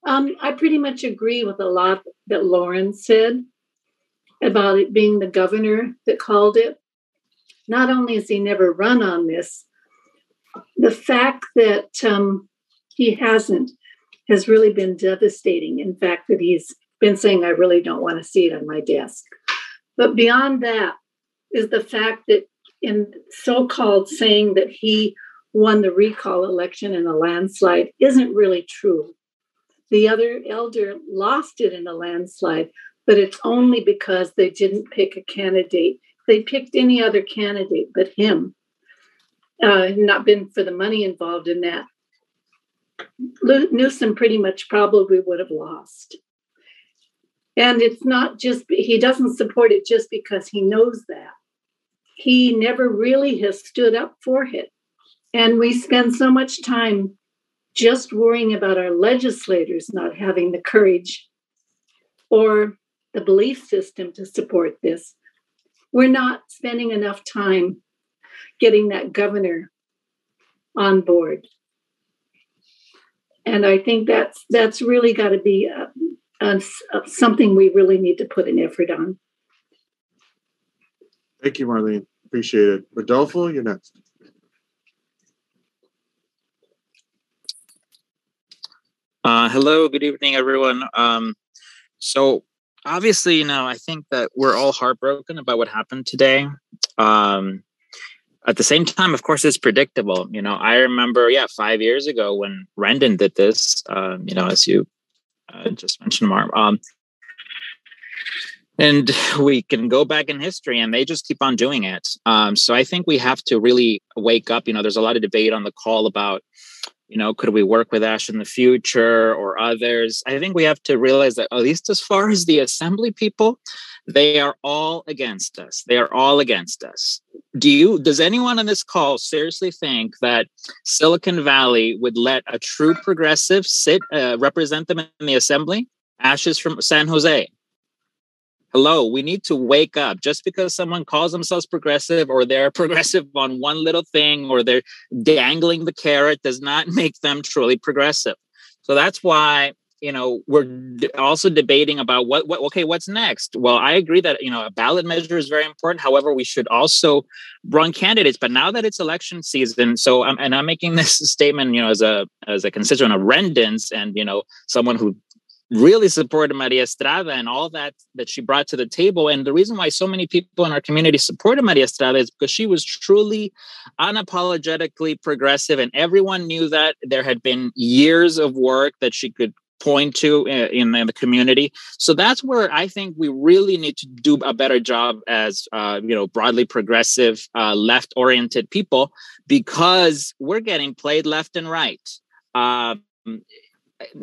Um, I pretty much agree with a lot that Lauren said about it being the governor that called it. Not only has he never run on this, the fact that um, he hasn't has really been devastating. In fact, that he's been saying, I really don't want to see it on my desk. But beyond that is the fact that in so called saying that he won the recall election in a landslide isn't really true. The other elder lost it in a landslide, but it's only because they didn't pick a candidate. They picked any other candidate but him. Uh, not been for the money involved in that. Newsom pretty much probably would have lost. And it's not just, he doesn't support it just because he knows that. He never really has stood up for it. And we spend so much time just worrying about our legislators not having the courage or the belief system to support this. We're not spending enough time getting that governor on board. And I think that's that's really got to be a, a, a, something we really need to put an effort on. Thank you, Marlene. Appreciate it. Rodolfo, you're next. Uh, hello, good evening, everyone. Um, so obviously, you know, I think that we're all heartbroken about what happened today. Um, at the same time, of course, it's predictable. You know, I remember, yeah, five years ago when Rendon did this. Um, you know, as you uh, just mentioned, Mark. Um, and we can go back in history and they just keep on doing it um, so i think we have to really wake up you know there's a lot of debate on the call about you know could we work with ash in the future or others i think we have to realize that at least as far [LAUGHS] as the assembly people They are all against us. They are all against us. Do you does anyone on this call seriously think that Silicon Valley would let a true progressive sit uh, represent them in the assembly? Ashes from San Jose. Hello, we need to wake up. Just because someone calls themselves progressive or they're [LAUGHS] progressive on one little thing or they're dangling the carrot does not [LAUGHS] make them truly progressive. So that's why you know we're also debating about what, what okay what's next well i agree that you know a ballot measure is very important however we should also run candidates but now that it's election season so I'm, and i'm making [LAUGHS] this statement you know as a as a constituent of rendons and you know someone who really supported Maria Estrada and all that that she brought to the table. And the reason why so many people in our community supported Maria Estrada is because she was truly unapologetically progressive, and everyone knew that there had been years of work that she could point to uh, in, in, the community. So that's where I think we really need to do a better job as uh, you know broadly progressive, uh, left-oriented people because we're getting played left and right. Um,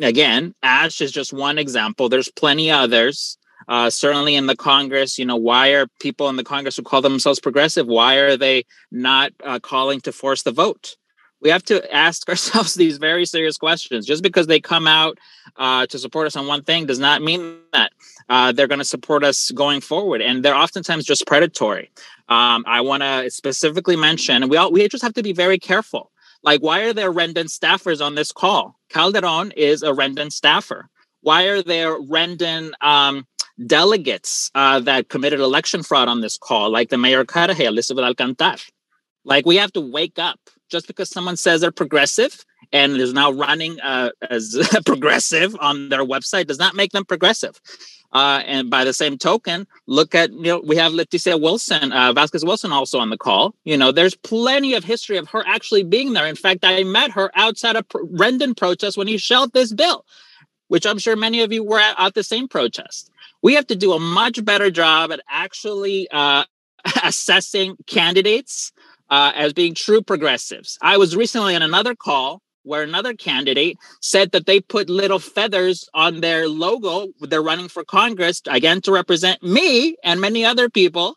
again, Ash is just one example. There's plenty others. Uh, certainly in the Congress, you know, why are people in the Congress who call themselves progressive? Why are they not uh, calling to force the vote? we have to ask [LAUGHS] ourselves these very serious questions. Just because they come out uh, to support us on one thing does not mean that uh, they're going to support us going forward. And they're oftentimes just predatory. Um, I want to specifically mention, and we all we just have to be very careful. Like, why are there Rendon staffers on this call? Calderon is a Rendon staffer. Why are there Rendon um, delegates uh, that committed election fraud on this call, like the mayor Cudahy, Elizabeth Alcantar? Like, we have to wake up just because someone says they're progressive and is now running uh, as [LAUGHS] progressive on their website does not make them progressive. Uh, and by the same token, look at you know we have Leticia Wilson, uh, Vasquez Wilson, also on the call. You know, there's plenty of history of her actually being there. In fact, I met her outside a Rendon protest when he shelved this bill, which I'm sure many of you were at, at the same protest. We have to do a much better job at actually uh, [LAUGHS] assessing candidates uh, as being true progressives. I was recently on another call where another candidate said that they put little feathers on their logo. They're running for Congress, again, to represent me and many other people.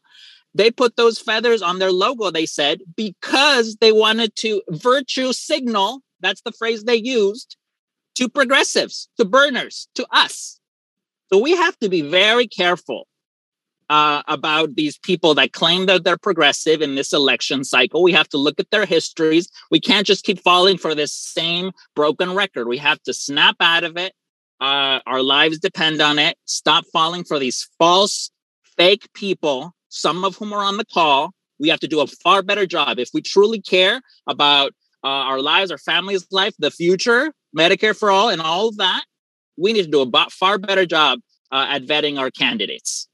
They put those feathers on their logo, they said, because they wanted to virtue signal that's the phrase they used to progressives, to Berners, to us. So we have to be very careful uh, about these people that claim that they're progressive in this election cycle. We have to look at their histories. We can't just keep falling for this same broken record. We have to snap out of it. Uh, our lives depend on it. Stop falling for these false, fake people, some of whom are on the call. We have to do a far better job. If we truly care about uh, our lives, our family's life, the future, Medicare for all, and all of that, we need to do a far better job uh, at vetting our candidates.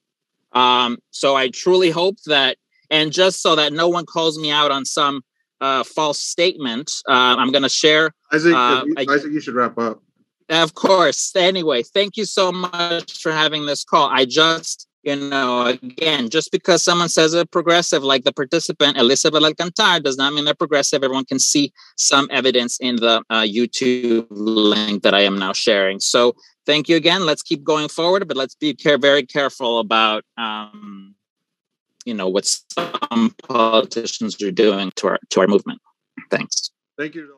Um, so I truly hope that, and just so that no one calls me out on some uh, false statement, uh, I'm going to share. Isaac, uh, I, Isaac, you should wrap up. Of course. Anyway, thank you so much for having this call. I just, you know, again, just because someone says a progressive, like the participant Elizabeth Alcantar, does not mean they're progressive. Everyone can see some evidence in the uh, YouTube link that I am now sharing. So thank you again. Let's keep going forward, but let's be care- very careful about, um, you know, what some politicians are doing to our to our movement. Thanks. Thank you.